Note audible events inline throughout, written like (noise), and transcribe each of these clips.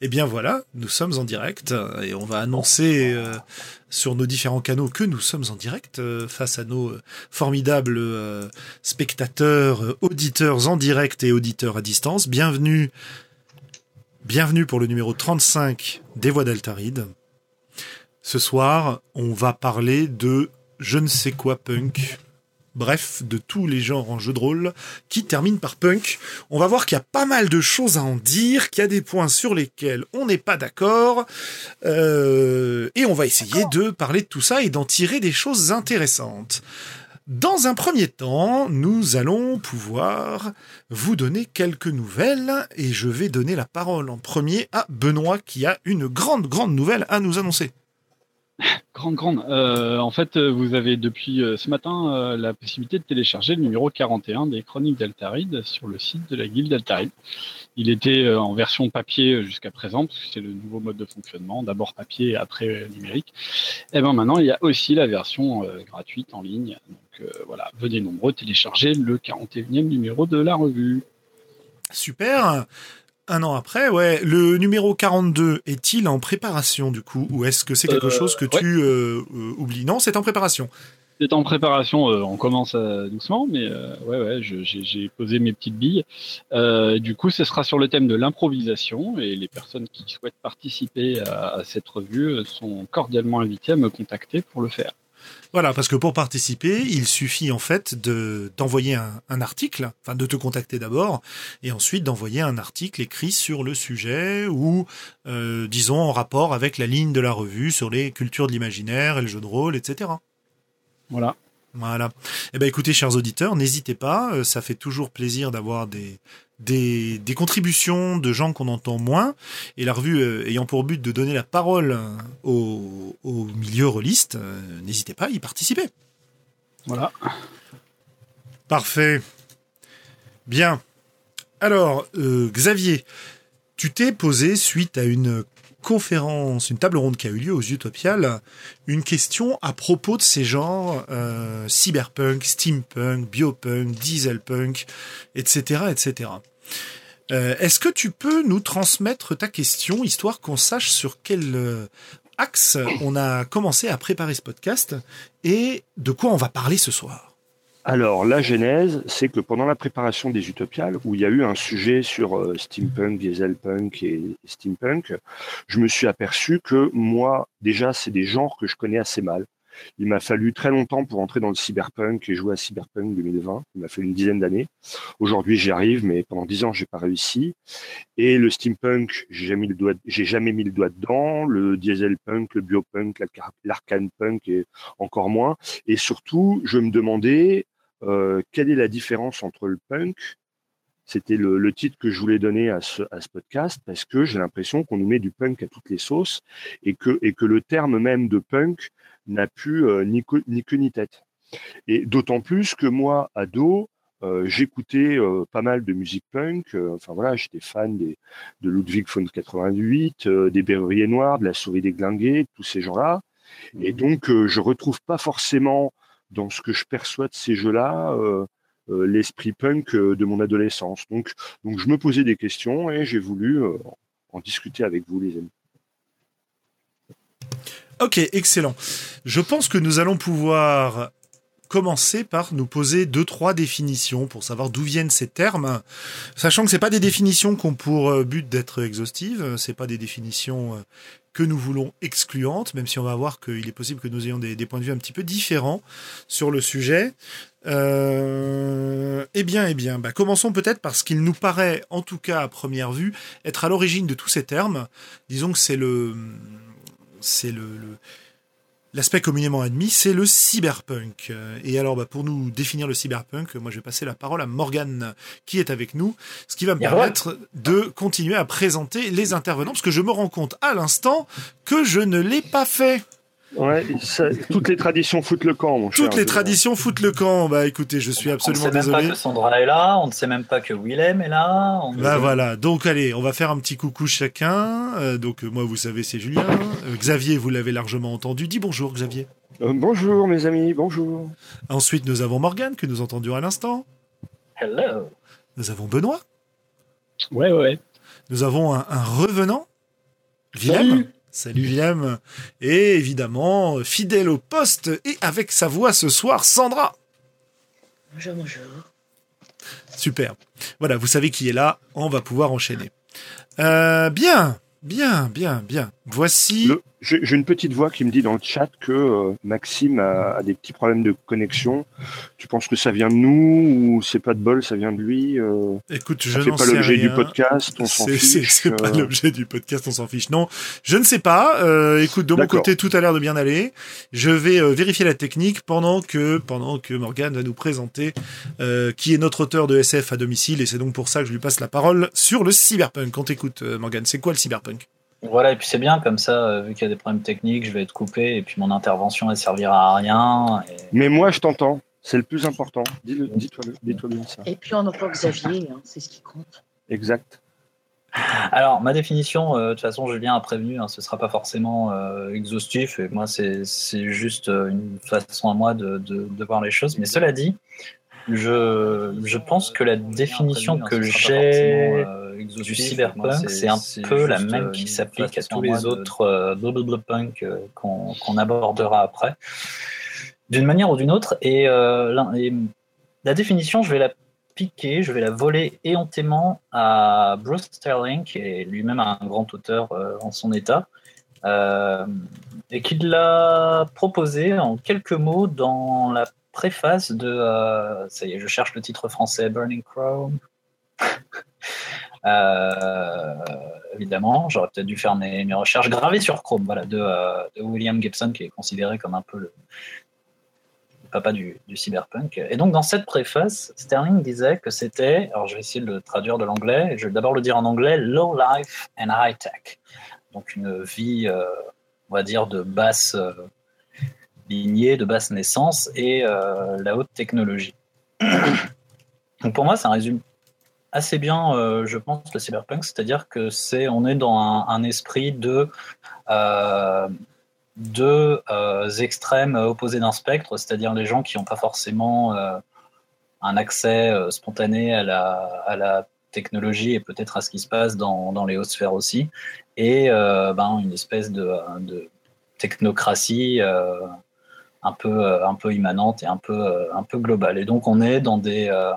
Eh bien voilà, nous sommes en direct euh, et on va annoncer euh, sur nos différents canaux que nous sommes en direct euh, face à nos formidables spectateurs, auditeurs en direct et auditeurs à distance. Bienvenue, bienvenue pour le numéro 35 des Voix d'Altaride. Ce soir, on va parler de je ne sais quoi punk bref, de tous les genres en jeu de rôle, qui termine par punk. On va voir qu'il y a pas mal de choses à en dire, qu'il y a des points sur lesquels on n'est pas d'accord, euh, et on va essayer de parler de tout ça et d'en tirer des choses intéressantes. Dans un premier temps, nous allons pouvoir vous donner quelques nouvelles et je vais donner la parole en premier à Benoît qui a une grande, grande nouvelle à nous annoncer. Grande, grande. Euh, en fait, vous avez depuis euh, ce matin euh, la possibilité de télécharger le numéro 41 des Chroniques d'Altaride sur le site de la Guilde d'Altaride. Il était en version papier jusqu'à présent, parce que c'est le nouveau mode de fonctionnement, d'abord papier après numérique. Et bien maintenant, il y a aussi la version gratuite en ligne. Donc voilà, venez nombreux télécharger le 41e numéro de la revue. Super un an après, ouais. Le numéro 42 est-il en préparation du coup Ou est-ce que c'est quelque euh, chose que tu euh, euh, oublies? Non, c'est en préparation. C'est en préparation, on commence doucement, mais ouais, ouais, j'ai posé mes petites billes. du coup, ce sera sur le thème de l'improvisation et les personnes qui souhaitent participer à cette revue sont cordialement invitées à me contacter pour le faire. Voilà, parce que pour participer, il suffit en fait de d'envoyer un, article, enfin de te contacter d'abord, et ensuite d'envoyer un article écrit sur le sujet ou euh, disons en rapport avec la ligne de la revue sur les cultures de l'imaginaire et le jeu de rôle, etc. Voilà. Voilà. Eh ben écoutez, chers auditeurs, n'hésitez pas. Euh, ça fait toujours plaisir d'avoir des, des, des, contributions de gens qu'on entend moins. Et la revue euh, ayant pour but de donner la parole au, au milieu rôliste, euh, n'hésitez pas à y participer. Voilà. Parfait. Bien. Alors, Xavier, tu t'es posé suite à une conférence, une table ronde qui a eu lieu aux Utopiales, une question à propos de ces genres euh, cyberpunk, steampunk, biopunk, dieselpunk, etc., etc. Euh, est-ce que tu peux nous transmettre ta question, histoire qu'on sache sur quel euh, axe on a commencé à préparer ce podcast et de quoi on va parler ce soir? Alors, la genèse, c'est que pendant la préparation des Utopiales, où il y a eu un sujet sur euh, steampunk, dieselpunk et steampunk, je me suis aperçu que moi, déjà, c'est des genres que je connais assez mal. Il m'a fallu très longtemps pour entrer dans le cyberpunk et jouer à Cyberpunk 2020. Il m'a fallu une dizaine d'années. Aujourd'hui, j'y arrive, mais pendant dix ans, j'ai pas réussi. Et le steampunk, j'ai jamais mis le doigt, j'ai jamais mis le doigt dedans. Le dieselpunk, le biopunk, l'arcane punk et encore moins. Et surtout, je me demandais euh, quelle est la différence entre le punk? C'était le, titre que je voulais donner à ce, podcast parce que j'ai l'impression qu'on nous met du punk à toutes les sauces et que, et que le terme même de punk n'a plus euh, ni, queue ni tête. Et d'autant plus que moi, ado, euh, j'écoutais pas mal de musique punk. enfin voilà, j'étais fan des, de Ludwig von 88, des Berruriers Noirs, de la Souris des Glingués, tous ces gens-là. Et mmh. donc, je retrouve pas forcément dans ce que je perçois de ces jeux-là, euh, euh, l'esprit punk euh, de mon adolescence. Donc, donc je me posais des questions et j'ai voulu en discuter avec vous, les amis. Ok, excellent. Je pense que nous allons pouvoir commencer par nous poser deux trois définitions pour savoir d'où viennent ces termes, sachant que c'est pas des définitions qui ont pour but d'être exhaustives, c'est pas des définitions que nous voulons excluantes, même si on va voir qu'il est possible que nous ayons des, points de vue un petit peu différents sur le sujet. Euh, eh bien, eh bien, bah, commençons peut-être par ce qu'il nous paraît, en tout cas à première vue, être à l'origine de tous ces termes. Disons que c'est le, c'est le L'aspect communément admis, c'est le cyberpunk. Et alors, bah, pour nous définir le cyberpunk, moi, je vais passer la parole à Morgane, qui est avec nous, ce qui va me permettre de continuer à présenter les intervenants, parce que je me rends compte à l'instant que je ne l'ai pas fait. Ouais, toutes les traditions foutent le camp, mon cher. Toutes les traditions foutent le camp. Bah écoutez, je suis absolument désolé. On ne sait même pas que Sandra est là, on ne sait même pas que Willem est là. bah voilà, donc allez, on va faire un petit coucou chacun. Euh, donc moi, vous savez, c'est Julien. Euh, Xavier, vous l'avez largement entendu. Dis bonjour, Xavier. Euh, bonjour, mes amis, bonjour. Ensuite, nous avons Morgane, que nous entendions à l'instant. Hello. Nous avons Benoît. Ouais, ouais. Nous avons un revenant. Willem. Salut Willem. Et évidemment, fidèle au poste et avec sa voix ce soir, Sandra. Bonjour, bonjour. Super. Voilà, vous savez qui est là, on va pouvoir enchaîner. Euh, bien, bien, bien, bien. Voici. Le- J'ai une petite voix qui me dit dans le chat que euh, Maxime a, a des petits problèmes de connexion. Tu penses que ça vient de nous ou c'est pas de bol, ça vient de lui euh, Écoute, je n'en pas sais l'objet du podcast, on s'en C'est fiche. c'est pas euh, l'objet du podcast, on s'en fiche. Non, je ne sais pas. Écoute, de mon côté, tout a l'air de bien aller. Je vais vérifier la technique pendant que pendant que Morgane va nous présenter qui est notre auteur de SF à domicile. Et c'est donc pour ça que je lui passe la parole sur le cyberpunk. On t'écoute, Morgane. C'est quoi le cyberpunk? Voilà, et puis c'est bien comme ça, euh, vu qu'il y a des problèmes techniques, je vais être coupé et puis mon intervention elle servira à rien. et- Mais moi, je t'entends. C'est le plus important. Dis-le- Dis-toi dis-toi bien ça. Et puis on entend Xavier, hein, c'est ce qui compte. Exact. Alors, ma définition, euh, de toute façon, Julien a prévenu, hein, ce sera pas forcément euh, exhaustif, et moi, c'est c'est juste euh, une façon à moi de, de, de voir les choses. Mais cela dit, je, je pense que la définition que j'ai du cyberpunk, c'est un peu la même qui s'applique à tous les autres euh, punk euh, qu'on abordera après, d'une manière ou d'une autre. Et, euh, la définition, je vais la piquer, je vais la voler éhontément à Bruce Sterling, qui est lui-même un grand auteur euh, en son état, euh, et qui l'a proposé en quelques mots dans la préface de, euh, ça y est, je cherche le titre français, Burning Chrome. (laughs) Euh, évidemment, j'aurais peut-être dû faire mes, mes recherches gravées sur Chrome, voilà, de, euh, de William Gibson, qui est considéré comme un peu le, papa du, cyberpunk. Et donc, dans cette préface, Sterling disait que c'était, alors je vais essayer de le traduire de l'anglais, je vais d'abord le dire en anglais, low life and high tech. Donc, une vie, on va dire, de basse lignée, de basse naissance et euh, la haute technologie. (clears throat) donc, pour moi, ça résume assez bien, euh, je pense, le cyberpunk, c'est-à-dire que c'est, on est dans un, esprit de euh, deux extrêmes opposés d'un spectre, c'est-à-dire les gens qui n'ont pas forcément un accès spontané à la, à la technologie et peut-être à ce qui se passe dans, dans les hautes sphères aussi, et ben, une espèce de, technocratie un peu euh, un peu immanente et un peu euh, un peu globale. Et donc on est dans des euh,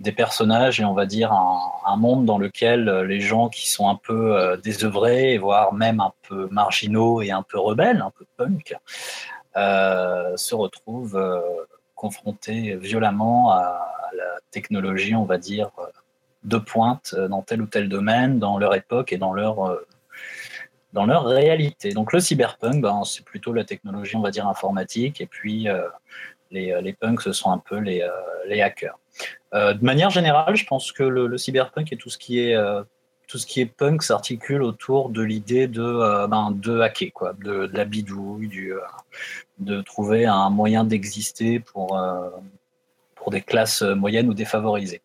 des personnages et on va dire un, monde dans lequel les gens qui sont un peu désœuvrés, voire même un peu marginaux et un peu rebelles, un peu punk, se retrouvent confrontés violemment à, la technologie, on va dire, de pointe dans tel ou tel domaine, dans leur époque et dans leur dans leur réalité. Donc le cyberpunk, ben, c'est plutôt la technologie, on va dire, informatique, et puis euh, les, les punks, ce sont un peu les, euh, les hackers. Euh, de manière générale, je pense que le, cyberpunk et tout ce qui est, euh, tout ce qui est punk s'articule autour de l'idée de, euh, ben, de hacker, quoi, de, de la bidouille, du, euh, de trouver un moyen d'exister pour, euh, pour des classes moyennes ou défavorisées.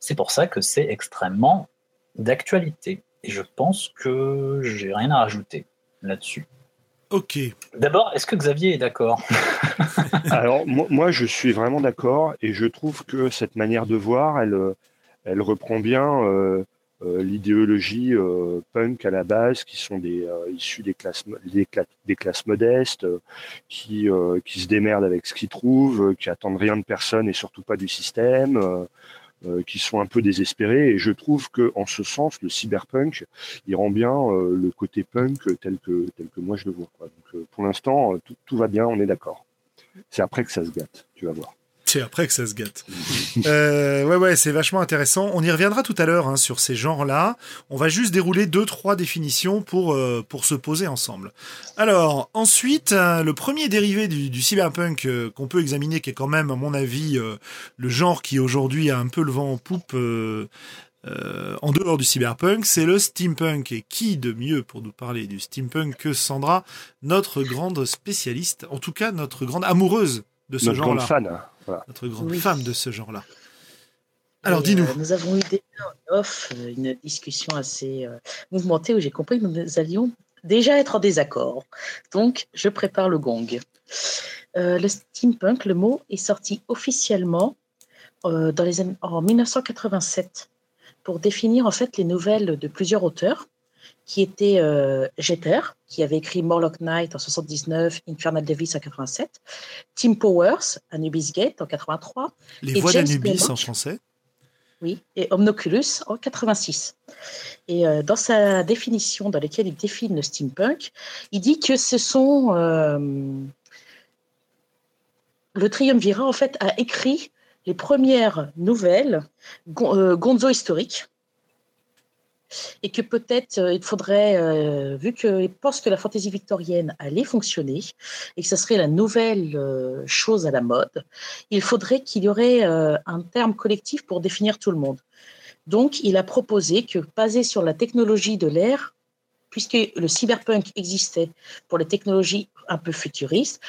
C'est pour ça que c'est extrêmement d'actualité. Et je pense que j'ai rien à rajouter là-dessus. Ok. D'abord, est-ce que Xavier est d'accord? (laughs) Alors, moi, moi, je suis vraiment d'accord et je trouve que cette manière de voir, elle, euh, elle reprend bien euh, euh, l'idéologie euh, punk à la base, qui sont des euh, issus des classes, des, cla- des classes modestes, euh, qui, euh, qui se démerdent avec ce qu'ils trouvent, euh, qui attendent rien de personne et surtout pas du système. Euh, qui sont un peu désespérés. Et je trouve que en ce sens le cyberpunk il rend bien euh, le côté punk tel que tel que moi je le vois donc euh, pour l'instant tout va bien on est d'accord. C'est après que ça se gâte, tu vas voir. C'est après que ça se gâte. Euh, ouais, ouais, c'est vachement intéressant. On y reviendra tout à l'heure hein, sur ces genres-là. On va juste dérouler deux, trois définitions pour euh, pour se poser ensemble. Alors, ensuite, euh, le premier dérivé du, du cyberpunk euh, qu'on peut examiner, qui est quand même, à mon avis, le genre qui aujourd'hui a un peu le vent en poupe. euh, en dehors du cyberpunk, c'est le steampunk. Et qui de mieux pour nous parler du steampunk que Sandra, notre grande spécialiste, en tout cas notre grande amoureuse de ce Notre grande genre-là? fan. Voilà. notre grande Oui. femme de ce genre-là. Alors, dis-nous. euh, nous avons eu déjà en off euh, une discussion assez euh, mouvementée où j'ai compris que nous allions déjà être en désaccord. Donc, je prépare le gong. Euh, le steampunk, le mot est sorti officiellement euh, dans les années- en 1987 pour définir en fait les nouvelles de plusieurs auteurs qui était euh, Jeter, qui avait écrit Morlock Knight en 79, Infernal Davis en 87, Tim Powers, Anubis Gate en 83. Les Et voix d'Anubis en français. Oui, et Omnoculus en 86. Et euh, dans sa définition dans laquelle il définit le steampunk, il dit que ce sont euh, le triumvirat en fait a écrit les premières nouvelles gon- gonzo historiques et que peut-être euh, il faudrait, euh, vu qu'il pense que la fantaisie victorienne allait fonctionner et que ce serait la nouvelle euh, chose à la mode, il faudrait qu'il y aurait euh, un terme collectif pour définir tout le monde. Donc, il a proposé que, basé sur la technologie de l'ère, puisque le cyberpunk existait pour les technologies un peu futuristes,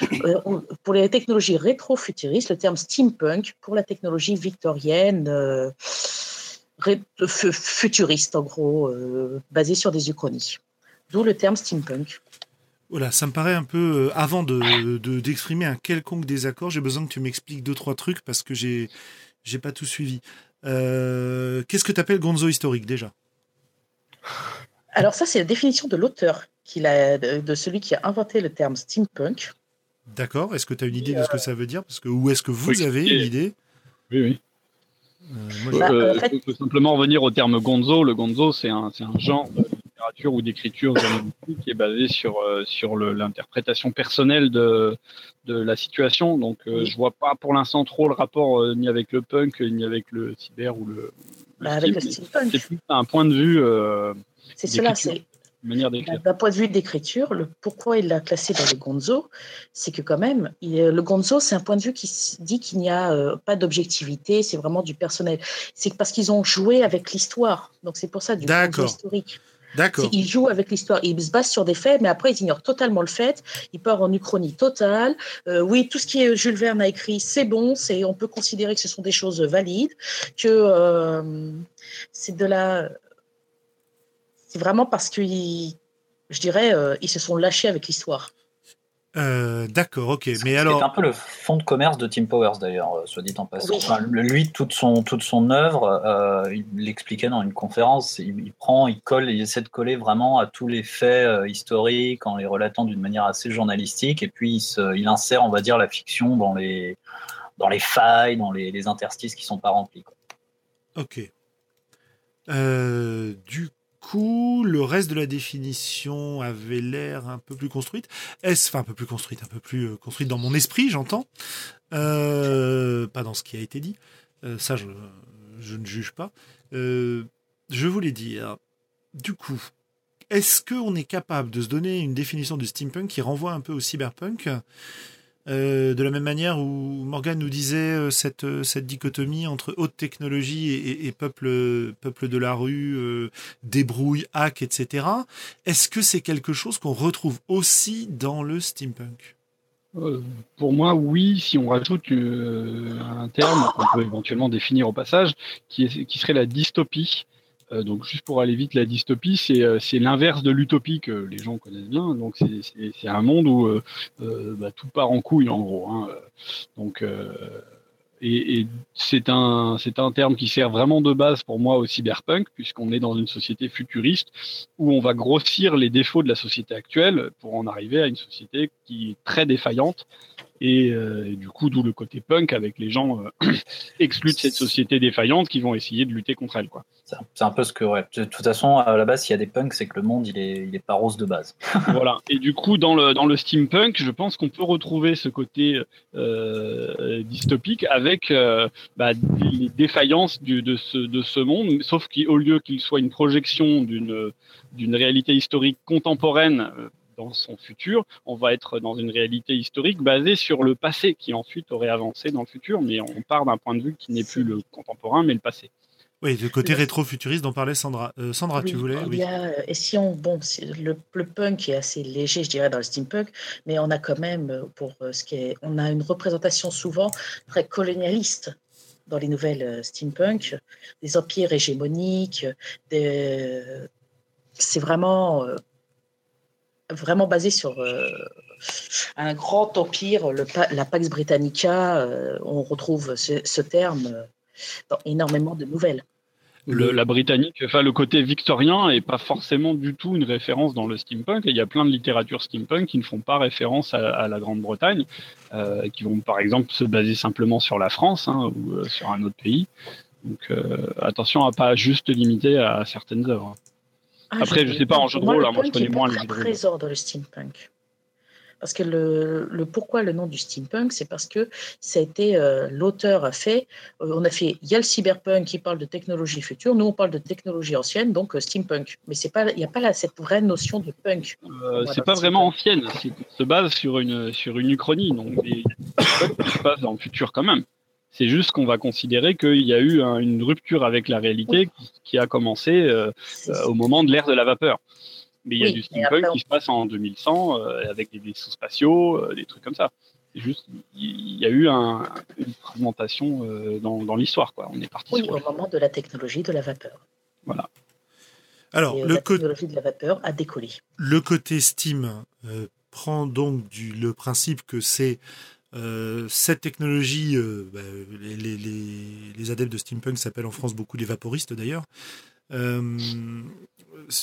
pour les technologies rétro-futuristes, le terme steampunk pour la technologie victorienne, futuriste en gros, euh, basée sur des uchronies. D'où le terme steampunk. Voilà, ça me paraît un peu. euh, avant de de- d'exprimer un quelconque désaccord, j'ai besoin que tu m'expliques deux trois trucs parce que j'ai j'ai pas tout suivi. Euh, Qu'est-ce que tu appelles gonzo historique déjà? Alors ça, c'est la définition de l'auteur, de de celui qui a inventé le terme steampunk. D'accord. Est-ce que tu as une idée de ce que ça veut dire? Parce que où est-ce que vous Oui, avez une idée? Oui, oui. Euh, moi, Bah, en fait- Il faut simplement revenir au terme gonzo. Le gonzo, c'est un, un genre de littérature ou d'écriture qui est basé sur, euh, sur l'interprétation personnelle de, de la situation. Donc, euh, je vois pas pour l'instant trop le rapport euh, ni avec le punk, ni avec le cyber ou le. le Bah, le steampunk. C'est plus un point de vue, euh, C'est cela, c'est manière d'écrire. D'un point de vue d'écriture, le pourquoi il l'a classé dans le gonzo, c'est que quand même, il- le gonzo, c'est un point de vue qui dit qu'il n'y a euh, pas d'objectivité, c'est vraiment du personnel. C'est parce qu'ils ont joué avec l'histoire. Donc c'est pour ça du gonzo historique. D'accord. Ils jouent avec l'histoire. Ils se basent sur des faits, mais après ils ignorent totalement le fait. Ils partent en uchronie totale. Euh, oui, tout ce qui est Jules Verne a écrit, c'est bon. C'est on peut considérer que ce sont des choses valides. Que euh, c'est de la c'est vraiment parce qu'ils, je dirais, euh, ils se sont lâchés avec l'histoire. Euh, D'accord. Ok. C'est- Mais C'est alors. un peu le fond de commerce de Tim Powers d'ailleurs, euh, soit dit en passant. Oui. Enfin, le- lui, toute son, toute son œuvre, euh, il l'expliquait dans une conférence, il, il prend, il colle, il essaie de coller vraiment à tous les faits euh, historiques en les relatant d'une manière assez journalistique, et puis il, se- il insère, on va dire, la fiction dans les, dans les failles, dans les, les interstices qui sont pas remplis. quoi. Ok. Euh, du coup, le reste de la définition avait l'air un peu plus construite. Est-ce, enfin, un peu plus construite, un peu plus euh, construite dans mon esprit, j'entends. Euh, pas dans ce qui a été dit. Euh, ça, je, ne juge pas. Je voulais dire, du coup, est-ce qu'on est capable de se donner une définition du steampunk qui renvoie un peu au cyberpunk? Euh, de la même manière où Morgan nous disait euh, cette, euh, cette dichotomie entre haute technologie et, peuple, peuple de la rue, débrouille, hack, etc. Est-ce que c'est quelque chose qu'on retrouve aussi dans le steampunk? Pour moi, oui, si on rajoute un terme qu'on peut éventuellement définir au passage, qui serait la dystopie. Euh, donc, juste pour aller vite, la dystopie, c'est euh, c'est l'inverse de l'utopie que les gens connaissent bien. Donc, c'est- un monde où euh, euh, bah, tout part en couille, en gros. hein. Donc, et, et c'est un, c'est un terme qui sert vraiment de base pour moi au cyberpunk, puisqu'on est dans une société futuriste où on va grossir les défauts de la société actuelle pour en arriver à une société qui est très défaillante. Et, euh, et du coup, d'où le côté punk avec les gens euh, (clears throat) exclus de cette société défaillante qui vont essayer de lutter contre elle. Quoi. C'est un- peu ce que, ouais. De toute façon, à la base, s'il y a des punks, c'est que le monde, il est, il est pas rose de base. (laughs) voilà. Et du coup, dans le, dans le steampunk, je pense qu'on peut retrouver ce côté euh, dystopique avec bah, les défaillances du, de, ce, de ce monde, sauf qu'au lieu qu'il soit une projection d'une d'une réalité historique contemporaine dans son futur, on va être dans une réalité historique basée sur le passé qui ensuite aurait avancé dans le futur, mais on part d'un point de vue qui n'est plus le contemporain, mais le passé. Oui, le côté rétro-futuriste dont parlait Sandra. Euh, Sandra, tu Oui, voulais il Oui. y a, euh, et si on, bon, le, le punk est assez léger, je dirais, dans le steampunk, mais on a quand même, euh, pour ce qui est, on a une représentation souvent très colonialiste dans les nouvelles steampunk, des empires hégémoniques, des, c'est vraiment, euh, vraiment basé sur euh, un grand empire, la Pax Britannica. euh, on retrouve ce, terme euh, dans énormément de nouvelles. le, la britannique, enfin le côté victorien est pas forcément du tout une référence dans le steampunk. il y a plein de littératures steampunk qui ne font pas référence à, la Grande-Bretagne, qui vont par exemple se baser simplement sur la France hein, ou sur un autre pays. Donc attention à pas juste limiter à certaines œuvres. Ah, Après, je sais pas en jeu de rôle, hein, moi je connais moins les trésor dans le steampunk. Parce que le, le, pourquoi le nom du steampunk, c'est parce que ça a été euh, l'auteur a fait. Euh, on a fait. Il y a le cyberpunk qui parle de technologie future. Nous, on parle de technologie ancienne, donc euh, steampunk. Mais c'est pas. Il n'y a pas là, cette vraie notion de punk. c'est pas vraiment ancienne. Ça se base sur une sur une uchronie. Donc des (coughs) qui se passe dans le futur quand même. C'est juste qu'on va considérer qu'il y a eu une rupture avec la réalité qui, a commencé au moment de l'ère de la vapeur. Mais il y a du steampunk qui se passe en 2100 euh, avec des vaisseaux spatiaux, euh, des trucs comme ça. C'est juste, il y a eu un, une fragmentation euh, dans, dans l'histoire. Quoi. On est parti oui, au moment de la technologie de la vapeur. Voilà. Alors, le la technologie de la vapeur a décollé. Le côté Steam prend donc du, le principe que c'est cette technologie, bah, les, adeptes de steampunk s'appellent en France beaucoup les vaporistes d'ailleurs, euh,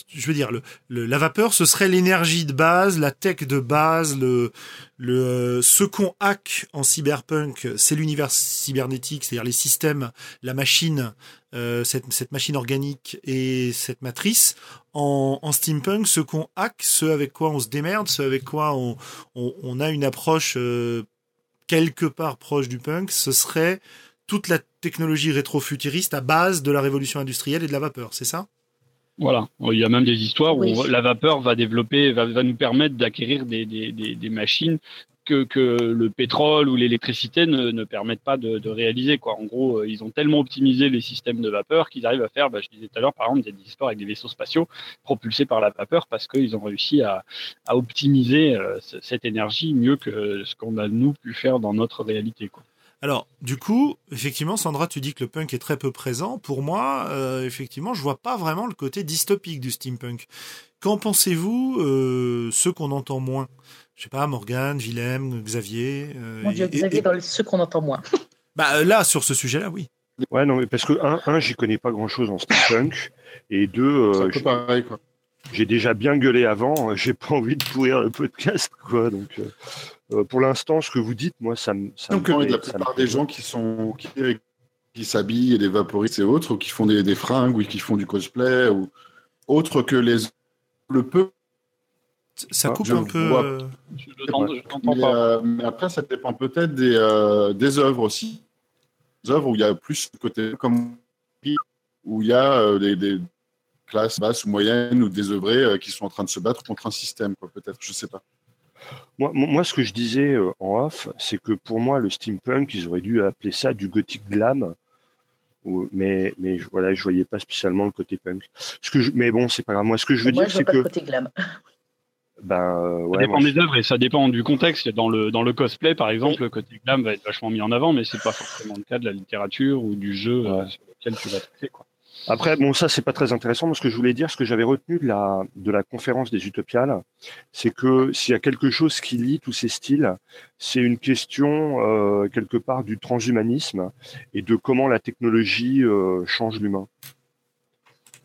je veux dire, la vapeur, ce serait l'énergie de base, la tech de base, le, le, ce qu'on hack en cyberpunk, c'est l'univers cybernétique, c'est-à-dire les systèmes, la machine, euh, cette, machine organique et cette matrice. En, steampunk, ce qu'on hack, ce avec quoi on se démerde, ce avec quoi on, a une approche euh, quelque part proche du punk, ce serait toute la technologie rétrofuturiste à base de la révolution industrielle et de la vapeur, c'est ça? Voilà, il y a même des histoires où la vapeur va développer, va, nous permettre d'acquérir des, des, des, machines que, le pétrole ou l'électricité ne, ne, permettent pas de, réaliser. Quoi. En gros, euh, ils ont tellement optimisé les systèmes de vapeur qu'ils arrivent à faire, bah, je disais tout à l'heure, par exemple, des histoires avec des vaisseaux spatiaux propulsés par la vapeur parce qu'ils ont réussi à, optimiser euh, cette énergie mieux que ce qu'on a nous pu faire dans notre réalité. Quoi. Alors, du coup, effectivement, Sandra, tu dis que le punk est très peu présent. Pour moi, euh, effectivement, je vois pas vraiment le côté dystopique du steampunk. Qu'en pensez-vous, ceux qu'on entend moins? Je sais pas, Morgane, Willem, Xavier. Euh, Mon Dieu, Xavier, dans ceux qu'on entend moins. (laughs) bah là, sur ce sujet-là, oui. Ouais, non, mais parce que un, un j'y connais pas grand-chose en steampunk, et deux, pareil, quoi. J'ai déjà bien gueulé avant. J'ai pas envie de pourrir le podcast, quoi. Donc. Euh, pour l'instant, ce que vous dites, moi, ça me. Donc, la plupart des gens qui sont qui, qui s'habillent et des vaporistes et autres, ou qui font des, des, fringues, ou qui font du cosplay, ou autre que les le peu. Ça coupe un peu. Euh, euh, mais, après, ça dépend peut-être des, des œuvres aussi. Des œuvres où il y a plus de côté comme où il y a des, des, classes basses ou moyennes ou des œuvrés qui sont en train de se battre contre un système, peut-être, je sais pas. Moi, moi, ce que je disais euh, en off, c'est que pour moi, le steampunk, ils auraient dû appeler ça du gothic glam. Mais, mais voilà, je voyais pas spécialement le côté punk. Ce que je, mais bon, c'est pas grave. Moi, ce que je veux dire, c'est que. Le côté glam. (laughs) Ben, ouais, ça dépend des œuvres et ça dépend du contexte. Dans le, dans le cosplay, par exemple, le côté glam va être vachement mis en avant, mais c'est pas forcément le cas de la littérature ou du jeu euh, sur lequel tu vas traiter. Quoi. Après, bon, ça, c'est pas très intéressant. Moi, ce que je voulais dire, ce que j'avais retenu de la, de la conférence des Utopiales, c'est que s'il y a quelque chose qui lie tous ces styles, c'est une question, euh, quelque part, du transhumanisme et de comment la technologie euh, change l'humain.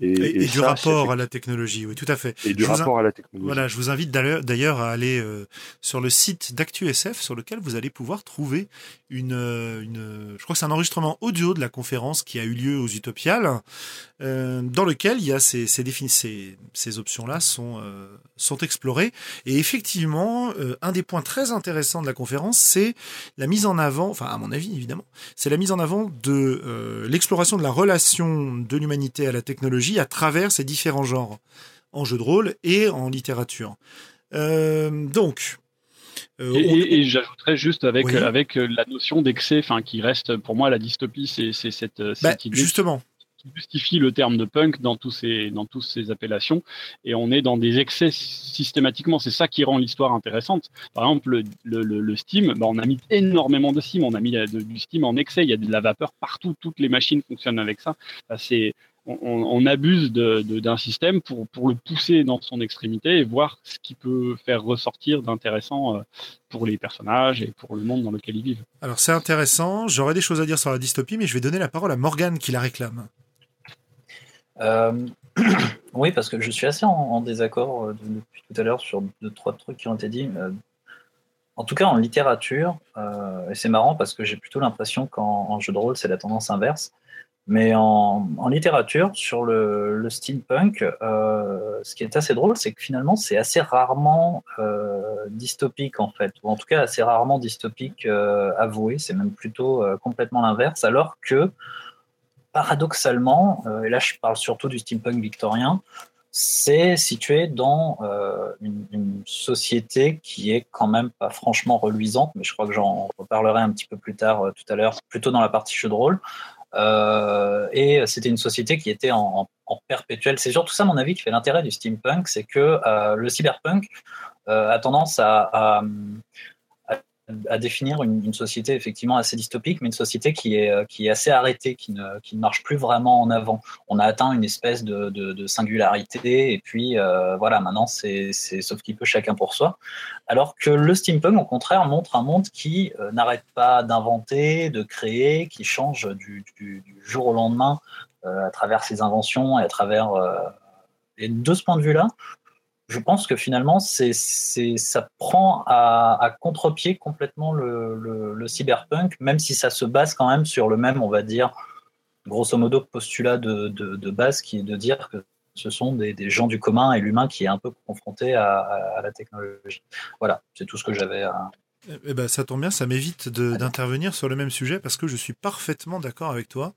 Et, du rapport à la technologie, oui, tout à fait. Et du rapport à la technologie. Voilà, je vous invite d'ailleurs à aller euh, sur le site d'ActuSF, sur lequel vous allez pouvoir trouver une, euh, une je crois que c'est un enregistrement audio de la conférence qui a eu lieu aux Utopiales, euh, dans lequel il y a ces, ces, ces, ces options-là sont, euh, sont explorées. Et effectivement, un des points très intéressants de la conférence, c'est la mise en avant, enfin à mon avis évidemment, c'est la mise en avant de l'exploration de la relation de l'humanité à la technologie à travers ces différents genres, en jeu de rôle et en littérature. Euh, donc. Euh, et, j'ajouterais juste avec avec la notion d'excès, enfin qui reste pour moi la dystopie, c'est cette, bah, justement. qui justifie le terme de punk dans tous ces dans tous ces appellations. Et on est dans des excès systématiquement. C'est ça qui rend l'histoire intéressante. Par exemple le, le, le Steam bah, on a mis énormément de Steam. On a mis du Steam en excès. Il y a de la vapeur partout. Toutes les machines fonctionnent avec ça. Bah, c'est on, abuse d'un système pour, le pousser dans son extrémité et voir ce qui peut faire ressortir d'intéressant euh, pour les personnages et pour le monde dans lequel ils vivent. Alors c'est intéressant, j'aurais des choses à dire sur la dystopie, mais je vais donner la parole à Morgane qui la réclame. (clears throat) oui, parce que je suis assez en, désaccord depuis tout à l'heure sur deux, trois trucs qui ont été dit. En tout cas, en littérature, et c'est marrant parce que j'ai plutôt l'impression qu'en jeu de rôle, c'est la tendance inverse. Mais en, littérature, sur le, steampunk, euh, ce qui est assez drôle, c'est que finalement, c'est assez rarement euh, dystopique, en fait, ou en tout cas assez rarement dystopique euh, avoué, c'est même plutôt complètement l'inverse, alors que, paradoxalement, et là je parle surtout du steampunk victorien, c'est situé dans une, société qui est quand même pas franchement reluisante, mais je crois que j'en reparlerai un petit peu plus tard tout à l'heure, plutôt dans la partie jeu de rôle. Euh, et c'était une société qui était en, en, perpétuel. C'est surtout ça, mon avis, qui fait l'intérêt du steampunk, c'est que euh, le cyberpunk euh, a tendance à, à, à définir une, société effectivement assez dystopique, mais une société qui est, euh, qui est assez arrêtée, qui ne, qui ne marche plus vraiment en avant. On a atteint une espèce de, de, singularité, et puis euh, voilà, maintenant c'est sauf qu'il peut chacun pour soi. Alors que le steampunk, au contraire, montre un monde qui euh, n'arrête pas d'inventer, de créer, qui change du, du, jour au lendemain à travers ses inventions et à travers. et de ce point de vue-là, je pense que finalement, c'est, ça prend à, contre-pied complètement le, cyberpunk, même si ça se base quand même sur le même, on va dire, grosso modo, postulat de, base qui est de dire que ce sont des, gens du commun et l'humain qui est un peu confronté à, la technologie. Voilà, c'est tout ce que j'avais à. Eh ben, ça tombe bien, ça m'évite d'intervenir sur le même sujet parce que je suis parfaitement d'accord avec toi.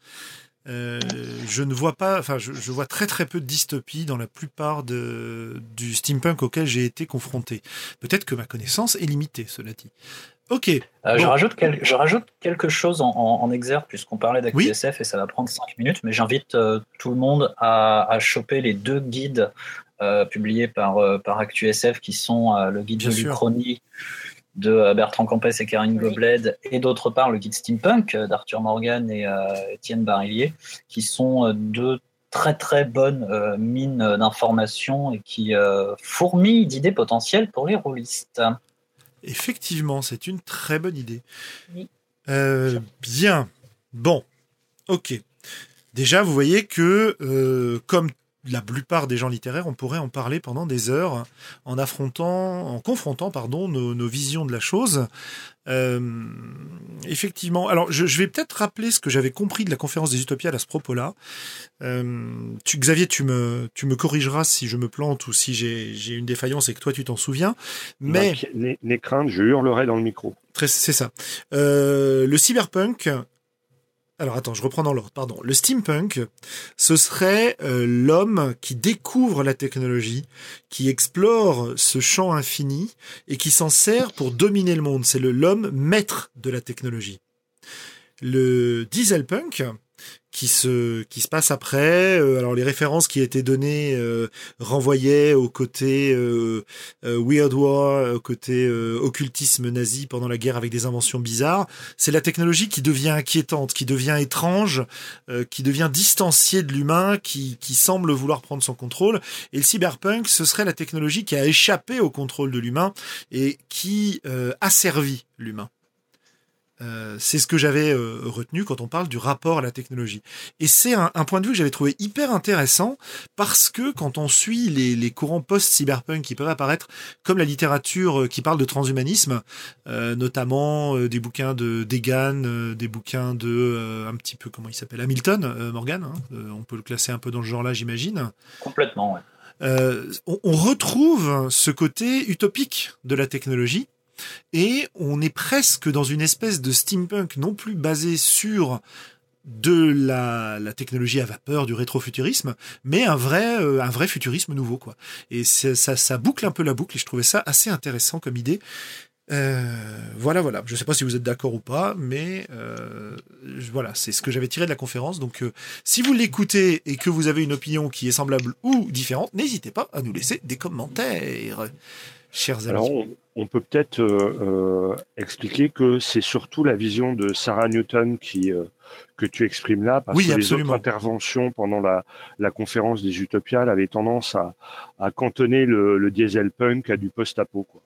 Euh, je ne vois pas, enfin, je, vois très très peu de dystopie dans la plupart de, du steampunk auquel j'ai été confronté. Peut-être que ma connaissance est limitée, cela dit. Ok. Euh, je, rajoute je rajoute quelque chose en, en, exergue, puisqu'on parlait d'AQSF et ça va prendre 5 minutes, mais j'invite euh, tout le monde à, à, choper les deux guides publiés par, par ActuSF qui sont le guide de l'Uchronie de euh, Bertrand Campès et Karine Gobled, et d'autre part le guide steampunk euh, d'Arthur Morgan et euh, Étienne Barillier, qui sont deux très très bonnes mines d'informations et qui fourmillent d'idées potentielles pour les rôlistes. Effectivement, c'est une très bonne idée. bien. Bon. Ok. Déjà, vous voyez que, comme la plupart des gens littéraires, on pourrait en parler pendant des heures en affrontant, en confrontant, pardon, nos, visions de la chose. Euh, effectivement. Alors, je, vais peut-être rappeler ce que j'avais compris de la conférence des Utopiales à ce propos-là. Euh, tu, Xavier, tu me, tu me corrigeras si je me plante ou si j'ai une défaillance et que toi tu t'en souviens. Mais les craintes, je hurlerai dans le micro. C'est ça. Euh, le cyberpunk alors attends, je reprends dans l'ordre, pardon. Le steampunk, ce serait euh, l'homme qui découvre la technologie, qui explore ce champ infini et qui s'en sert pour dominer le monde. C'est l'homme maître de la technologie. Le dieselpunk, qui se qui se passe après. Euh, alors les références qui étaient données euh, renvoyaient au côté euh, Weird War, au côté occultisme nazi pendant la guerre avec des inventions bizarres. C'est la technologie qui devient inquiétante, qui devient étrange, qui devient distanciée de l'humain, qui qui semble vouloir prendre son contrôle. Et le cyberpunk, ce serait la technologie qui a échappé au contrôle de l'humain et qui a servi l'humain. Euh, c'est ce que j'avais euh, retenu quand on parle du rapport à la technologie. Et c'est un, point de vue que j'avais trouvé hyper intéressant parce que quand on suit les, courants post-cyberpunk qui peuvent apparaître, comme la littérature euh, qui parle de transhumanisme, notamment des bouquins de Degan, des bouquins de un petit peu comment il s'appelle Hamilton, Morgan, hein, on peut le classer un peu dans le genre là, j'imagine. Complètement. Ouais. on retrouve ce côté utopique de la technologie et on est presque dans une espèce de steampunk non plus basé sur de la, technologie à vapeur, du rétrofuturisme, mais un vrai, euh, un vrai futurisme nouveau, quoi. Et ça, boucle un peu la boucle, et je trouvais ça assez intéressant comme idée. Euh, voilà, voilà. Je ne sais pas si vous êtes d'accord ou pas, mais euh, voilà, c'est ce que j'avais tiré de la conférence. Donc, si vous l'écoutez et que vous avez une opinion qui est semblable ou différente, n'hésitez pas à nous laisser des commentaires, chers amis on peut peut-être euh, euh, expliquer que c'est surtout la vision de Sarah Newton qui euh, que tu exprimes là, parce que les autres interventions pendant la, la conférence des Utopiales avaient tendance à, à cantonner le, le diesel punk à du post-apo. Quoi.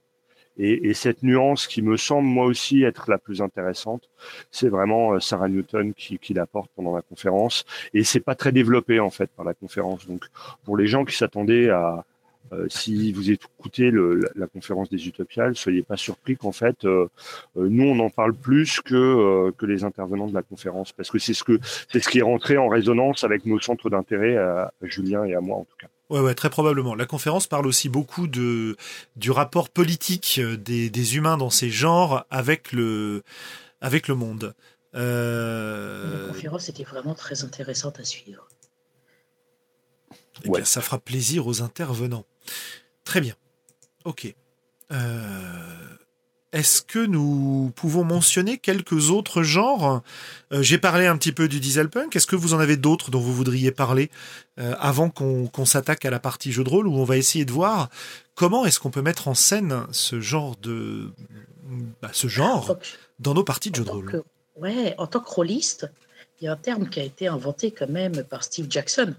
Et, cette nuance qui me semble moi aussi être la plus intéressante, c'est vraiment euh, Sarah Newton qui, qui l'apporte pendant la conférence. Et c'est pas très développé en fait par la conférence. Donc pour les gens qui s'attendaient à, euh, si vous écoutez le, la, conférence des Utopiales, soyez pas surpris qu'en fait, euh, euh, nous, on en parle plus que, que les intervenants de la conférence, parce que c'est ce, que, c'est ce qui est rentré en résonance avec nos centres d'intérêt, à, Julien et à moi en tout cas. Ouais, ouais, très probablement. La conférence parle aussi beaucoup de, du rapport politique des, des humains dans ces genres avec le, avec le monde. La conférence était vraiment très intéressante à suivre. Eh ouais. ça fera plaisir aux intervenants. Très bien. Ok. Euh, est-ce que nous pouvons mentionner quelques autres genres? Euh, J'ai parlé un petit peu du dieselpunk. Est-ce que vous en avez d'autres dont vous voudriez parler euh, avant qu'on s'attaque à la partie jeu de rôle où on va essayer de voir comment est-ce qu'on peut mettre en scène ce genre de bah, ce genre dans nos parties de jeu de rôle? Ouais, en tant que rôliste, il y a un terme qui a été inventé quand même par Steve Jackson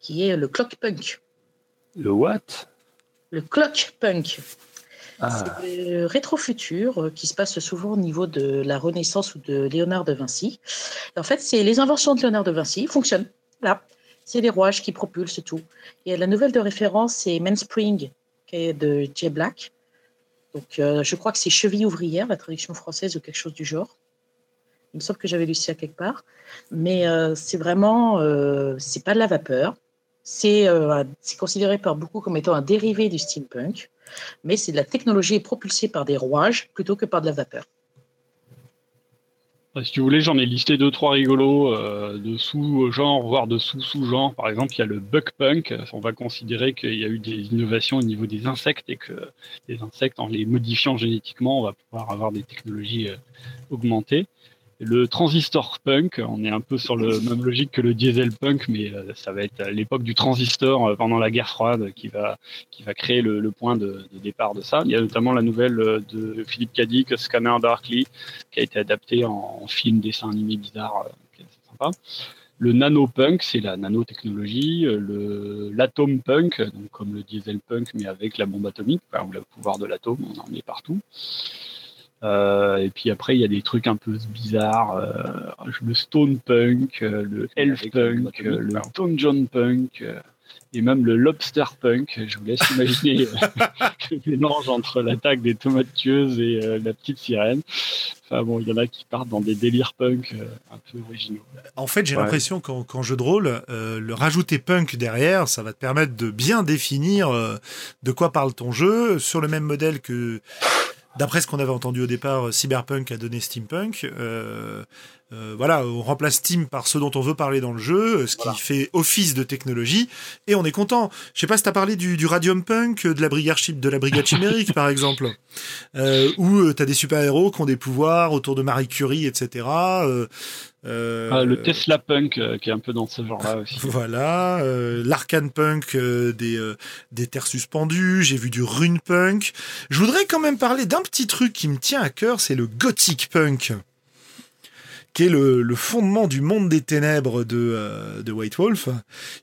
qui est le clock punk. Le what? Le clock punk. Ah. C'est le rétro-futur euh, qui se passe souvent au niveau de la Renaissance ou de Léonard de Vinci. en fait, c'est les inventions de Léonard de Vinci fonctionnent. Là, c'est les rouages qui propulsent tout. Et la nouvelle de référence, c'est Mainspring, qui est de Jay Black. Donc, euh, je crois que c'est cheville ouvrière, la traduction française ou quelque chose du genre. Il me semble que j'avais lu ça quelque part. Mais euh, c'est vraiment, c'est pas de la vapeur. Euh, c'est considéré par beaucoup comme étant un dérivé du steampunk, mais c'est de la technologie propulsée par des rouages plutôt que par de la vapeur. Si tu voulez, j'en ai listé deux, trois rigolos euh, de sous-genres, voire de sous-sous-genres. Par exemple, il y a le buckpunk. On va considérer qu'il y a eu des innovations au niveau des insectes et que les insectes, en les modifiant génétiquement, on va pouvoir avoir des technologies euh, augmentées. Le transistor punk, on est un peu sur le même logique que le diesel punk, mais euh, ça va être l'époque du transistor euh, pendant la guerre froide qui va qui va créer le, point de, départ de ça. Il y a notamment la nouvelle euh, de Philippe Cadic, Scanner Darkly, qui a été adapté en, film dessin animé bizarre, qui est sympa. Le nanopunk, c'est la nanotechnologie. Le l'atom punk, donc comme le diesel punk, mais avec la bombe atomique, ou le pouvoir de l'atome, on en est partout. Euh, et puis après, il y a des trucs un peu bizarres. Euh, le stone punk, euh, le elf punk, le dungeon punk et même le lobster punk. Je vous laisse imaginer (laughs) le mélange entre l'attaque des tomates tueuses et la petite sirène. Enfin bon, il y en a qui partent dans des délires punk un peu originaux. En fait, j'ai l'impression qu'en jeu de rôle, le rajouter punk derrière, ça va te permettre de bien définir de quoi parle ton jeu sur le même modèle que d'après ce qu'on avait entendu au départ, Cyberpunk a donné Steampunk. Euh, euh, voilà, on remplace Steam par ce dont on veut parler dans le jeu, ce qui fait office de technologie, et on est content. Je sais pas si t'as parlé du, du Radium Punk, de la brigade de la brigade chimérique (laughs) par exemple, euh, où euh, t'as des super héros qui ont des pouvoirs autour de Marie Curie, etc. Euh, euh, ah, le Tesla Punk qui est un peu dans ce genre-là (laughs) aussi. Voilà, euh, l'Arcane Punk des des terres suspendues. J'ai vu du Rune Punk. Je voudrais quand même parler d'un petit truc qui me tient à cœur, c'est le Gothic Punk qui est le, fondement du monde des ténèbres de, euh, de White Wolf,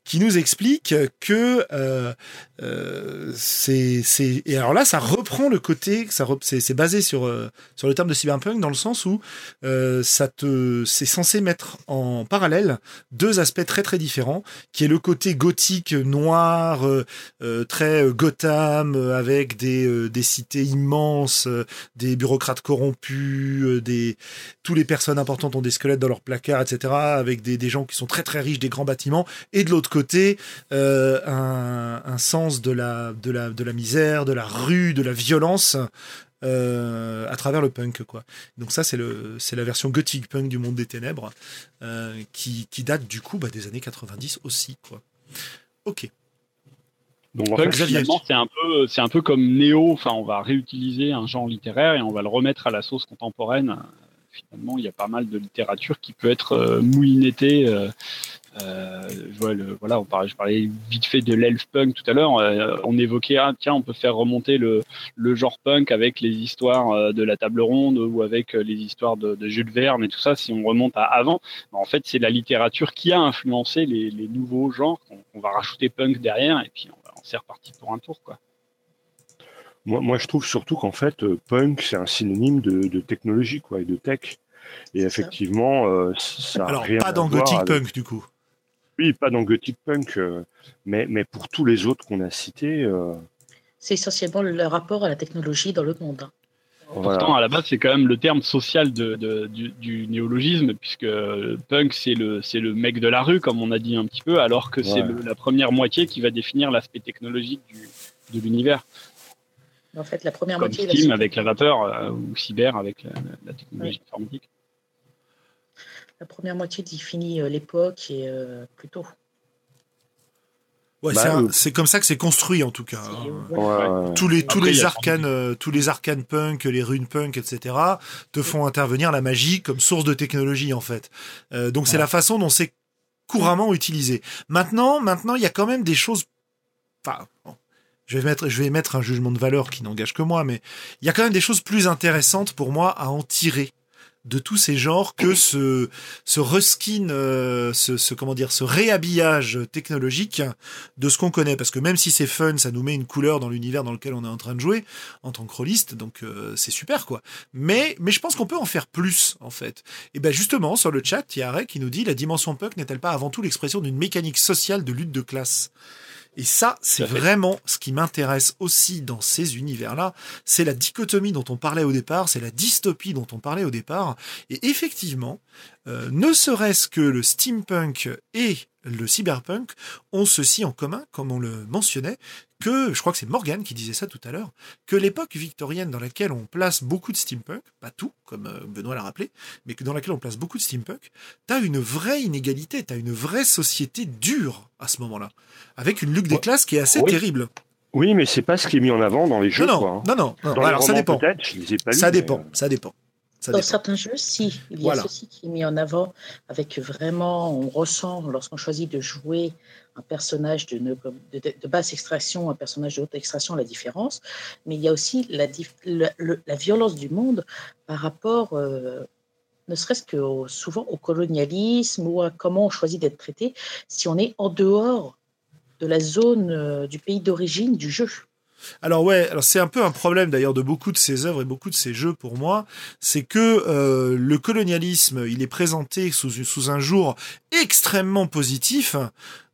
qui nous explique que euh, euh, c'est et alors là ça reprend le côté ça c'est basé sur euh, sur le terme de cyberpunk dans le sens où ça te c'est censé mettre en parallèle deux aspects très très différents qui est le côté gothique noir très Gotham avec des des cités immenses des bureaucrates corrompus des tous les personnes importantes ont des squelettes dans leurs placards etc avec des des gens qui sont très très riches des grands bâtiments et de l'autre côté un un sens de la, de la, de la misère, de la rue, de la violence euh, à travers le punk quoi. Donc ça c'est le c'est la version gothic punk du monde des ténèbres euh, qui, qui, date du coup bah, des années 90 aussi quoi. Ok. Donc finalement c'est un peu c'est un peu comme néo. Enfin on va réutiliser un genre littéraire et on va le remettre à la sauce contemporaine. Finalement il y a pas mal de littérature qui peut être euh, moulinetée euh, le, voilà, on parlait, je parlais vite fait de l'elf punk tout à l'heure. Euh, on évoquait, ah, tiens, on peut faire remonter le, genre punk avec les histoires euh, de la table ronde ou avec les histoires de, de Jules Verne et tout ça. Si on remonte à avant, en fait, c'est la littérature qui a influencé les, nouveaux genres. On, va rajouter punk derrière et puis on, on s'est reparti pour un tour, quoi. Moi, moi, je trouve surtout qu'en fait, euh, punk, c'est un synonyme de, de, technologie quoi, et de tech. Et effectivement, euh, ça Alors, pas dans Gothic Punk, du coup. Oui, pas dans Gothic Punk, euh, mais, mais pour tous les autres qu'on a cités. Euh, c'est essentiellement le rapport à la technologie dans le monde. Hein. Pourtant, à la base, c'est quand même le terme social de, de, du, du, néologisme, puisque punk, c'est le, c'est le mec de la rue, comme on a dit un petit peu, alors que c'est la première moitié qui va définir l'aspect technologique du, de l'univers. En fait, la première comme moitié. Steam la avec la vapeur, euh, ou Cyber avec la, la technologie oui. informatique. La première moitié définit euh, l'époque et euh, plutôt. Ouais, bah, c'est comme ça que c'est construit en tout cas. Ouais, ouais, tous les tous Après, les arcanes, euh, tous les arcanes punk, les runes punk, etc. te font intervenir la magie comme source de technologie en fait. Euh, donc c'est la façon dont c'est couramment utilisé. Maintenant, maintenant il y a quand même des choses. Enfin, je vais mettre, un jugement de valeur qui n'engage que moi, mais il y a quand même des choses plus intéressantes pour moi à en tirer de tous ces genres que ce ce reskin euh, ce, ce comment dire ce réhabillage technologique de ce qu'on connaît. Parce que même si c'est fun ça nous met une couleur dans l'univers dans lequel on est en train de jouer en tant que rôliste donc euh, c'est super quoi. Mais mais je pense qu'on peut en faire plus en fait. Et ben justement sur le chat il y a Ray qui nous dit la dimension punk n'est-elle pas avant tout l'expression d'une mécanique sociale de lutte de classe? Et ça, c'est vraiment ce qui m'intéresse aussi dans ces univers-là. C'est la dichotomie dont on parlait au départ, c'est la dystopie dont on parlait au départ. Et effectivement, euh, ne serait-ce que le steampunk et le cyberpunk ont ceci en commun, comme on le mentionnait, que, je crois que c'est Morgan qui disait ça tout à l'heure, que l'époque victorienne dans laquelle on place beaucoup de steampunk, pas tout, comme Benoît l'a rappelé, mais que dans laquelle on place beaucoup de steampunk, t'as une vraie inégalité, t'as une vraie société dure à ce moment-là, avec une lutte des classes qui est assez oui. terrible. Oui, mais c'est pas ce qui est mis en avant dans les jeux. Non, non, quoi, hein. non, non, non. Alors ça dépend. Pas ça mais, dépend, euh... ça dépend. Ça Dans dépend. certains jeux, si. Il y Voilà. a ceci qui est mis en avant avec vraiment, on ressent lorsqu'on choisit de jouer un personnage de, de, de, basse extraction, un personnage de haute extraction, la différence. Mais il y a aussi la, la, la violence du monde par rapport, euh, ne serait-ce que au, souvent au colonialisme ou à comment on choisit d'être traité si on est en dehors de la zone euh, du pays d'origine du jeu. Alors ouais, alors c'est un peu un problème d'ailleurs de beaucoup de ces œuvres et beaucoup de ces jeux pour moi, c'est que euh, le colonialisme, il est présenté sous, sous un jour extrêmement positif.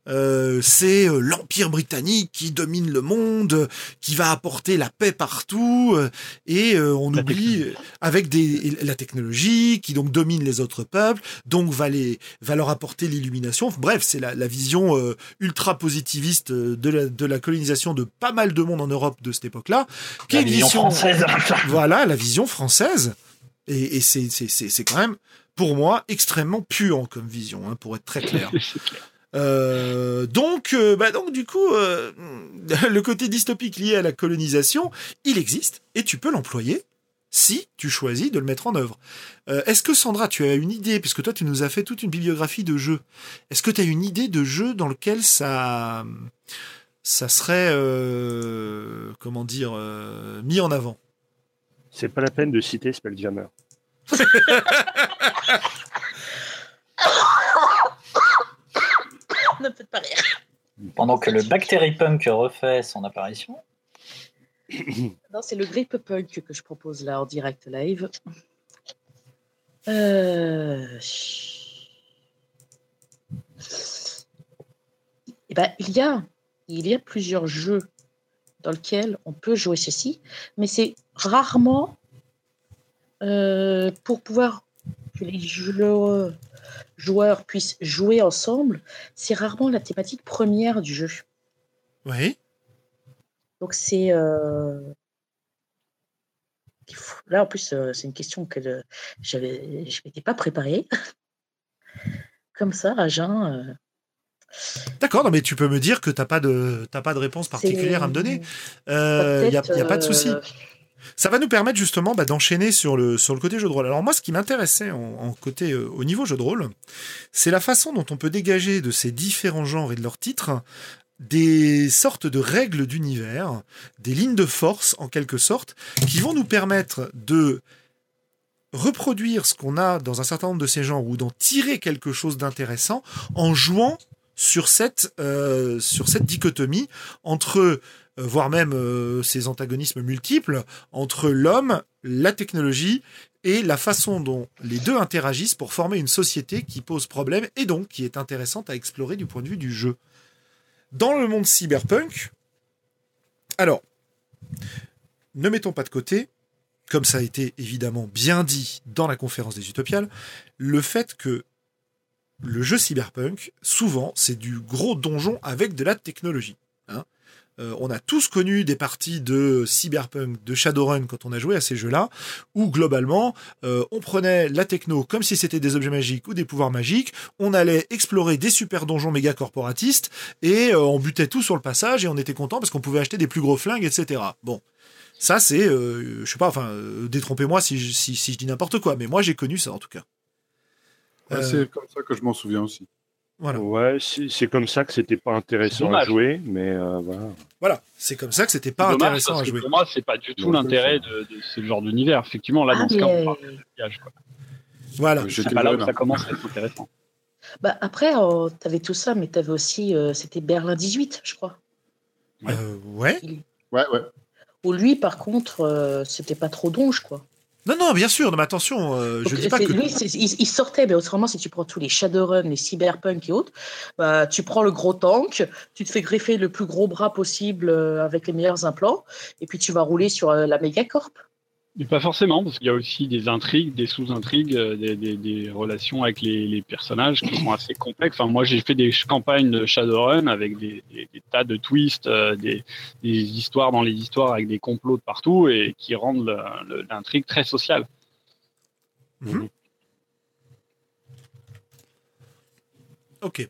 Euh, c'est l'empire britannique qui domine le monde, qui va apporter la paix partout, euh, et euh, on la oublie avec des la technologie qui donc domine les autres peuples, donc va les va leur apporter l'illumination. Bref, c'est la, la, vision euh, ultra positiviste de la de la colonisation de pas mal de monde en Europe de cette époque-là, qui la est une vision française. voilà, la vision française, et, c'est quand même pour moi extrêmement puant comme vision, hein, pour être très clair. (laughs) Euh, donc, euh, bah donc du coup, euh, (laughs) le côté dystopique lié à la colonisation, il existe et tu peux l'employer si tu choisis de le mettre en œuvre. Euh, Est-ce que Sandra, tu as une idée, puisque toi tu nous as fait toute une bibliographie de jeux, est-ce que tu as une idée de jeu dans lequel ça, ça serait, euh, comment dire, euh, mis en avant? C'est pas la peine de citer Spelljammer. (laughs) ne peut pas rire. Pendant que le Bacteripunk refait son apparition. (coughs) Non, c'est le Grip Punk que je propose là en direct live. Euh... Eh ben, il y a, il y a plusieurs jeux dans lesquels on peut jouer ceci, mais c'est rarement euh, pour pouvoir que les joueurs, joueurs puissent jouer ensemble, c'est rarement la thématique première du jeu. Oui. Donc c'est euh... là en plus euh, c'est une question que euh, j'avais je m'étais pas préparée (laughs) comme ça à jeun. D'accord, non mais tu peux me dire que t'as pas de pas de réponse particulière à me donner. Il euh, y, a, pas de souci. euh, Ça va nous permettre justement bah, d'enchaîner sur le sur côté jeu de rôle. Alors moi, ce qui m'intéressait en, en, côté euh, au niveau jeu de rôle, c'est la façon dont on peut dégager de ces différents genres et de leurs titres des sortes de règles d'univers, des lignes de force en quelque sorte, qui vont nous permettre de reproduire ce qu'on a dans un certain nombre de ces genres ou d'en tirer quelque chose d'intéressant en jouant sur cette euh, sur cette dichotomie entre voire même ces antagonismes multiples entre l'homme, la technologie et la façon dont les deux interagissent pour former une société qui pose problème et donc qui est intéressante à explorer du point de vue du jeu. Dans le monde cyberpunk, alors, ne mettons pas de côté, comme ça a été évidemment bien dit dans la conférence des Utopiales, le fait que le jeu cyberpunk, souvent, c'est du gros donjon avec de la technologie. Hein. Euh, on a tous connu des parties de Cyberpunk, de Shadowrun quand on a joué à ces jeux-là, où globalement, euh, on prenait la techno comme si c'était des objets magiques ou des pouvoirs magiques, on allait explorer des super donjons méga corporatistes, et euh, on butait tout sur le passage, et on était content parce qu'on pouvait acheter des plus gros flingues, etc. Bon. Ça, c'est, je sais pas, enfin, détrompez-moi si, si, si, je dis n'importe quoi, mais moi j'ai connu ça en tout cas. c'est comme ça que je m'en souviens aussi. Voilà. Ouais, c'est comme ça que c'était pas intéressant à jouer, mais euh, voilà. Voilà, c'est comme ça que c'était pas intéressant à jouer. pour moi, c'est pas du tout l'intérêt de, de, ce genre d'univers. Effectivement, là, dans ah, ce cas, on parle de. Quoi. Voilà. C'est pas là où ça commence à être intéressant. Bah, après, oh, tu avais tout ça, mais tu avais aussi. Euh, c'était Berlin 18, je crois. Ouais. Euh, ouais. Ouais, ouais. Où lui, par contre, c'était pas trop donge, quoi. Non, non, bien sûr, mais attention, euh, je dis pas que... Lui, il, sortait, mais autrement, si tu prends tous les Shadowrun, les Cyberpunk et autres, bah, tu prends le gros tank, tu te fais greffer le plus gros bras possible euh, avec les meilleurs implants, et puis tu vas rouler sur euh, la Pas forcément, parce qu'il y a aussi des intrigues, des sous-intrigues, euh, des, relations avec les, personnages qui sont assez complexes. Enfin, moi, j'ai fait des campagnes de Shadowrun avec des, tas de twists, euh, des, histoires dans les histoires avec des complots de partout et qui rendent l'intrigue très sociale. Mhm. Ok.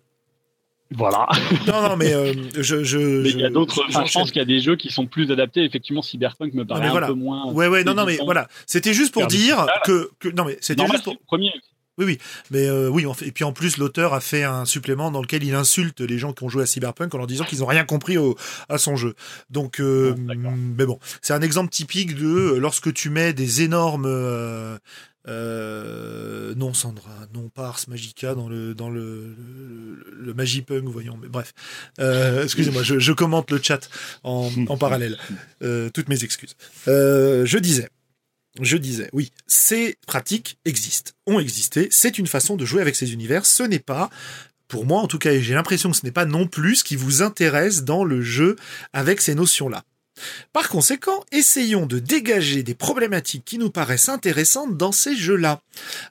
Voilà. Non, non, mais euh, je, je, il y a d'autres. Je, pense qu'il y a des jeux qui sont plus adaptés. Effectivement, Cyberpunk me paraît un peu moins. Ouais, ouais, non, non, mais voilà. C'était juste pour dire que, que, non, mais c'était juste pour. Premier. Oui, oui, mais euh, oui, et puis en plus l'auteur a fait un supplément dans lequel il insulte les gens qui ont joué à Cyberpunk en leur disant qu'ils n'ont rien compris au, à son jeu. Donc, euh, mais bon, c'est un exemple typique de lorsque tu mets des énormes euh, non, Sandra, non pas Ars Magica dans le dans le, le, Magipunk, voyons. Mais bref, euh, excusez-moi, je, je, commente le chat en, en (laughs) parallèle. Euh, toutes mes excuses. Euh, je disais, je disais, oui, ces pratiques existent, ont existé. C'est une façon de jouer avec ces univers. Ce n'est pas pour moi en tout cas, et j'ai l'impression que ce n'est pas non plus ce qui vous intéresse dans le jeu avec ces notions-là. Par conséquent, essayons de dégager des problématiques qui nous paraissent intéressantes dans ces jeux-là.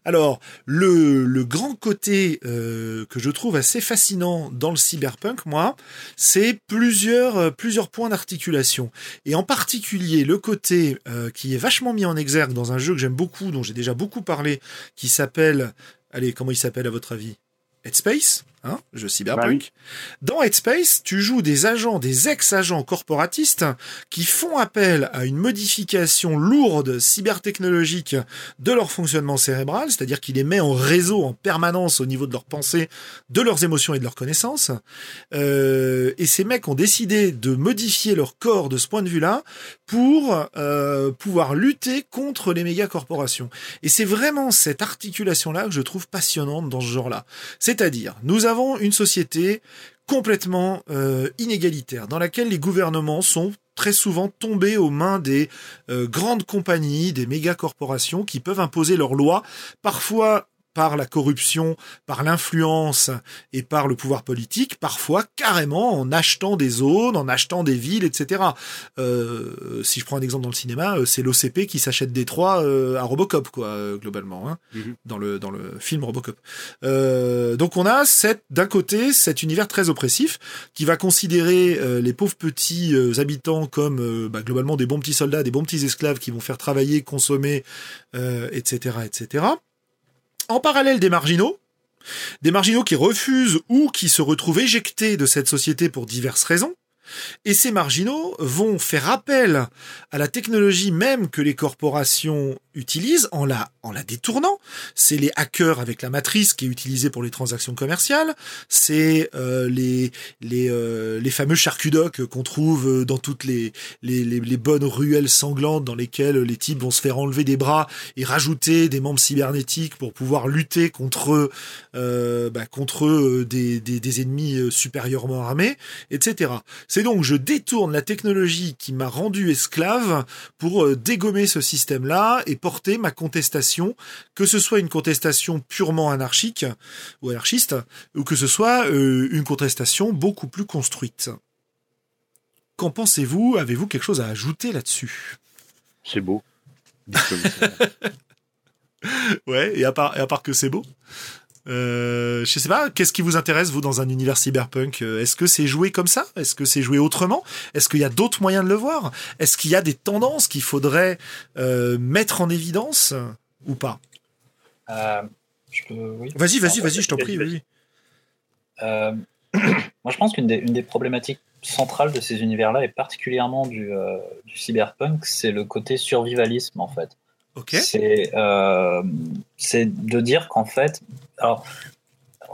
Alors, le, grand côté euh, que je trouve assez fascinant dans le cyberpunk, moi, c'est plusieurs, euh, points d'articulation. Et en particulier, le côté euh, qui est vachement mis en exergue dans un jeu que j'aime beaucoup, dont j'ai déjà beaucoup parlé, qui s'appelle... Allez, comment il s'appelle à votre avis? Headspace? Hein, jeu cyberpunk. Bah Dans Headspace, tu joues des agents, des ex-agents corporatistes qui font appel à une modification lourde cybertechnologique de leur fonctionnement cérébral, c'est-à-dire qu'il les met en réseau en permanence au niveau de leurs pensées, de leurs émotions et de leurs connaissances. Euh, et ces mecs ont décidé de modifier leur corps de ce point de vue-là pour euh, pouvoir lutter contre les méga corporations. Et c'est vraiment cette articulation-là que je trouve passionnante dans ce genre-là. C'est-à-dire, nous avons une société complètement euh, inégalitaire, dans laquelle les gouvernements sont très souvent tombés aux mains des euh, grandes compagnies, des méga corporations qui peuvent imposer leurs lois, parfois par la corruption, par l'influence et par le pouvoir politique, parfois carrément en achetant des zones, en achetant des villes, etc. Euh, si je prends un exemple dans le cinéma, euh, c'est l'OCP qui s'achète Détroit euh, à Robocop, quoi, euh, globalement, hein, mhm. dans le dans le film Robocop. donc on a cette d'un côté cet univers très oppressif qui va considérer les pauvres petits habitants comme bah, globalement des bons petits soldats, des bons petits esclaves qui vont faire travailler, consommer, etc., etc en parallèle des marginaux, des marginaux qui refusent ou qui se retrouvent éjectés de cette société pour diverses raisons, et ces marginaux vont faire appel à la technologie même que les corporations utilisent en la, en la détournant. C'est les hackers avec la matrice qui est utilisée pour les transactions commerciales. C'est euh, les, les, euh, les fameux charcudocs qu'on trouve dans toutes les, les, les, bonnes ruelles sanglantes dans lesquelles les types vont se faire enlever des bras et rajouter des membres cybernétiques pour pouvoir lutter contre, euh, bah, contre des, des, ennemis supérieurement armés, etc donc je détourne la technologie qui m'a rendu esclave pour euh, dégommer ce système-là et porter ma contestation, que ce soit une contestation purement anarchique ou anarchiste, ou que ce soit euh, une contestation beaucoup plus construite. Qu'en pensez-vous? Avez-vous quelque chose à ajouter là-dessus? C'est beau. (laughs) ouais, et à part, et à part que c'est beau? Euh, je sais pas, qu'est-ce qui vous intéresse, vous, dans un univers cyberpunk? Est-ce que c'est joué comme ça? Est-ce que c'est joué autrement? Est-ce qu'il y a d'autres moyens de le voir? Est-ce qu'il y a des tendances qu'il faudrait euh, mettre en évidence ou pas? Euh, Vas-y, vas-y, vas-y, je t'en prie, vas-y. Euh, (clears throat) moi, je pense qu'une des, problématiques centrales de ces univers-là, et particulièrement du, euh, du cyberpunk, c'est le côté survivalisme, en fait. C'est euh, c'est de dire qu'en fait, alors,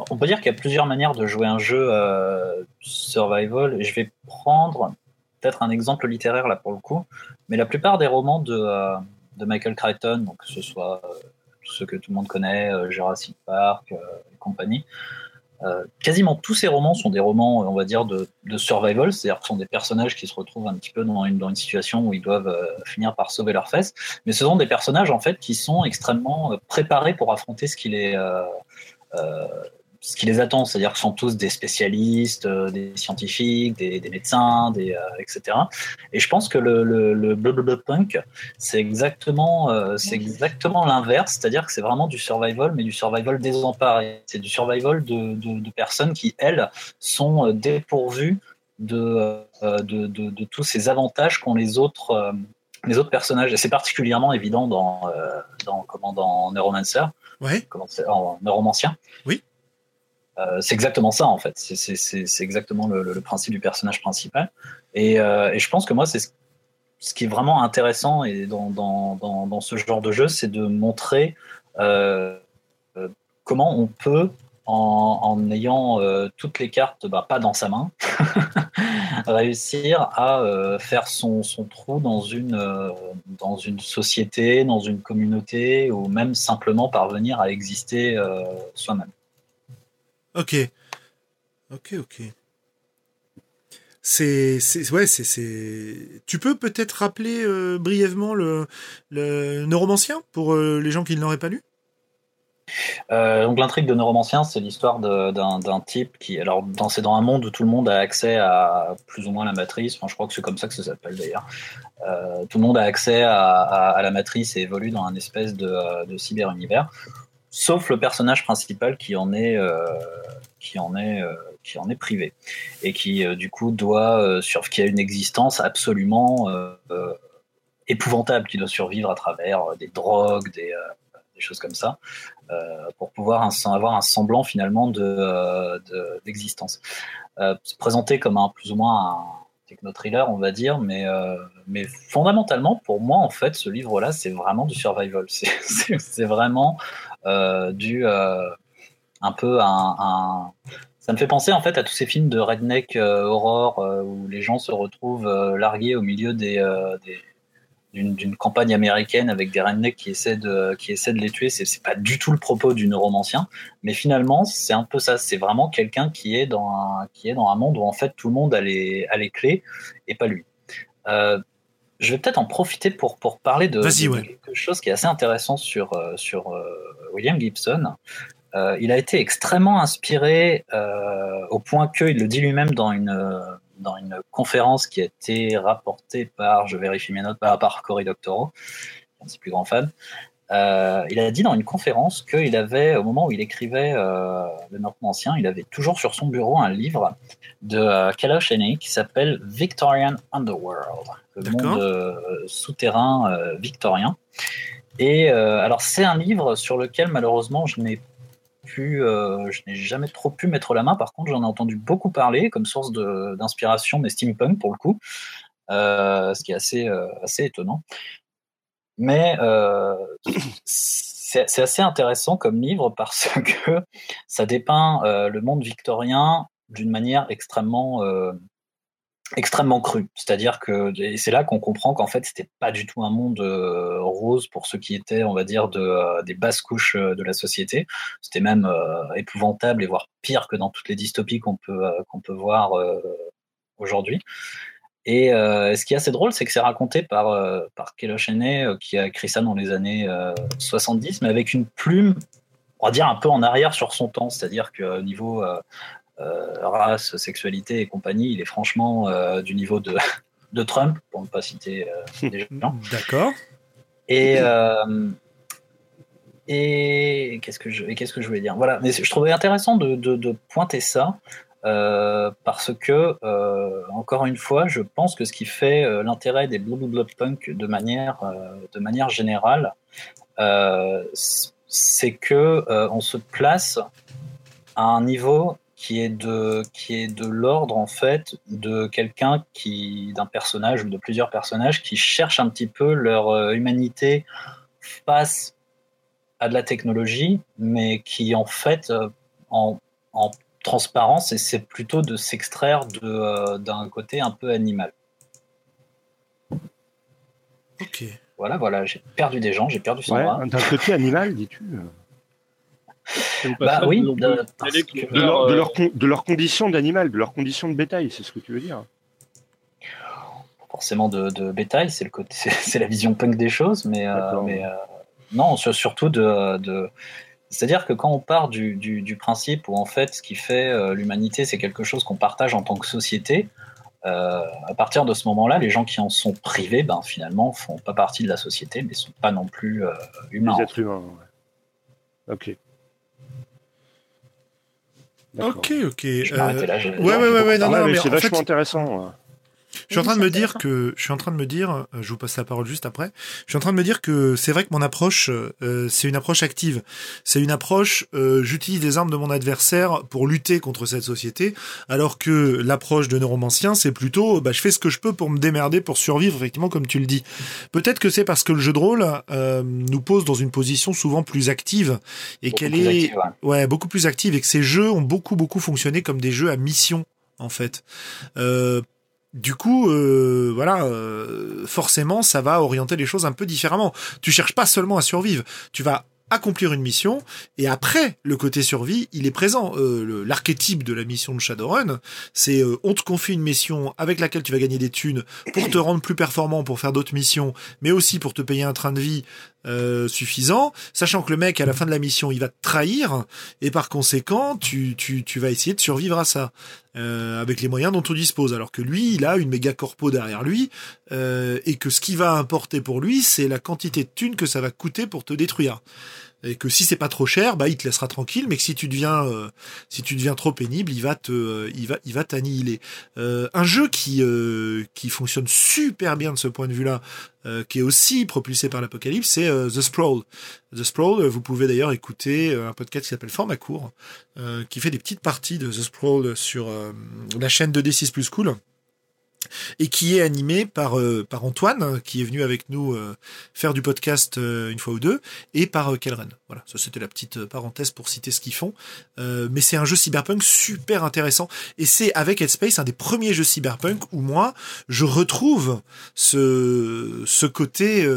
on peut dire qu'il y a plusieurs manières de jouer un jeu euh, survival. Je vais prendre peut-être un exemple littéraire là pour le coup, mais la plupart des romans de, euh, de Michael Crichton, donc que ce soit ceux que tout le monde connaît, Jurassic Park et compagnie, euh, quasiment tous ces romans sont des romans, on va dire, de, survival, c'est-à-dire que ce sont des personnages qui se retrouvent un petit peu dans une, dans une situation où ils doivent euh, finir par sauver leurs fesses, mais ce sont des personnages en fait qui sont extrêmement euh, préparés pour affronter ce qui les, ce qui les attend, c'est-à-dire que sont tous des spécialistes, euh, des scientifiques, des, médecins, des, euh, etc. Et je pense que le, le, le punk, c'est exactement, euh, c'est exactement l'inverse, c'est-à-dire que c'est vraiment du survival, mais du survival désemparé. C'est du survival de, de, personnes qui, elles, sont dépourvues de, de, de, tous ces avantages qu'ont les autres, les autres personnages. Et c'est particulièrement évident dans, dans, comment, dans Neuromancer. Ouais. Comment en neuromancien. Oui. Euh, c'est exactement ça en fait. C'est exactement le, principe du personnage principal. Et, euh, et je pense que moi, c'est ce, qui est vraiment intéressant dans, ce genre de jeu, c'est de montrer euh, comment on peut, en, ayant toutes les cartes, bah, pas dans sa main, (laughs) réussir à faire son, trou dans une société, dans une communauté, ou même simplement parvenir à exister soi-même. Ok. Ok, ok. C'est, ouais, c'est. Tu peux peut-être rappeler euh, brièvement le, le neuromancien pour euh, les gens qui ne l'auraient pas lu? Euh, donc l'intrigue de Neuromancien, c'est l'histoire d'un type qui, alors dans, c'est dans un monde où tout le monde a accès à plus ou moins la matrice. Enfin, je crois que c'est comme ça que ça s'appelle d'ailleurs. tout le monde a accès à, à, la matrice et évolue dans un espèce de, de cyber univers sauf le personnage principal qui en est euh, qui en est euh, qui en est privé et qui euh, du coup doit sur qui a une existence absolument épouvantable qui doit survivre à travers des drogues des, choses comme ça pour pouvoir avoir un semblant finalement de d'existence se présenter comme un plus ou moins un techno-thriller, on va dire, mais, mais fondamentalement, pour moi, en fait, ce livre-là, c'est vraiment du survival. (laughs) C'est vraiment du euh, un peu un, ça me fait penser en fait à tous ces films de redneck euh, horror où les gens se retrouvent largués au milieu des, d'une campagne américaine avec des rednecks qui essaient de qui de les tuer. C'est pas du tout le propos du neuromancien mais finalement c'est un peu ça. C'est vraiment quelqu'un qui est dans un qui est dans un monde où en fait tout le monde a les a les clés et pas lui je vais peut-être en profiter pour, pour parler de, quelque chose qui est assez intéressant sur, euh, sur euh, William Gibson. Euh, il a été extrêmement inspiré au point qu'il le dit lui-même dans une, dans une conférence qui a été rapportée par, je vérifie mes notes, par Cory Doctorow, un de ses plus grands fans. Il a dit dans une conférence qu'il avait, au moment où il écrivait Le Nord Ancien, il avait toujours sur son bureau un livre de euh, Kalash qui s'appelle Victorian Underworld le monde euh, souterrain euh, victorien. Et euh, alors c'est un livre sur lequel malheureusement je n'ai pu, je n'ai jamais trop pu mettre la main. Par contre, j'en ai entendu beaucoup parler comme source d'inspiration, mais steampunk pour le coup, ce qui est assez, assez étonnant. Mais c'est assez intéressant comme livre parce (laughs) que ça dépeint le monde victorien d'une manière extrêmement extrêmement cru. C'est-à-dire que c'est là qu'on comprend qu'en fait c'était pas du tout un monde euh, rose pour ceux qui étaient, on va dire, de, euh, des basses couches euh, de la société. C'était même épouvantable et voire pire que dans toutes les dystopies qu'on peut qu'on peut voir aujourd'hui. Et ce qui est assez drôle, c'est que c'est raconté par, par Kelosh qui a écrit ça dans les années 70, mais avec une plume, on va dire, un peu en arrière sur son temps. C'est-à-dire qu'au niveau race, sexualité et compagnie, il est franchement du niveau de, (laughs) de Trump, pour ne pas citer des (laughs) gens. D'accord. Et, et qu'est-ce que je qu'est-ce que je voulais dire? Voilà, mais je trouvais intéressant de, de, pointer ça euh, parce que euh, encore une fois, je pense que ce qui fait euh, l'intérêt des Blue Blood Punk de manière de manière générale, c'est que on se place à un niveau qui est de qui est de l'ordre en fait de quelqu'un qui d'un personnage ou de plusieurs personnages qui cherchent un petit peu leur humanité face à de la technologie, mais qui en fait, en, transparence, c'est plutôt de s'extraire euh, d'un côté un peu animal. Ok. Voilà, voilà, j'ai perdu des gens, j'ai perdu son ouais, D'un côté animal, dis-tu bah oui, de, leur, de, leur, de leur condition d'animal, de leur condition de bétail, c'est ce que tu veux dire. Forcément de, bétail, c'est le côté, (laughs) c'est la vision punk des choses, mais, euh, mais non, surtout de, c'est-à-dire que quand on part du, principe où en fait ce qui fait euh, l'humanité c'est quelque chose qu'on partage en tant que société, euh, à partir de ce moment-là, les gens qui en sont privés, ben finalement font pas partie de la société, mais sont pas non plus euh, humains. Des êtres humains. Ok. Ok, ok. Je là, ouais, ouais, ouais, non, non, mais, c'est vachement intéressant. Je suis en train de me dire que je suis en train de me dire, euh, je vous passe la parole juste après. Je suis en train de me dire que c'est vrai que mon approche, euh, c'est une approche active. C'est une approche, euh, j'utilise les armes de mon adversaire pour lutter contre cette société, alors que l'approche de neuromancien, c'est plutôt, bah, je fais ce que je peux pour me démerder, pour survivre, effectivement, comme tu le dis. Peut-être que c'est parce que le jeu de rôle nous pose dans une position souvent plus active et qu'elle est, ouais. beaucoup plus active et que ces jeux ont beaucoup beaucoup fonctionné comme des jeux à mission en fait. Euh, du coup, euh, voilà, euh, forcément, ça va orienter les choses un peu différemment. Tu cherches pas seulement à survivre, tu vas accomplir une mission et après le côté survie il est présent euh, l'archétype de la mission de Shadowrun c'est euh, on te confie une mission avec laquelle tu vas gagner des thunes pour te rendre plus performant pour faire d'autres missions mais aussi pour te payer un train de vie euh, suffisant sachant que le mec à la fin de la mission il va te trahir et par conséquent tu, tu, tu vas essayer de survivre à ça avec les moyens dont on dispose. Alors que lui il a une méga corpo derrière lui et que ce qui va importer pour lui c'est la quantité de thunes que ça va coûter pour te détruire et que si c'est pas trop cher, bah il te laissera tranquille, mais que si tu deviens euh, si tu deviens trop pénible, il va te euh, il va il va t'annihiler. Euh, un jeu qui qui fonctionne super bien de ce point de vue-là, qui est aussi propulsé par l'apocalypse, c'est The Sprawl. The Sprawl, vous pouvez d'ailleurs écouter un podcast qui s'appelle Format court, qui fait des petites parties de The Sprawl sur la chaîne de D6 Plus Cool et qui est animé par euh, par Antoine qui est venu avec nous euh, faire du podcast euh, une fois ou deux et par Kelren. Voilà, ça c'était la petite parenthèse pour citer ce qu'ils font. mais c'est un jeu cyberpunk super intéressant et c'est avec Headspace un des premiers jeux cyberpunk où moi je retrouve ce ce côté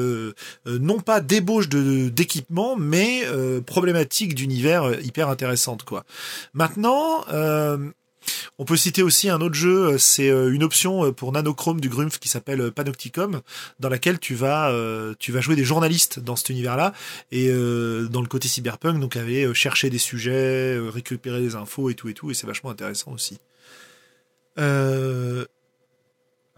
non pas débauche de d'équipement mais problématique d'univers hyper intéressante quoi. Maintenant on peut citer aussi un autre jeu, euh, c'est euh, une option euh, pour Nanochrome du Grumpf qui s'appelle Panopticom, dans laquelle tu vas tu vas jouer des journalistes dans cet univers-là et dans le côté cyberpunk, donc aller chercher des sujets, récupérer des infos et tout et tout, et c'est vachement intéressant aussi. Alors,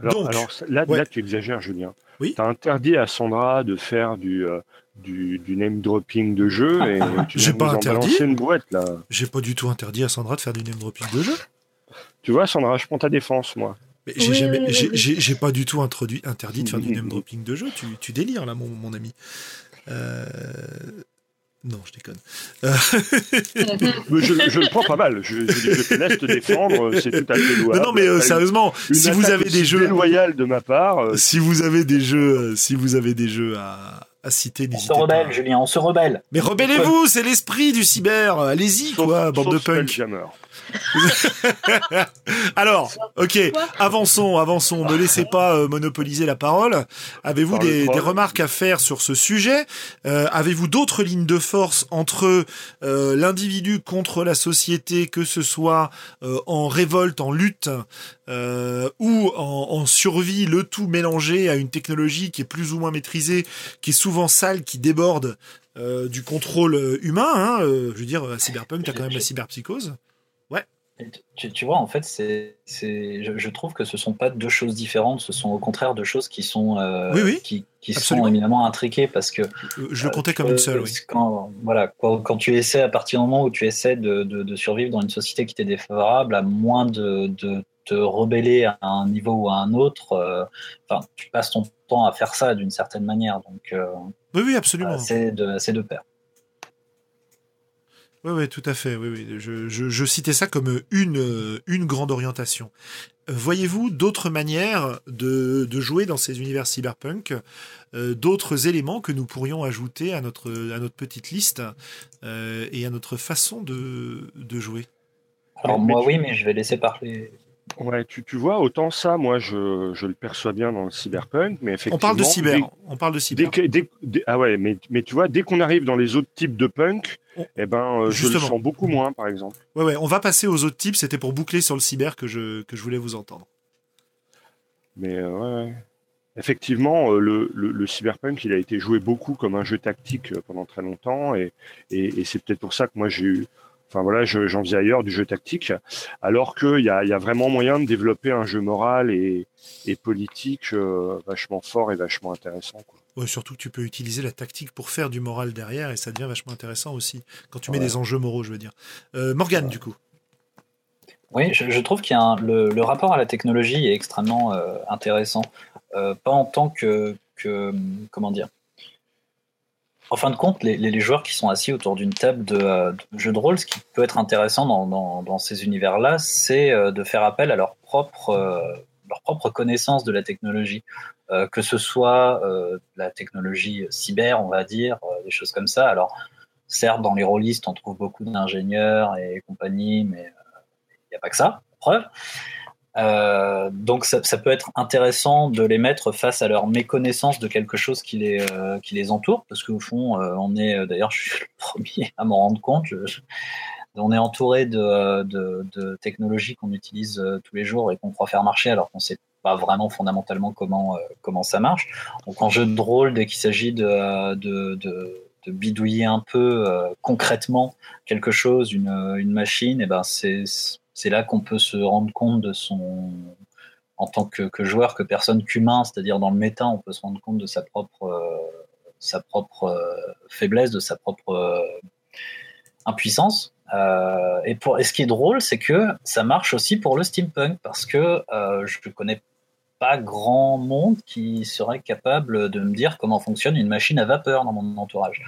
alors, là, là, tu exagères, Julien. Oui. as interdit à Sandra de faire du, du, name dropping de jeu et tu J'ai pas interdit. une boîte là. J'ai pas du tout interdit à Sandra de faire du name dropping de jeu. Tu vois, Sandra, je prends ta défense, moi. J'ai jamais, j'ai pas du tout introduit, interdit de faire du name dropping de jeu. Tu, tu délires là, mon, mon ami. Euh... Non, je déconne. (laughs) je, je, le prends pas mal. Je, je, te laisse te défendre. C'est tout à fait louable. Non, mais euh, sérieusement, si vous avez des jeux loyal de ma part, euh, si vous avez des jeux, si vous avez des jeux à, à citer, On se rebelle, pas. Julien. On se rebelle. Mais rebellez-vous, c'est l'esprit du cyber. Allez-y, quoi, bande de punk. (laughs) Alors, ok, avançons, avançons. Ne laissez pas euh, monopoliser la parole. Avez-vous des, remarques à faire sur ce sujet? Euh, Avez-vous d'autres lignes de force entre euh, l'individu contre la société, que ce soit en révolte, en lutte ou en, en, survie, le tout mélangé à une technologie qui est plus ou moins maîtrisée, qui est souvent sale, qui déborde du contrôle humain. Hein, je veux dire, à Cyberpunk, tu as quand même la cyberpsychose? Tu, vois, en fait, c'est, je, trouve que ce sont pas deux choses différentes, ce sont au contraire deux choses qui sont, euh, qui, sont éminemment intriquées parce que. Euh, je le comptais comme une seule, oui. Quand, voilà, quand, tu essaies, à partir du moment où tu essaies de, survivre dans une société qui t'est défavorable, à moins de, te rebeller à un niveau ou à un autre, euh, enfin, tu passes ton temps à faire ça d'une certaine manière. Donc, oui, oui, absolument. c'est de, c'est de pair. Oui, oui, tout à fait. Oui, oui. Je, je, citais ça comme une, une grande orientation. Voyez-vous d'autres manières de, de, jouer dans ces univers cyberpunk, euh, d'autres éléments que nous pourrions ajouter à notre, à notre petite liste euh, et à notre façon de, de jouer? Alors moi oui, mais je vais laisser parler Ouais, tu, tu, vois, autant ça, moi, je, je, le perçois bien dans le cyberpunk, mais effectivement. On parle de cyber. on parle de cyber. ah ouais, mais, mais tu vois, dès qu'on arrive dans les autres types de punk, eh ben, euh, je le sens beaucoup moins, par exemple. Ouais, ouais, on va passer aux autres types. C'était pour boucler sur le cyber que je, que je voulais vous entendre. Mais euh, ouais, effectivement, euh, le, le, le, cyberpunk, il a été joué beaucoup comme un jeu tactique pendant très longtemps, et, et, et c'est peut-être pour ça que moi j'ai eu Enfin voilà, j'en viens ailleurs du jeu tactique, alors qu'il y a, y a vraiment moyen de développer un jeu moral et, et politique euh, vachement fort et vachement intéressant. Quoi. Ouais, surtout que tu peux utiliser la tactique pour faire du moral derrière et ça devient vachement intéressant aussi quand tu mets des enjeux moraux, je veux dire. Euh, Morgane, du coup. Oui, je, je trouve qu'il y a un, le, le, rapport à la technologie est extrêmement euh, intéressant, euh, pas en tant que, que comment dire en fin de compte, les, joueurs qui sont assis autour d'une table de, euh, jeu de rôle, ce qui peut être intéressant dans, ces univers-là, c'est euh, de faire appel à leur propre, euh, leur propre connaissance de la technologie. que ce soit la technologie cyber, on va dire, des choses comme ça. Alors, certes, dans les rôlistes, on trouve beaucoup d'ingénieurs et compagnie, mais il n'y a pas que ça, preuve. Euh, donc ça, peut être intéressant de les mettre face à leur méconnaissance de quelque chose qui les, euh, qui les entoure, parce qu'au fond, euh, on est, d'ailleurs, (laughs) je suis le premier à m'en rendre compte, on est entouré de, de, technologies qu'on utilise tous les jours et qu'on croit faire marcher alors qu'on sait pas vraiment fondamentalement comment, comment ça marche. Donc en jeu de rôle, dès qu'il s'agit de, de, bidouiller un peu concrètement quelque chose, une, une machine, et eh ben c'est c'est là qu'on peut se rendre compte de son, en tant que, joueur, que personne qu'humain, c'est-à-dire dans le méta, on peut se rendre compte de sa propre, euh, sa propre euh, faiblesse, de sa propre euh, impuissance. et, pour, et ce qui est drôle, c'est que ça marche aussi pour le steampunk, parce que je ne connais pas grand monde qui serait capable de me dire comment fonctionne une machine à vapeur dans mon entourage.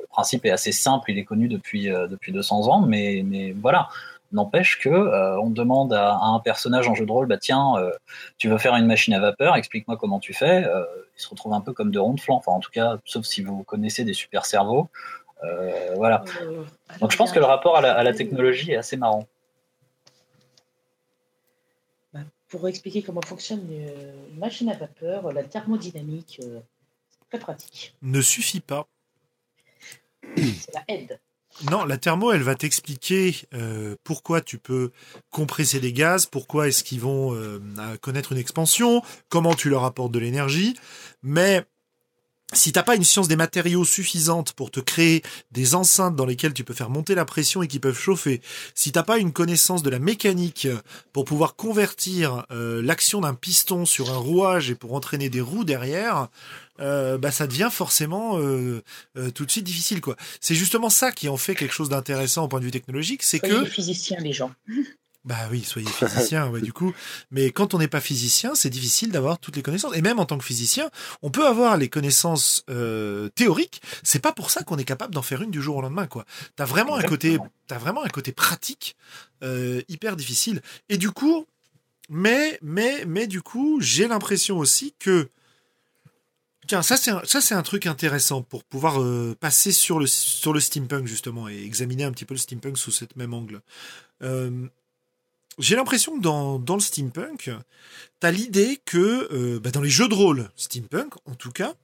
Le principe est assez simple, il est connu depuis, depuis 200 ans, mais, mais voilà. N'empêche que euh, on demande à, un personnage en jeu de rôle, bah tiens, euh, tu veux faire une machine à vapeur, explique-moi comment tu fais. Euh, il se retrouve un peu comme de ronds de flanc. Enfin, en tout cas, sauf si vous connaissez des super cerveaux. voilà. Donc je pense que le rapport à la, technologie est assez marrant. Bah, pour expliquer comment fonctionne une machine à vapeur, la thermodynamique, c'est très pratique. Ne suffit pas. C'est la aide. Non, la thermo, elle va t'expliquer euh, pourquoi tu peux compresser des gaz, pourquoi est-ce qu'ils vont euh, connaître une expansion, comment tu leur apportes de l'énergie, mais si t'as pas une science des matériaux suffisante pour te créer des enceintes dans lesquelles tu peux faire monter la pression et qui peuvent chauffer, si t'as pas une connaissance de la mécanique pour pouvoir convertir euh, l'action d'un piston sur un rouage et pour entraîner des roues derrière, euh, bah ça devient forcément euh, tout de suite difficile quoi. C'est justement ça qui en fait quelque chose d'intéressant au point de vue technologique, c'est que physiciens les gens. Bah oui, soyez (laughs) physicien, ouais, du coup. Mais quand on n'est pas physicien, c'est difficile d'avoir toutes les connaissances. Et même en tant que physicien, on peut avoir les connaissances euh, théoriques. C'est pas pour ça qu'on est capable d'en faire une du jour au lendemain, quoi. T'as vraiment un côté, t'as vraiment un côté pratique euh, hyper difficile. Et du coup, mais, mais, mais du coup, j'ai l'impression aussi que Tiens, ça c'est un, ça c'est un truc intéressant pour pouvoir euh, passer sur le sur le steampunk justement et examiner un petit peu le steampunk sous cet même angle. J'ai l'impression que dans, le steampunk, tu as l'idée que bah, dans les jeux de rôle steampunk, en tout cas,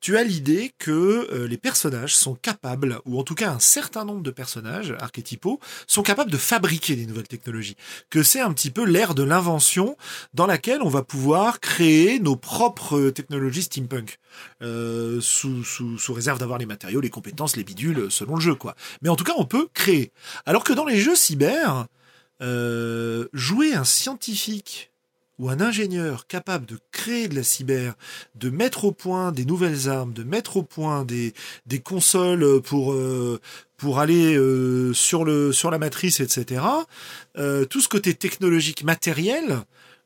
tu as l'idée que euh, les personnages sont capables, ou en tout cas un certain nombre de personnages archétypaux, sont capables de fabriquer des nouvelles technologies. Que c'est un petit peu l'ère de l'invention dans laquelle on va pouvoir créer nos propres technologies steampunk. Euh, sous, sous, sous réserve d'avoir les matériaux, les compétences, les bidules, selon le jeu, quoi. Mais en tout cas, on peut créer. Alors que dans les jeux cyber, euh, jouer un scientifique ou un ingénieur capable de créer de la cyber, de mettre au point des nouvelles armes, de mettre au point des, des consoles pour euh, pour aller euh, sur le sur la matrice, etc. Tout ce côté technologique matériel,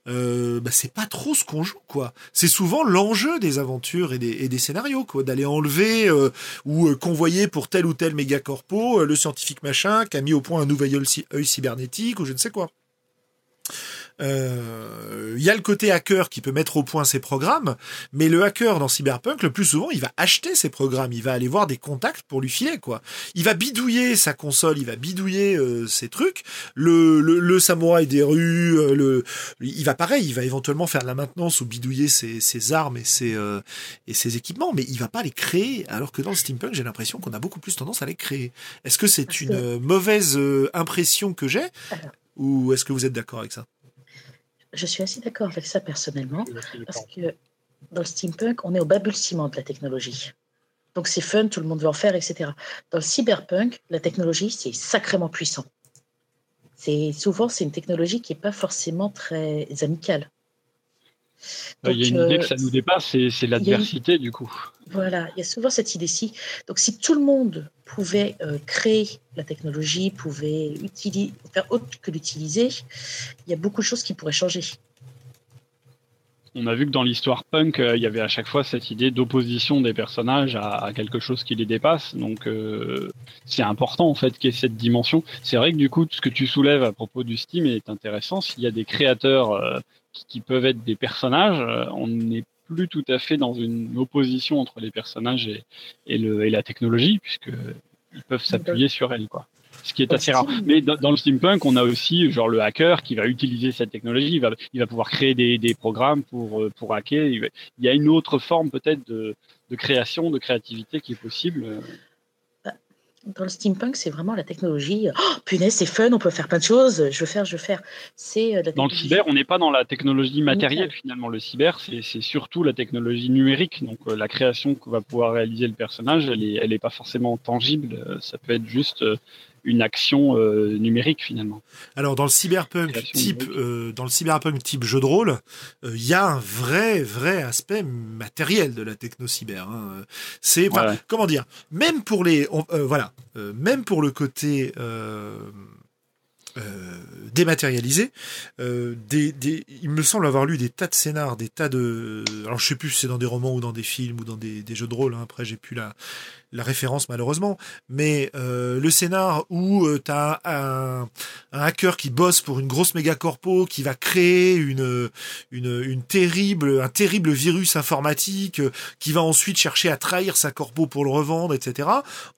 euh, bah, c'est pas trop ce qu'on joue quoi. C'est souvent l'enjeu des aventures et des, scénarios quoi, d'aller enlever euh, ou convoyer pour tel ou tel méga corpo le scientifique machin qui a mis au point un nouvel œil cybernétique ou je ne sais quoi. Euh, il y a le côté hacker qui peut mettre au point ses programmes, mais le hacker dans Cyberpunk, le plus souvent, il va acheter ses programmes, il va aller voir des contacts pour lui filer quoi. Il va bidouiller sa console, il va bidouiller euh, ses trucs. Le, le, le, samouraï des rues, euh, le, il va pareil, il va éventuellement faire de la maintenance ou bidouiller ses, ses armes et ses et ses équipements, mais il va pas les créer. Alors que dans le steampunk, j'ai l'impression qu'on a beaucoup plus tendance à les créer. Est-ce que c'est une mauvaise impression que j'ai, ou est-ce que vous êtes d'accord avec ça? Je suis assez d'accord avec ça personnellement, parce que dans le steampunk, on est au balbutiement de la technologie. Donc c'est fun, tout le monde veut en faire, etc. Dans le cyberpunk, la technologie, c'est sacrément puissant. C'est souvent c'est une technologie qui n'est pas forcément très amicale. Il y a une idée que ça euh, nous dépasse, c'est l'adversité du coup. Voilà, il y a souvent cette idée-ci. Donc si tout le monde pouvait euh, créer la technologie, pouvait utiliser, faire autre que l'utiliser, il y a beaucoup de choses qui pourraient changer. On a vu que dans l'histoire punk, euh, il y avait à chaque fois cette idée d'opposition des personnages à, quelque chose qui les dépasse. Donc c'est important en fait qu'il y ait cette dimension. C'est vrai que du coup, ce que tu soulèves à propos du Steam est intéressant. S'il y a des créateurs qui, peuvent être des personnages, euh, on n'est plus tout à fait dans une opposition entre les personnages et, et, le, et la technologie, puisqu'ils peuvent s'appuyer sur elle, quoi. Ce qui est assez rare. Mais dans, le steampunk, on a aussi genre le hacker qui va utiliser cette technologie, il va, il va pouvoir créer des, des programmes pour, euh, pour hacker. Il y a une autre forme peut-être de, de création, de créativité qui est possible dans le steampunk, c'est vraiment la technologie. Oh, punaise, c'est fun, on peut faire plein de choses. Je veux faire, je veux faire. C'est euh, dans le cyber, on n'est pas dans la technologie matérielle finalement. Le cyber, c'est surtout la technologie numérique. Donc euh, la création que va pouvoir réaliser le personnage, elle n'est elle est pas forcément tangible. Euh, ça peut être juste une action euh, numérique finalement. Alors dans le cyberpunk type euh, dans le cyberpunk type jeu de rôle, euh, il y a un vrai vrai aspect matériel de la techno cyber. Hein. C'est comment dire même pour les voilà même pour le côté dématérialisé. Des, des, il me semble avoir lu des tas de scénars, des tas de. Alors je sais plus si c'est dans des romans ou dans des films ou dans des, des jeux de rôle. Hein. Après j'ai plus la, la référence malheureusement. Mais euh, le scénar où euh, tu as un, hacker qui bosse pour une grosse méga corpo qui va créer une, une terrible, un terrible virus informatique euh, qui va ensuite chercher à trahir sa corpo pour le revendre, etc.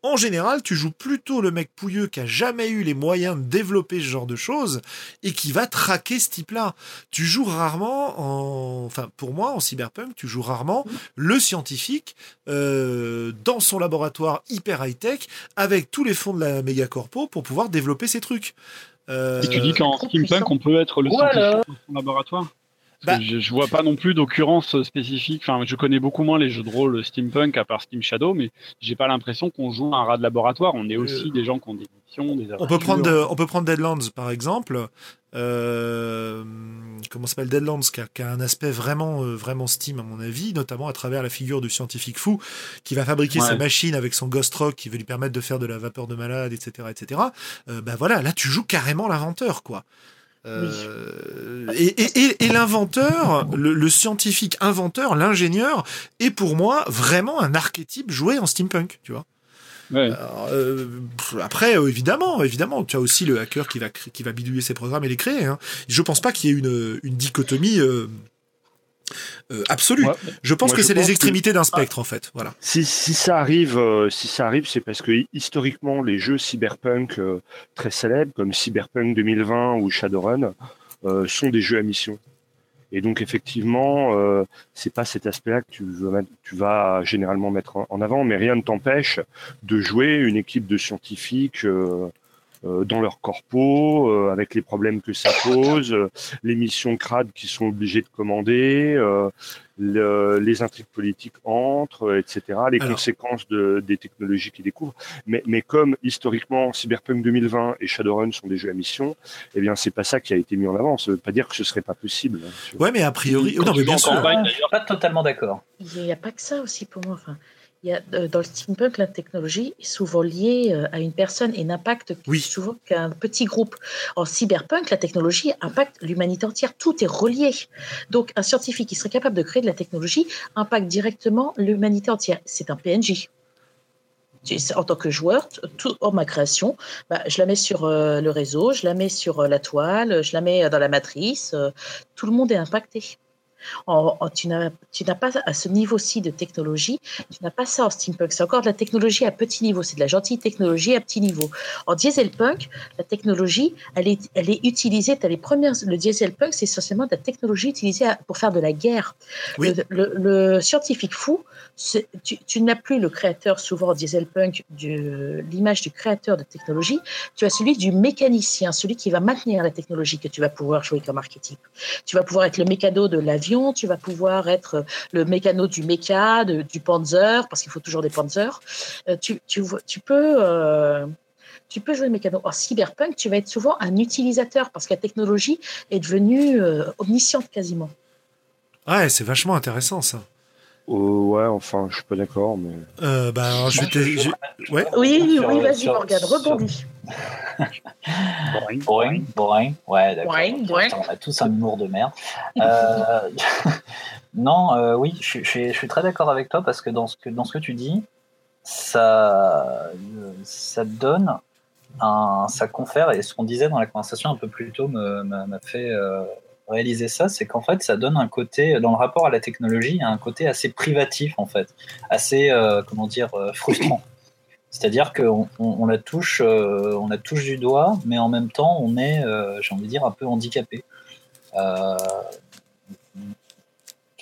En général, tu joues plutôt le mec pouilleux qui a jamais eu les moyens de développer ce genre de choses et qui va traquer ce type-là. Tu joues rarement en, enfin pour moi en cyberpunk, tu joues rarement le scientifique euh, dans son laboratoire hyper high-tech avec tous les fonds de la méga corpo pour pouvoir développer ses trucs. Euh... Et tu dis qu'en steampunk, on peut être le scientifique dans son laboratoire bah, je, je, vois pas non plus d'occurrence spécifique. Enfin, je connais beaucoup moins les jeux de rôle steampunk à part Steam Shadow, mais j'ai pas l'impression qu'on joue un rat de laboratoire. On est aussi euh, des gens qui ont des missions, des On peut prendre, on peut prendre Deadlands par exemple. Euh, comment s'appelle Deadlands qui a, qui a, un aspect vraiment, euh, vraiment Steam à mon avis, notamment à travers la figure du scientifique fou qui va fabriquer sa machine avec son Ghost Rock qui veut lui permettre de faire de la vapeur de malade, etc., etc. Euh, ben voilà, là tu joues carrément l'inventeur, quoi. Euh, et, et, et l'inventeur, le, scientifique inventeur, l'ingénieur, est pour moi vraiment un archétype joué en steampunk, tu vois. Ouais. Euh, après, euh, évidemment, évidemment, tu as aussi le hacker qui va qui va bidouiller ses programmes et les créer. Hein. Je pense pas qu'il y ait une, une dichotomie Euh, absolu. je pense que c'est les extrémités d'un spectre en fait. Voilà. Si, ça arrive, si ça arrive, c'est parce que historiquement les jeux cyberpunk très célèbres comme Cyberpunk 2020 ou Shadowrun sont des jeux à mission. Et donc effectivement, euh, c'est pas cet aspect-là que tu, tu, vas généralement mettre en avant, mais rien ne t'empêche de jouer une équipe de scientifiques euh, euh, dans leur corpo, euh, avec les problèmes que ça pose, euh, les missions crades qui sont obligés de commander, le, les intrigues politiques entrent, etc., les conséquences de, des technologies qu'ils découvrent. Mais, mais comme historiquement Cyberpunk 2020 et Shadowrun sont des jeux à mission, eh bien c'est pas ça qui a été mis en avant. Ça veut pas dire que ce serait pas possible. Hein, ouais, mais a priori, non, mais bien sûr. Pas totalement d'accord. Il n'y a pas que ça aussi pour moi. Enfin, euh, dans le steampunk, la technologie est souvent liée euh, à une personne et n'impacte souvent qu'un petit groupe. En cyberpunk, la technologie impacte l'humanité entière. Tout est relié. Donc, un scientifique qui serait capable de créer de la technologie impacte directement l'humanité entière. C'est un PNJ. En tant que joueur, tout, en ma création, bah, je la mets sur euh, le réseau, je la mets sur la toile, je la mets dans la matrice. tout le monde est impacté tu n'as pas à ce niveau-ci de technologie, tu n'as pas ça en steampunk. C'est encore de la technologie à petit niveau, c'est de la gentille technologie à petit niveau. En dieselpunk, la technologie, elle est, elle est utilisée, as les premières, le dieselpunk, c'est essentiellement de la technologie utilisée pour faire de la guerre. Le, scientifique fou, tu, n'as plus le créateur, souvent en dieselpunk, l'image du créateur de technologie, tu as celui du mécanicien, celui qui va maintenir la technologie que tu vas pouvoir jouer comme archétype. Tu vas pouvoir être le mécano de l'avion tu vas pouvoir être le mécano du méca, du Panzer, parce qu'il faut toujours des Panzers. Euh, tu, peux. Euh, tu peux jouer le mécano. En cyberpunk, tu vas être souvent un utilisateur parce que la technologie est devenue euh, omnisciente quasiment. Ouais, c'est vachement intéressant ça. Oh, ouais, enfin, je suis pas d'accord, mais. bah, je vais ouais. Oui, oui, vas-y, Morgane, rebondis. Boring, boring, boring. Ouais, d'accord. On a tous un humour de merde. Euh, (laughs) non, euh, oui, je, je, suis très d'accord avec toi parce que dans ce que, dans ce que tu dis, ça, ça donne un, ça confère, et ce qu'on disait dans la conversation un peu plus tôt m'a fait euh, réaliser ça, c'est qu'en fait, ça donne un côté, dans le rapport à la technologie, un côté assez privatif, en fait, assez, euh, comment dire, euh, frustrant. C'est-à-dire qu'on on, la touche, euh, on la touche du doigt, mais en même temps, on est, j'ai envie de dire, un peu handicapé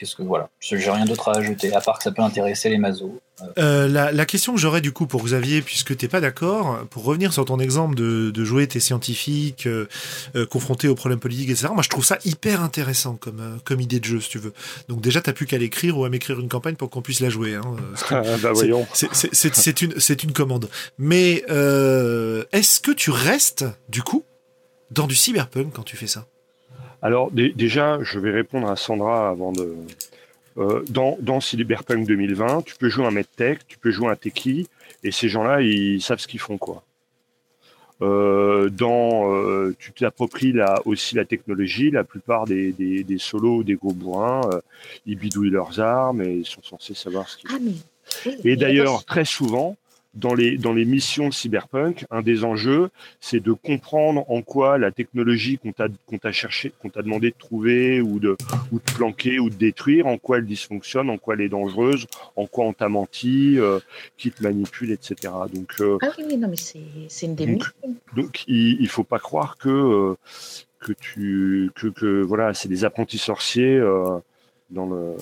qu'est-ce que voilà, j'ai rien d'autre à ajouter à part que ça peut intéresser les mazos. Euh, la, question que j'aurais du coup pour Xavier, puisque t'es pas d'accord, pour revenir sur ton exemple de, jouer tes scientifiques euh, euh, confrontés aux problèmes politiques, etc. Moi, je trouve ça hyper intéressant comme comme idée de jeu, si tu veux. Donc déjà, t'as plus qu'à l'écrire ou à m'écrire une campagne pour qu'on puisse la jouer. Hein, (laughs) ah, bah voyons. C'est une c'est une commande. Mais est-ce que tu restes du coup dans du cyberpunk quand tu fais ça? Alors déjà, je vais répondre à Sandra avant de. Euh, dans, dans Cyberpunk 2020, tu peux jouer un medtech, tu peux jouer un techie, et ces gens-là, ils savent ce qu'ils font, quoi. Euh, dans, euh, tu t'appropries là aussi la technologie. La plupart des, des, des solos, des gros bourrins, ils bidouillent leurs armes et ils sont censés savoir ce qu'ils ah, font. Et d'ailleurs, très souvent, dans les, dans les missions cyberpunk, un des enjeux, c'est de comprendre en quoi la technologie qu'on t'a, qu'on t'a cherché, qu'on t'a demandé de trouver ou de, ou de planquer ou de détruire, en quoi elle dysfonctionne, en quoi elle est dangereuse, en quoi on t'a menti, euh, qui te manipule, etc. Donc, euh, ah oui, non, mais c'est, c'est une des Donc, donc il, il faut pas croire que, euh, que tu, que, que voilà, c'est des apprentis sorciers dans le,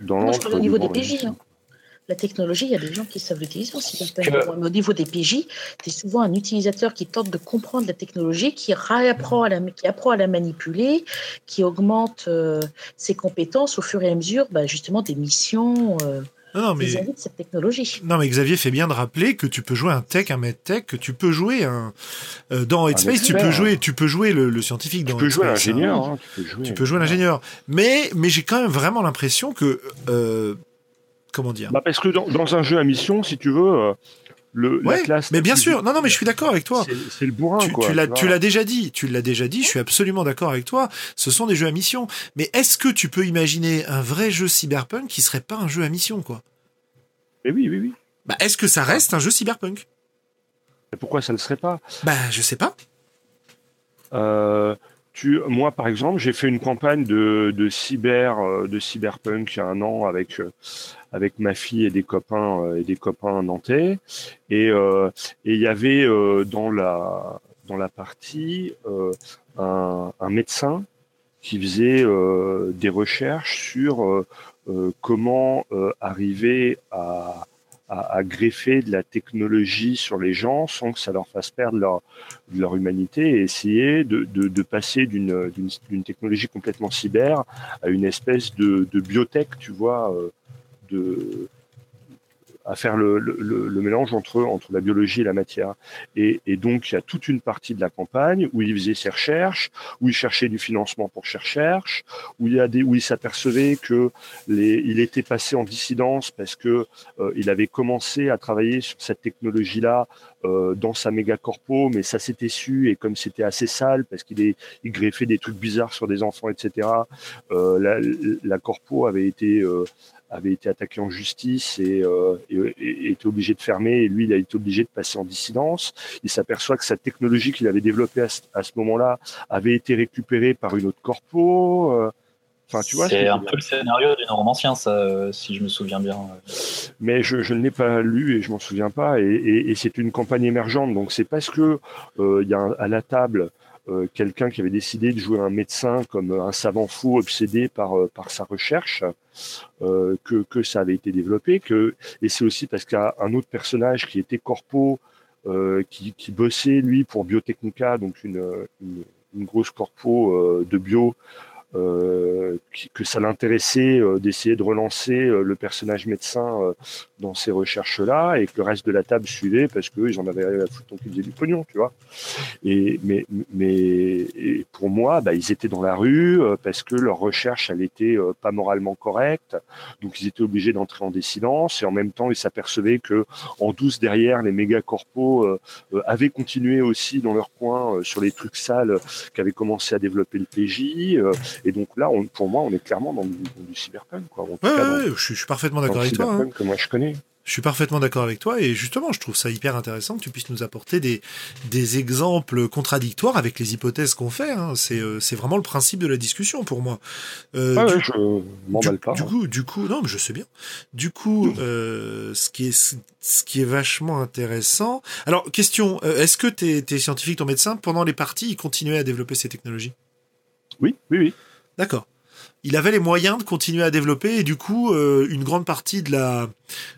dans Moi, je parle au niveau des PJ la technologie, il y a des gens qui savent l'utiliser aussi. au niveau des PJ, tu es souvent un utilisateur qui tente de comprendre la technologie, qui apprend à la, qui apprend à la manipuler, qui augmente euh, ses compétences au fur et à mesure bah, justement des missions. Euh, non, mais... de cette technologie. Non, mais Xavier fait bien de rappeler que tu peux jouer un tech, un medtech, que tu peux jouer un euh, dans Headspace, tu peux jouer, tu peux jouer le, scientifique dans tu peux jouer l'ingénieur, hein, tu peux jouer, l'ingénieur. Mais mais j'ai quand même vraiment l'impression que comment dire bah Parce que dans, un jeu à mission, si tu veux, euh, le, la classe. Mais bien sûr, non, non, mais je suis d'accord avec toi. C'est le bourrin, tu, quoi. Tu l'as déjà dit, tu l'as déjà dit, je suis absolument d'accord avec toi. Ce sont des jeux à mission. Mais est-ce que tu peux imaginer un vrai jeu cyberpunk qui serait pas un jeu à mission, quoi? Mais oui, oui, oui. Bah, est-ce que ça reste un jeu cyberpunk? Pourquoi ça ne serait pas? Bah, je sais pas. Euh, tu, moi, par exemple, j'ai fait une campagne de, de cyber, euh, de cyberpunk il y a un an avec avec ma fille et des copains et des copains nantais. Et et il y avait dans la dans la partie un, un, médecin qui faisait des recherches sur comment arriver à à, greffer de la technologie sur les gens sans que ça leur fasse perdre leur, leur humanité et essayer de, passer d'une technologie complètement cyber à une espèce de, de biotech, tu vois, euh, de, à faire le, le, le, mélange entre, entre la biologie et la matière. Et, et, donc, il y a toute une partie de la campagne où il faisait ses recherches, où il cherchait du financement pour ses recherches, où il, a des, où il s'apercevait que les, il était passé en dissidence parce que euh, il avait commencé à travailler sur cette technologie-là euh, dans sa méga corpo, mais ça s'était su et comme c'était assez sale parce qu'il il greffait des trucs bizarres sur des enfants, etc. Euh, la, la corpo avait été euh, avait été attaqué en justice euh, et, était obligé de fermer. Et lui, il a été obligé de passer en dissidence. Il s'aperçoit que sa technologie qu'il avait développée à ce, moment-là avait été récupérée par une autre corpo. Euh. Enfin, tu vois. C'est un peu le scénario du romancien, ça, euh, si je me souviens bien. Mais je, je ne l'ai pas lu et je m'en souviens pas. Et, c'est une campagne émergente, donc c'est parce que il y a à la table euh, quelqu'un qui avait décidé de jouer un médecin comme un savant fou obsédé par, euh, par sa recherche, euh, que, ça avait été développé. Et c'est aussi parce qu'il y a un autre personnage qui était corpo, qui, qui bossait, lui, pour Biotechnica, donc une, grosse corpo de bio, euh, que ça l'intéressait euh, d'essayer de relancer euh, le personnage médecin dans ces recherches-là et que le reste de la table suivait parce qu'ils en avaient à foutre qu'ils faisaient du pognon, tu vois. Et, mais mais pour moi, bah, ils étaient dans la rue parce que leur recherche, elle était pas moralement correcte, donc ils étaient obligés d'entrer en dissidence et en même temps, ils s'apercevaient que en douce derrière, les méga corpos avaient continué aussi dans leur coin sur les trucs sales qu'avait commencé à développer le PJ et donc là, on, pour moi, on est clairement dans du, cyberpunk. Quoi. ouais, ouais, je, suis parfaitement d'accord avec toi. Hein. que moi je connais. Je suis parfaitement d'accord avec toi et justement, je trouve ça hyper intéressant que tu puisses nous apporter des, des exemples contradictoires avec les hypothèses qu'on fait. Hein. C'est, euh, c'est vraiment le principe de la discussion pour moi. Euh, ouais, du, je m'emballe pas. Du hein. coup, du coup, non, mais je sais bien. Du coup, mmh. euh, ce qui est ce qui est vachement intéressant. Alors, question, euh, est-ce que tes, tes scientifiques, ton médecin, pendant les parties, ils continuaient à développer ces technologies? Oui, oui, oui. D'accord. Il avait les moyens de continuer à développer et du coup, euh, une grande partie de la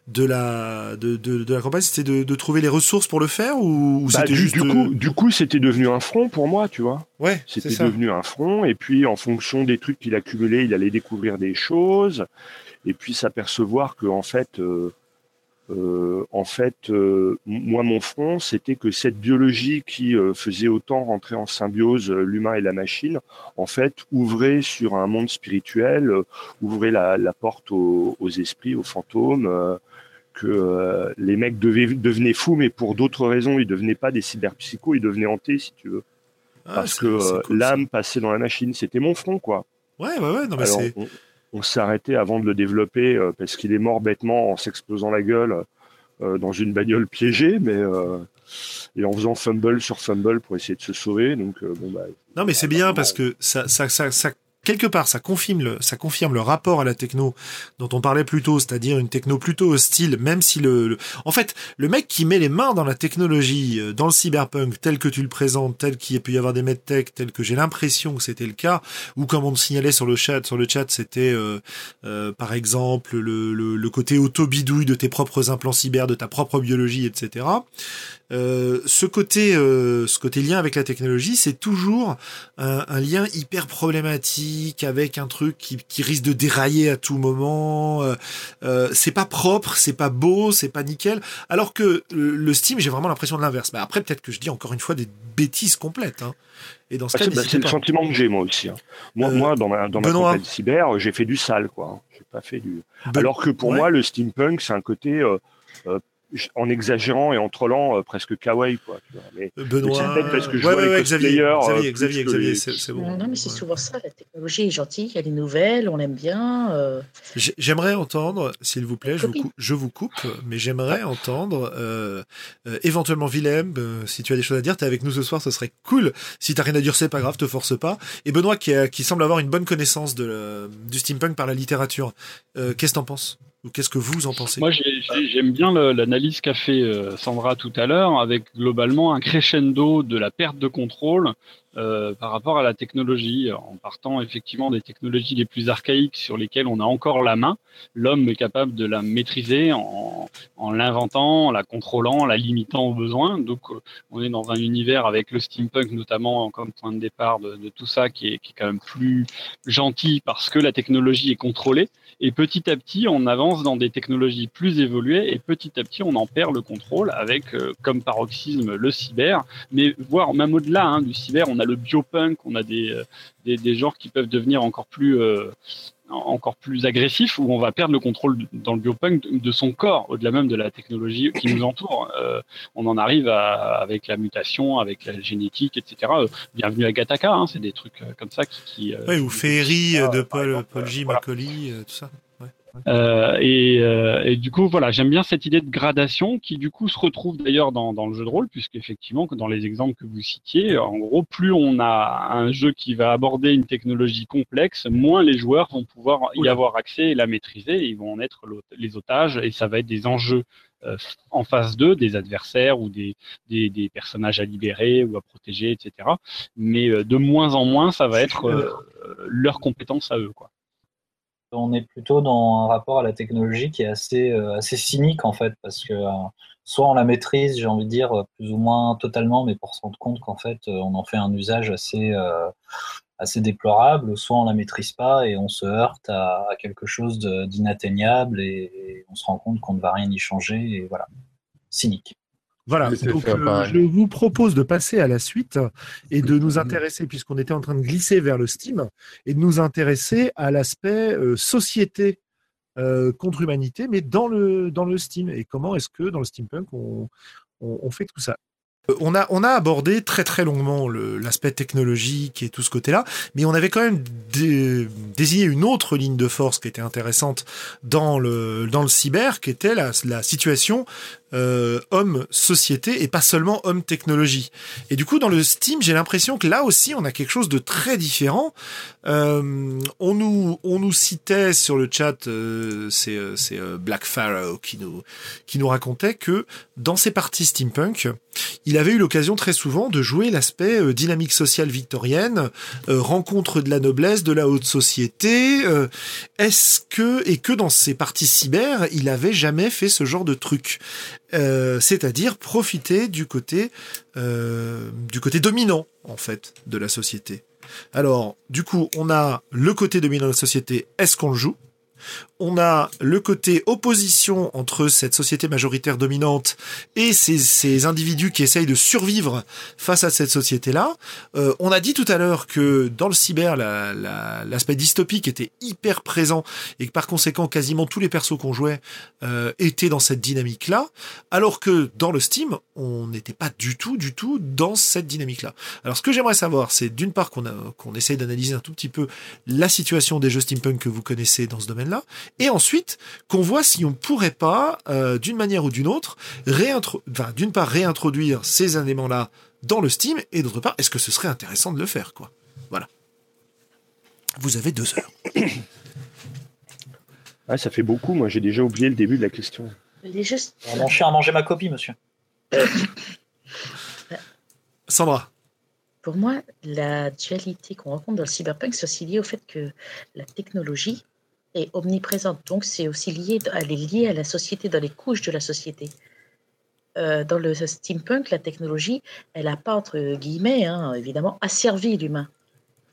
de la de, de, la campagne, c'était de, de, trouver les ressources pour le faire ou, bah, c'était juste du coup, du coup, c'était devenu un front pour moi, tu vois. Ouais, c'était devenu un front et puis en fonction des trucs qu'il accumulait, il allait découvrir des choses et puis s'apercevoir que en fait. Euh, euh, en fait, euh, moi, mon front, c'était que cette biologie qui euh, faisait autant rentrer en symbiose l'humain et la machine, en fait, ouvrait sur un monde spirituel, ouvrait la, porte aux, esprits, aux fantômes, que les mecs devenaient fous, mais pour d'autres raisons, ils devenaient pas des cyberpsychos, ils devenaient hantés, si tu veux. Ah, Parce que l'âme passait dans la machine, c'était mon front, quoi. Ouais, ouais, ouais. Non, mais c'est on s'est arrêté avant de le développer euh, parce qu'il est mort bêtement en s'explosant la gueule euh, dans une bagnole piégée, mais euh, et en faisant fumble sur fumble pour essayer de se sauver. Donc bon bah. Non mais c'est bien parce que ça ça ça, ça quelque part, ça confirme le, ça confirme le rapport à la techno dont on parlait plus tôt, c'est-à-dire une techno plutôt hostile, même si le, en fait, le mec qui met les mains dans la technologie, euh, dans le cyberpunk, tel que tu le présentes, tel qu'il y a pu y avoir des medtech, tel que j'ai l'impression que c'était le cas, ou comme on le signalait sur le chat, sur le chat, c'était, euh, euh, par exemple, le, le, le côté auto-bidouille de tes propres implants cyber, de ta propre biologie, etc. Euh, ce côté, euh, ce côté lien avec la technologie, c'est toujours un, un, lien hyper problématique avec un truc qui, qui risque de dérailler à tout moment. Euh, euh c'est pas propre, c'est pas beau, c'est pas nickel. Alors que le Steam, j'ai vraiment l'impression de l'inverse. Mais après, peut-être que je dis encore une fois des bêtises complètes. Hein. Et dans ce ah, cas, c'est le sentiment que j'ai moi aussi. Hein. Moi, moi, dans ma dans ma campagne cyber, j'ai fait du sale, quoi. J'ai pas fait du. Alors que pour moi, le steampunk, c'est un côté en exagérant et en trollant presque kawaii quoi. Mais, Benoît, parce que je vois les Xavier, Xavier, Xavier, Xavier, c'est bon. Non, mais c'est souvent ça. La technologie est gentille, elle est nouvelle, on l'aime bien. J'aimerais entendre, s'il vous plaît, je vous, je vous, coupe, mais j'aimerais entendre éventuellement Willem, si tu as des choses à dire, tu es avec nous ce soir, ce serait cool. Si t'as rien à dire, c'est pas grave, te force pas. Et Benoît qui, qui semble avoir une bonne connaissance de, du steampunk par la littérature. Euh, qu'est-ce que t'en penses? Qu'est-ce que vous en pensez Moi, j'aime bien l'analyse qu'a fait euh, Sandra tout à l'heure, avec globalement un crescendo de la perte de contrôle euh, par rapport à la technologie, en partant effectivement des technologies les plus archaïques sur lesquelles on a encore la main. L'homme est capable de la maîtriser en, en l'inventant, en la contrôlant, en la limitant aux besoins. Donc, euh, on est dans un univers avec le steampunk notamment comme point de départ de, tout ça qui est, qui est quand même plus gentil parce que la technologie est contrôlée. Et petit à petit, on avance dans des technologies plus évoluées et petit à petit, on en perd le contrôle avec, euh, comme paroxysme, le cyber. Mais voire même au-delà hein, du cyber, on a le biopunk, on a des, euh, des, des, genres qui peuvent devenir encore plus euh, encore plus agressifs où on va perdre le contrôle dans le biopunk de son corps, au-delà même de la technologie qui nous entoure. Euh, on en arrive à, avec la mutation, avec la génétique, etc. bienvenue à Gataka, hein, c'est des trucs comme ça qui. ou Ferry de Paul, Paul J. Macaulay, tout ça. Euh, et, euh, et, du coup, voilà, j'aime bien cette idée de gradation qui, du coup, se retrouve d'ailleurs dans, dans, le jeu de rôle, puisqu'effectivement, dans les exemples que vous citiez, en gros, plus on a un jeu qui va aborder une technologie complexe, moins les joueurs vont pouvoir y avoir accès et la maîtriser. ils vont en être les otages et ça va être des enjeux euh, en face d'eux, des adversaires ou des, des, des, personnages à libérer ou à protéger, etc. Mais euh, de moins en moins, ça va être euh, leurs compétences à eux, quoi on est plutôt dans un rapport à la technologie qui est assez, euh, assez cynique en fait, parce que euh, soit on la maîtrise, j'ai envie de dire, plus ou moins totalement, mais pour se rendre compte qu'en fait euh, on en fait un usage assez, assez déplorable, soit on la maîtrise pas et on se heurte à, quelque chose d'inatteignable et, et, on se rend compte qu'on ne va rien y changer et voilà, cynique. Voilà, donc euh, je vous propose de passer à la suite et de nous intéresser, puisqu'on était en train de glisser vers le Steam, et de nous intéresser à l'aspect euh, société euh, contre humanité, mais dans le, dans le Steam. Et comment est-ce que dans le steampunk, on, on, on fait tout ça? On a, on a abordé très très longuement l'aspect technologique et tout ce côté-là, mais on avait quand même désigné une autre ligne de force qui était intéressante dans le, dans le cyber, qui était la, la situation euh, homme-société et pas seulement homme-technologie. Et du coup, dans le Steam, j'ai l'impression que là aussi, on a quelque chose de très différent. Euh, on, nous, on nous citait sur le chat, euh, c'est euh, Black Pharaoh qui nous, qui nous racontait que dans ses parties steampunk, il avait eu l'occasion très souvent de jouer l'aspect euh, dynamique sociale victorienne, euh, rencontre de la noblesse, de la haute société. Est-ce que, et que dans ses parties cyber, il avait jamais fait ce genre de truc? Euh, c'est-à-dire profiter du côté euh, du côté dominant en fait de la société. Alors, du coup, on a le côté dominant de la société. Est-ce qu'on le joue? On a le côté opposition entre cette société majoritaire dominante et ces, individus qui essayent de survivre face à cette société-là. Euh, on a dit tout à l'heure que dans le cyber, l'aspect dystopique était hyper présent et que par conséquent, quasiment tous les persos qu'on jouait euh, étaient dans cette dynamique-là, alors que dans le Steam, on n'était pas du tout, du tout dans cette dynamique-là. Alors ce que j'aimerais savoir, c'est d'une part qu'on qu'on essaye d'analyser un tout petit peu la situation des jeux steampunk que vous connaissez dans ce domaine-là, et ensuite qu'on voit si on pourrait pas, euh, d'une manière ou d'une autre, enfin, d'une part réintroduire ces éléments-là dans le Steam, et d'autre part, est-ce que ce serait intéressant de le faire, quoi? Voilà. Vous avez deux heures. (coughs) Ah, ça fait beaucoup. Moi, j'ai déjà oublié le début de la question. Les Mon chien a mangé ma copie, monsieur. (coughs) Sandra. Pour moi, la dualité qu'on rencontre dans le cyberpunk, c'est aussi lié au fait que la technologie est omniprésente. Donc, c'est aussi lié, elle est liée à la société, dans les couches de la société. Euh, dans le steampunk, la technologie, elle n'a pas, entre guillemets, hein, évidemment, asservi l'humain.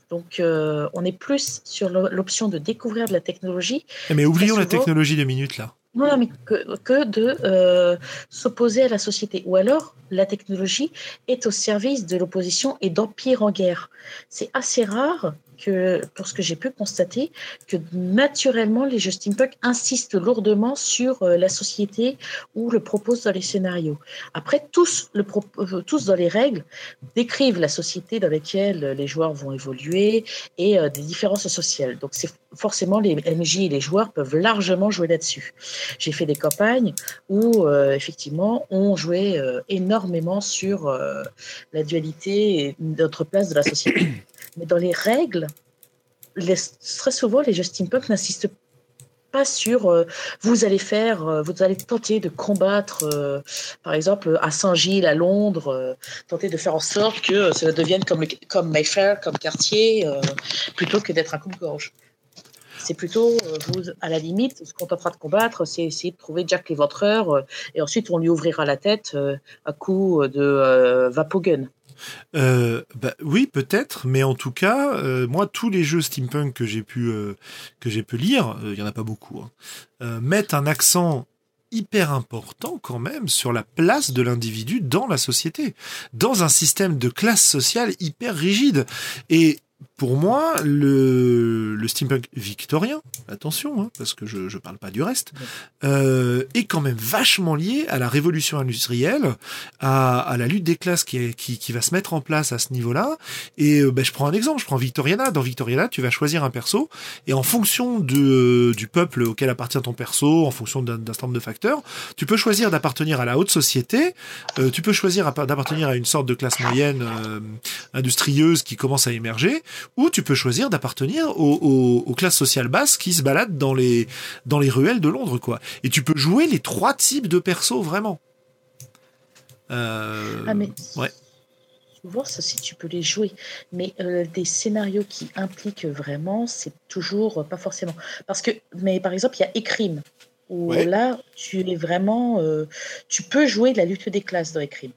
Donc, euh, on est plus sur l'option de découvrir de la technologie. Eh, mais oublions la technologie de minutes, là. Non, mais que, que de euh, s'opposer à la société. Ou alors, la technologie est au service de l'opposition et d'empire en guerre. C'est assez rare que, pour ce que j'ai pu constater, que naturellement, les jeux steampunk insistent lourdement sur euh, la société ou le proposent dans les scénarios. Après, tous, euh, dans les règles décrivent la société dans laquelle les joueurs vont évoluer et euh, des différences sociales. Donc, c'est forcément les MJ et les joueurs peuvent largement jouer là-dessus. J'ai fait des campagnes où, effectivement, on jouait énormément sur la dualité et notre place de la société. Mais dans les règles, très souvent, les jeux steampunk n'insistent pas sur euh, vous allez faire, euh, vous allez tenter de combattre, euh, par exemple, à Saint-Gilles, à Londres, tenter de faire en sorte que cela devienne comme, comme Mayfair, comme quartier, plutôt que d'être un coupe-gorge. C'est plutôt, à la limite, ce qu'on est en train de combattre, c'est essayer de trouver Jack l'éventreur, et ensuite on lui ouvrira la tête à coup de Vapogun. Euh, bah, oui, peut-être, mais en tout cas, euh, moi, tous les jeux steampunk que j'ai pu euh, que j'ai pu lire, il y en a pas beaucoup, hein, mettent un accent hyper important quand même sur la place de l'individu dans la société, dans un système de classe sociale hyper rigide. Et pour moi, le, le steampunk victorien, attention, hein, parce que je ne parle pas du reste, euh, est quand même vachement lié à la révolution industrielle, à, à la lutte des classes qui, est, qui, qui, va se mettre en place à ce niveau-là. Et euh, ben, je prends un exemple, je prends Victoriana. Dans Victoriana, tu vas choisir un perso, et en fonction de, du peuple auquel appartient ton perso, en fonction d'un certain nombre de facteurs, tu peux choisir d'appartenir à la haute société, euh, tu peux choisir d'appartenir à une sorte de classe moyenne euh, industrieuse qui commence à émerger, ou tu peux choisir d'appartenir aux, classes sociales basses qui se baladent dans les, dans les ruelles de Londres, quoi. Et tu peux jouer les trois types de persos, vraiment. Euh, ah, mais... Ouais. Souvent, ça, si tu peux les jouer. Mais euh, des scénarios qui impliquent vraiment, c'est toujours pas forcément. Parce que, mais par exemple, il y a Écrime, où là, tu es vraiment. Euh, tu peux jouer de la lutte des classes dans Écrime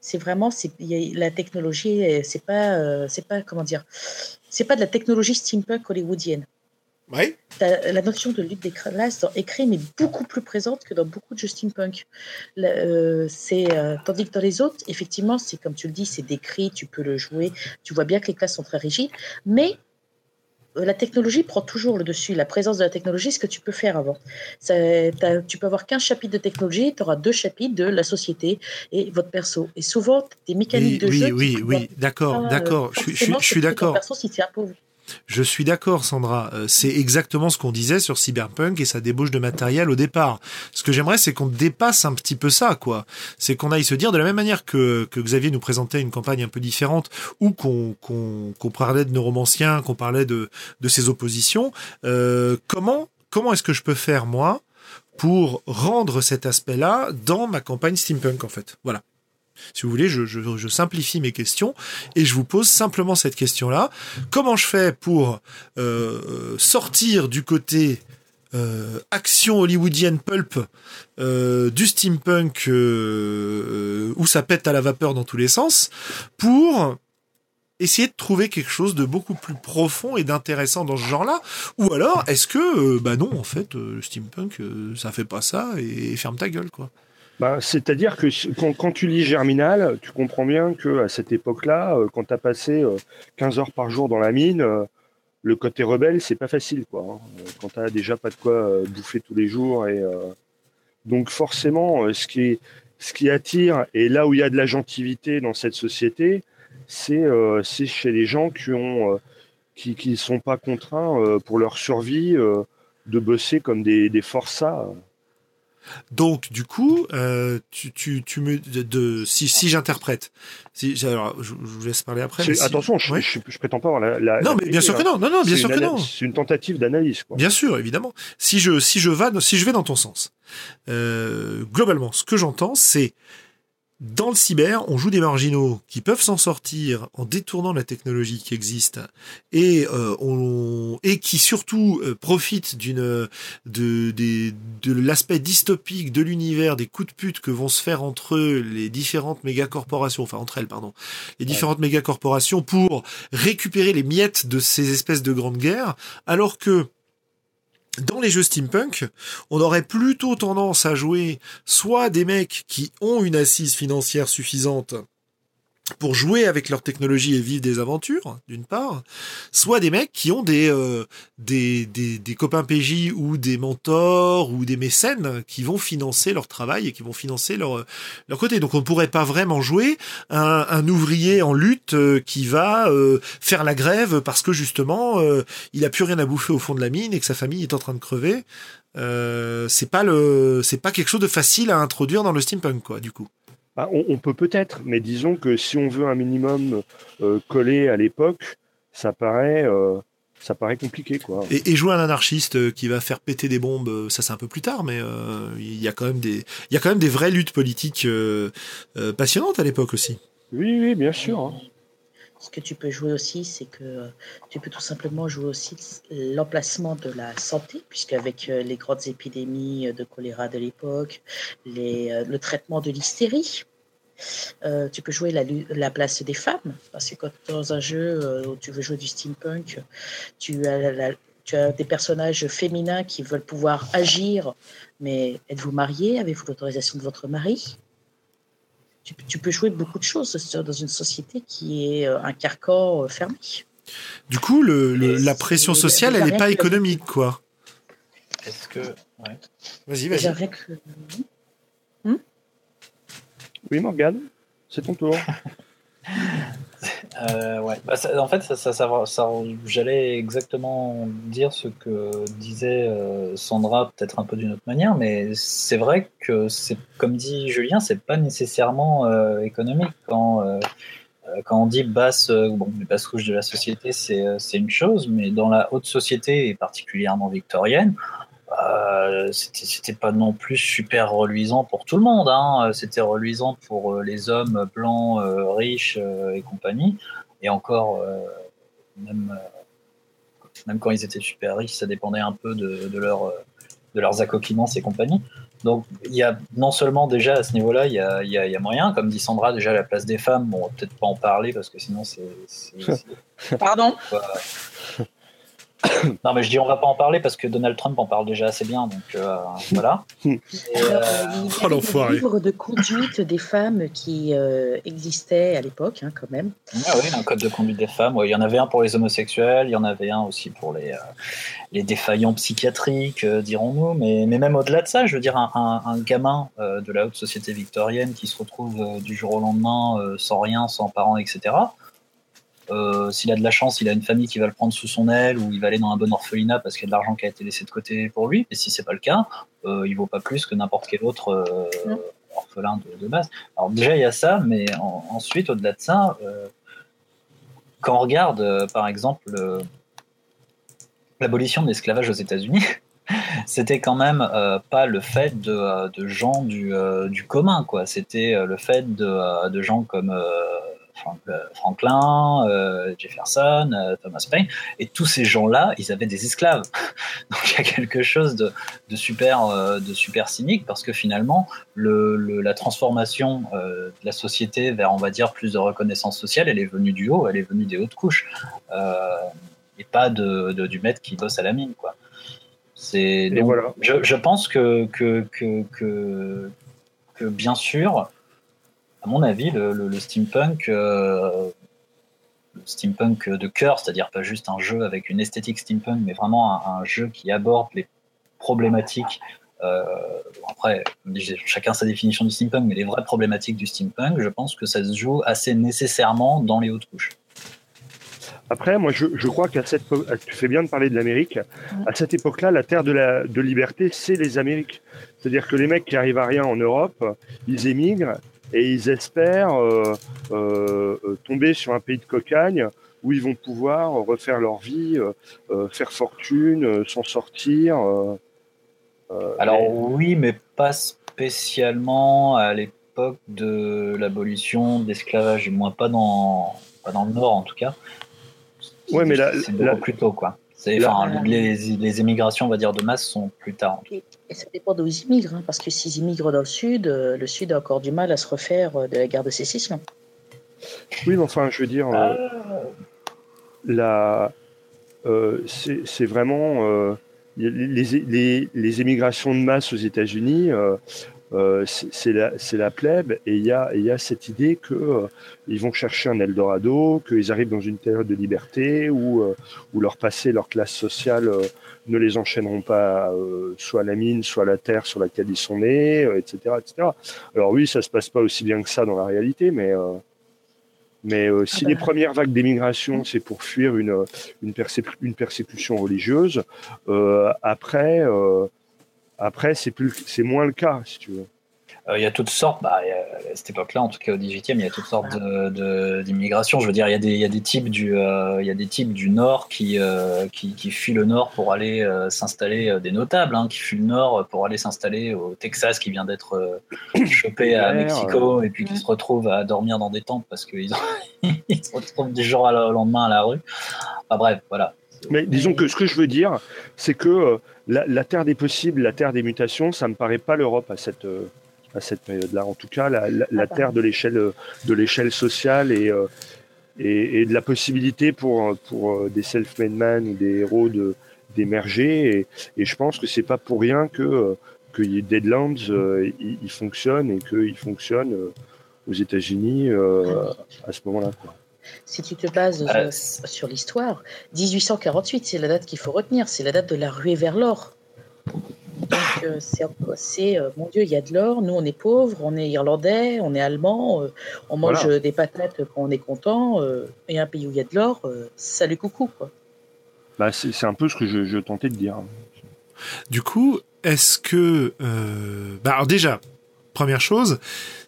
c'est vraiment la technologie c'est pas euh, c'est pas comment dire c'est pas de la technologie steampunk hollywoodienne oui. La notion de lutte des classes dans Écrime est beaucoup plus présente que dans beaucoup de jeux steampunk. Euh, c'est, euh, tandis que dans les autres, effectivement, c'est comme tu le dis, c'est décrit, tu peux le jouer, tu vois bien que les classes sont très rigides, mais euh, la technologie prend toujours le dessus. La présence de la technologie, ce que tu peux faire avant. tu peux avoir 15 chapitres de technologie, tu auras deux chapitres de la société et votre perso. Et souvent, des mécaniques oui, de oui, jeu. Oui, oui, d'accord, d'accord. Je, je, je, suis d'accord. Si un pauvre. Je suis d'accord, Sandra. Euh, c'est exactement ce qu'on disait sur Cyberpunk et sa débauche de matériel au départ. Ce que j'aimerais, c'est qu'on dépasse un petit peu ça, quoi. C'est qu'on aille se dire de la même manière que, que Xavier nous présentait une campagne un peu différente, ou qu'on parlait de neuromanciens, qu'on parlait de, de ses oppositions. Euh, comment comment est-ce que je peux faire moi pour rendre cet aspect-là dans ma campagne steampunk, en fait? Voilà. Si vous voulez, je, simplifie mes questions et je vous pose simplement cette question-là. Comment je fais pour euh, sortir du côté euh, action hollywoodienne pulp euh, du steampunk où ça pète à la vapeur dans tous les sens pour essayer de trouver quelque chose de beaucoup plus profond et d'intéressant dans ce genre-là? Ou alors, est-ce que, bah non, en fait, le steampunk, ça fait pas ça et ferme ta gueule, quoi bah, c'est-à-dire que quand, tu lis Germinal, tu comprends bien que à cette époque-là, euh, quand tu as passé 15 euh, heures par jour dans la mine, euh, le côté rebelle, c'est pas facile. Quoi, hein. Quand tu déjà pas de quoi bouffer tous les jours. Et, donc forcément, ce qui, attire, et là où il y a de la gentilité dans cette société, c'est chez les gens qui ne sont pas contraints pour leur survie de bosser comme des forçats. Donc, du coup, euh, tu, tu, tu me, de, si, si j'interprète, si, alors, je, vous laisse parler après. attention, je, je, prétends pas avoir la. non, mais bien sûr que non, non, non, bien sûr que non. C'est une tentative d'analyse. Bien sûr, évidemment. Si je, si je vais, si je vais dans ton sens, euh, globalement, ce que j'entends, c'est dans le cyber, on joue des marginaux qui peuvent s'en sortir en détournant la technologie qui existe et euh, on, et qui surtout euh, profitent d'une de, de, de l'aspect dystopique de l'univers, des coups de pute que vont se faire entre les différentes mégacorporations, enfin entre elles pardon, les différentes mégacorporations pour récupérer les miettes de ces espèces de grandes guerres, alors que dans les jeux steampunk, on aurait plutôt tendance à jouer soit des mecs qui ont une assise financière suffisante pour jouer avec leur technologie et vivre des aventures, d'une part, soit des mecs qui ont des, euh, des, des, des, copains PJ ou des mentors ou des mécènes qui vont financer leur travail et qui vont financer leur, leur côté. Donc on ne pourrait pas vraiment jouer un, un ouvrier en lutte euh, qui va euh, faire la grève parce que justement il a plus rien à bouffer au fond de la mine et que sa famille est en train de crever. c'est pas le c'est pas quelque chose de facile à introduire dans le steampunk quoi du coup. Bah, on, peut peut-être, mais disons que si on veut un minimum euh, collé à l'époque, ça paraît, euh, ça paraît compliqué, quoi. Et, jouer un anarchiste euh, qui va faire péter des bombes, ça c'est un peu plus tard, mais il y a quand même des, il y a quand même des vraies luttes politiques passionnantes à l'époque aussi. Oui, oui, bien sûr. Hein. Ce que tu peux jouer aussi, c'est que tu peux tout simplement jouer aussi l'emplacement de la santé, puisque avec les grandes épidémies de choléra de l'époque, le traitement de l'hystérie, euh, tu peux jouer la, la, place des femmes, parce que quand dans un jeu euh, où tu veux jouer du steampunk, tu as, des personnages féminins qui veulent pouvoir agir, mais êtes-vous marié Avez-vous l'autorisation de votre mari? Tu, peux jouer beaucoup de choses dans une société qui est euh, un carcan euh, fermé. Du coup, le, la pression sociale, elle n'est pas économique, quoi. Est-ce que. Vas-y, vas-y. Hmm oui, Morgane, c'est ton tour. (laughs) Euh, ouais. Bah, en fait, ça, j'allais exactement dire ce que disait euh, Sandra, peut-être un peu d'une autre manière, mais c'est vrai que comme dit Julien, c'est pas nécessairement euh, économique quand. quand on dit basse, bon, les de la société, c'est une chose, mais dans la haute société, et particulièrement victorienne, euh, c'était pas non plus super reluisant pour tout le monde. Hein. C'était reluisant pour euh, les hommes blancs, euh, riches et compagnie. Et encore, même, même quand ils étaient super riches, ça dépendait un peu de, de, leur, de leurs accoquinances et compagnie. Donc, il y a non seulement déjà à ce niveau-là, il y a, y a, moyen, comme dit Sandra, déjà la place des femmes, bon, on va peut-être pas en parler parce que sinon c'est. (laughs) Pardon? (coughs) non, mais je dis on va pas en parler parce que Donald Trump en parle déjà assez bien, donc euh, voilà. (laughs) Et, euh, il y a oh, livre de conduite des femmes qui euh, existait à l'époque, hein, quand même. Ah oui, un code de conduite des femmes. il y en avait un pour les homosexuels, il y en avait un aussi pour les, les défaillants psychiatriques, dirons-nous. Mais, mais même au-delà de ça, je veux dire, un, un, gamin de la haute société victorienne qui se retrouve du jour au lendemain sans rien, sans parents, etc. Euh, s'il a de la chance, il a une famille qui va le prendre sous son aile ou il va aller dans un bon orphelinat parce qu'il y a de l'argent qui a été laissé de côté pour lui. Et si c'est pas le cas, euh, il vaut pas plus que n'importe quel autre euh, orphelin de, base. Alors déjà il y a ça, mais ensuite au-delà de ça, quand on regarde par exemple l'abolition de l'esclavage aux États-Unis, (laughs) c'était quand même pas le fait de, gens du, commun, quoi. C'était le fait de, de gens comme euh, Franklin, euh, Jefferson, euh, Thomas Paine, et tous ces gens-là, ils avaient des esclaves. (laughs) Donc il y a quelque chose de, super, de super cynique parce que finalement, la transformation de la société vers, on va dire, plus de reconnaissance sociale, elle est venue du haut, elle est venue des hautes couches, et pas de, du maître qui bosse à la mine, quoi. C'est je, pense que que, que, que bien sûr, à mon avis, le, steampunk, euh, steampunk de cœur, c'est-à-dire pas juste un jeu avec une esthétique steampunk, mais vraiment un, jeu qui aborde les problématiques. Euh, après, chacun sa définition du steampunk, mais les vraies problématiques du steampunk, je pense que ça se joue assez nécessairement dans les hautes couches. Après, moi, je, crois qu'à cette tu fais bien de parler de l'Amérique. À cette époque-là, la terre de la de liberté, c'est les Amériques. C'est-à-dire que les mecs qui arrivent à rien en Europe, ils émigrent et ils espèrent euh, euh, euh, tomber sur un pays de cocagne où ils vont pouvoir refaire leur vie, faire fortune, s'en sortir. Alors oui, mais pas spécialement à l'époque de l'abolition de l'esclavage, moins pas dans, pas dans le Nord en tout cas. Ouais, mais là, c'est beaucoup plus tôt, quoi. Enfin, les, les, émigrations, on va dire, de masse sont plus tard. Et, ça dépend d'où ils immigrent, hein, parce que s'ils immigrent dans le sud, euh, le sud a encore du mal à se refaire euh, de la guerre de sécession. Oui, mais enfin, je veux dire, euh, c'est vraiment les, les, les, émigrations de masse aux États-Unis. Euh, c'est la, la, plèbe et il y a, y a, cette idée qu'ils euh, vont chercher un Eldorado, qu'ils arrivent dans une période de liberté où, euh, où leur passé, leur classe sociale ne les enchaîneront pas soit à la mine, soit à la terre sur laquelle ils sont nés, etc., etc. Alors oui, ça se passe pas aussi bien que ça dans la réalité, mais mais ah si les bah. premières vagues d'émigration, c'est pour fuir une, une, une persécution religieuse, après, après, c'est plus, c'est moins le cas, si tu veux. Euh, il y a toutes sortes, bah, à cette époque-là, en tout cas au 18e, il y a toutes sortes d'immigration. De, Je veux dire, il y a des, il y a des types du, euh, il y a des types du Nord qui, euh, qui, qui, fuient le Nord pour aller s'installer, des notables, hein, qui fuient le Nord pour aller s'installer au Texas, qui vient d'être (coughs) chopé à Mexico, et puis qui se retrouvent à dormir dans des tentes parce qu'ils (laughs) ils se retrouvent du jour au lendemain à la rue. Enfin bref, voilà. Mais disons que ce que je veux dire, c'est que la, terre des possibles, la terre des mutations, ça me paraît pas l'Europe à cette euh, à cette période-là. En tout cas, la, ah, terre de l'échelle de l'échelle sociale euh, et, et, de la possibilité pour pour euh, des self-made men ou des héros de d'émerger. Et, je pense que c'est pas pour rien que que Deadlands il, fonctionne et qu'il fonctionne aux États-Unis à ce moment-là. Si tu te bases euh, sur l'histoire, 1848, c'est la date qu'il faut retenir, c'est la date de la ruée vers l'or. Donc, euh, c'est, euh, mon Dieu, il y a de l'or, nous on est pauvres, on est irlandais, on est allemand, on mange des patates quand on est content, et un pays où il y a de l'or, salut coucou. Quoi. Bah, c'est, un peu ce que je, tentais de dire. Du coup, est-ce que. Bah, alors déjà, première chose,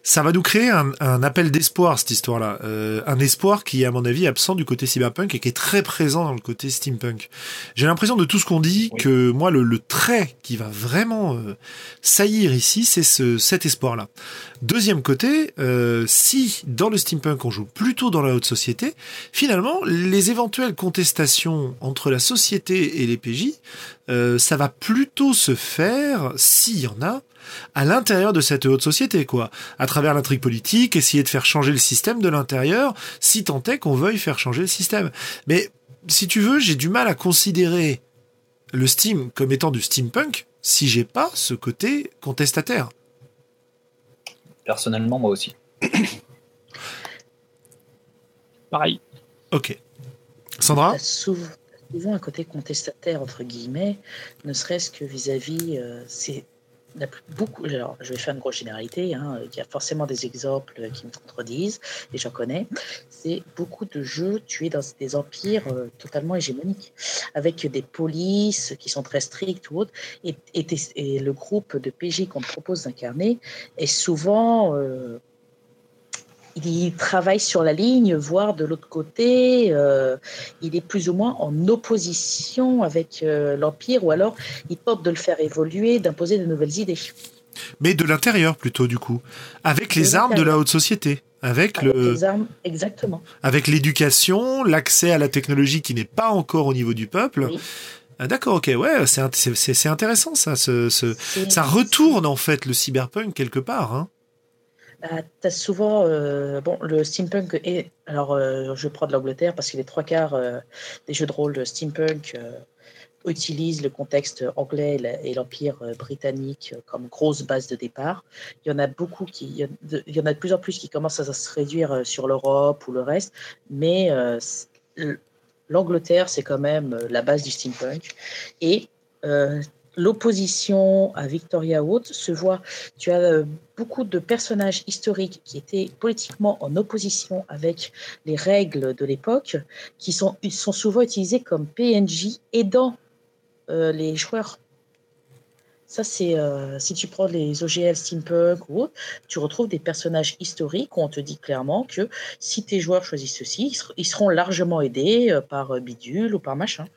ça va nous créer un, appel d'espoir cette histoire-là, euh, un espoir qui est à mon avis absent du côté cyberpunk et qui est très présent dans le côté steampunk. J'ai l'impression de tout ce qu'on dit que moi le, trait qui va vraiment euh, saillir ici, c'est ce, cet espoir-là. Deuxième côté, euh, si dans le steampunk on joue plutôt dans la haute société, finalement les éventuelles contestations entre la société et les PJ, ça va plutôt se faire s'il y en a à l'intérieur de cette haute société, quoi. À travers l'intrigue politique, essayer de faire changer le système de l'intérieur, si tant est qu'on veuille faire changer le système. Mais, si tu veux, j'ai du mal à considérer le Steam comme étant du steampunk si j'ai pas ce côté contestataire. Personnellement, moi aussi. (coughs) Pareil. Ok. Sandra souvent, un côté contestataire, entre guillemets, ne serait-ce que vis-à-vis, euh, beaucoup, alors, je vais faire une grosse généralité, hein, il y a forcément des exemples qui me contredisent, et j'en connais. C'est beaucoup de jeux tués dans des empires euh, totalement hégémoniques, avec des polices qui sont très strictes ou autres, et, le groupe de PJ qu'on propose d'incarner est souvent euh, il travaille sur la ligne, voire de l'autre côté, euh, il est plus ou moins en opposition avec euh, l'Empire, ou alors il tente de le faire évoluer, d'imposer de nouvelles idées. Mais de l'intérieur plutôt, du coup, avec les armes de la haute société. Avec, le, les armes, exactement. Avec l'éducation, l'accès à la technologie qui n'est pas encore au niveau du peuple. Ah, d'accord, ok, ouais, c'est intéressant ça. ça retourne en fait le cyberpunk quelque part. Hein. Bah, tu as souvent. Euh, bon, le steampunk est. Alors, euh, je prends de l'Angleterre parce que les trois quarts euh, des jeux de rôle steampunk utilisent le contexte anglais et l'Empire britannique comme grosse base de départ. Il y en a beaucoup qui. Il y en a de plus en plus qui commencent à se réduire sur l'Europe ou le reste, mais l'Angleterre, c'est quand même la base du steampunk. Et l'opposition à Victoria Wood se voit. Tu as euh, beaucoup de personnages historiques qui étaient politiquement en opposition avec les règles de l'époque, qui sont, sont souvent utilisés comme PNJ aidant euh, les joueurs. Ça, c'est euh, si tu prends les OGL steampunk ou autres, tu retrouves des personnages historiques où on te dit clairement que si tes joueurs choisissent ceci, ils seront largement aidés par bidule ou par machin.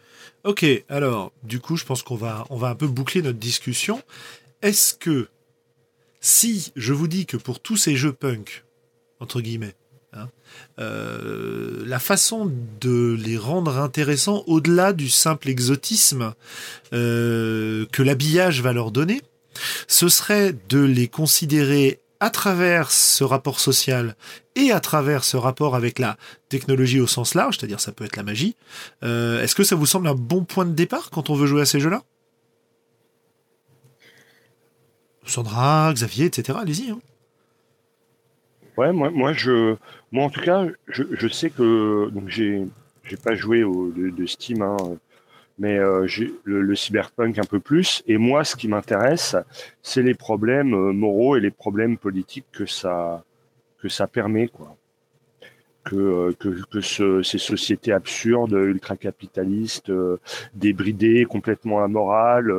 Ok, alors, du coup, je pense qu'on va, un peu boucler notre discussion. Est-ce que, si je vous dis que pour tous ces jeux punk, entre guillemets, hein, euh, la façon de les rendre intéressants au-delà du simple exotisme euh, que l'habillage va leur donner, ce serait de les considérer à travers ce rapport social et à travers ce rapport avec la technologie au sens large, c'est-à-dire ça peut être la magie, euh, est-ce que ça vous semble un bon point de départ quand on veut jouer à ces jeux-là? Sandra, Xavier, etc. Allez-y. Hein. Ouais, moi, moi, je, moi, en tout cas, je, sais que donc j'ai, j'ai pas joué au, de, Steam, hein, mais euh, le, cyberpunk un peu plus. Et moi, ce qui m'intéresse, c'est les problèmes euh, moraux et les problèmes politiques que ça, que ça permet, quoi. Que, euh, que, que ce, ces sociétés absurdes, ultra-capitalistes, débridées, complètement amorales,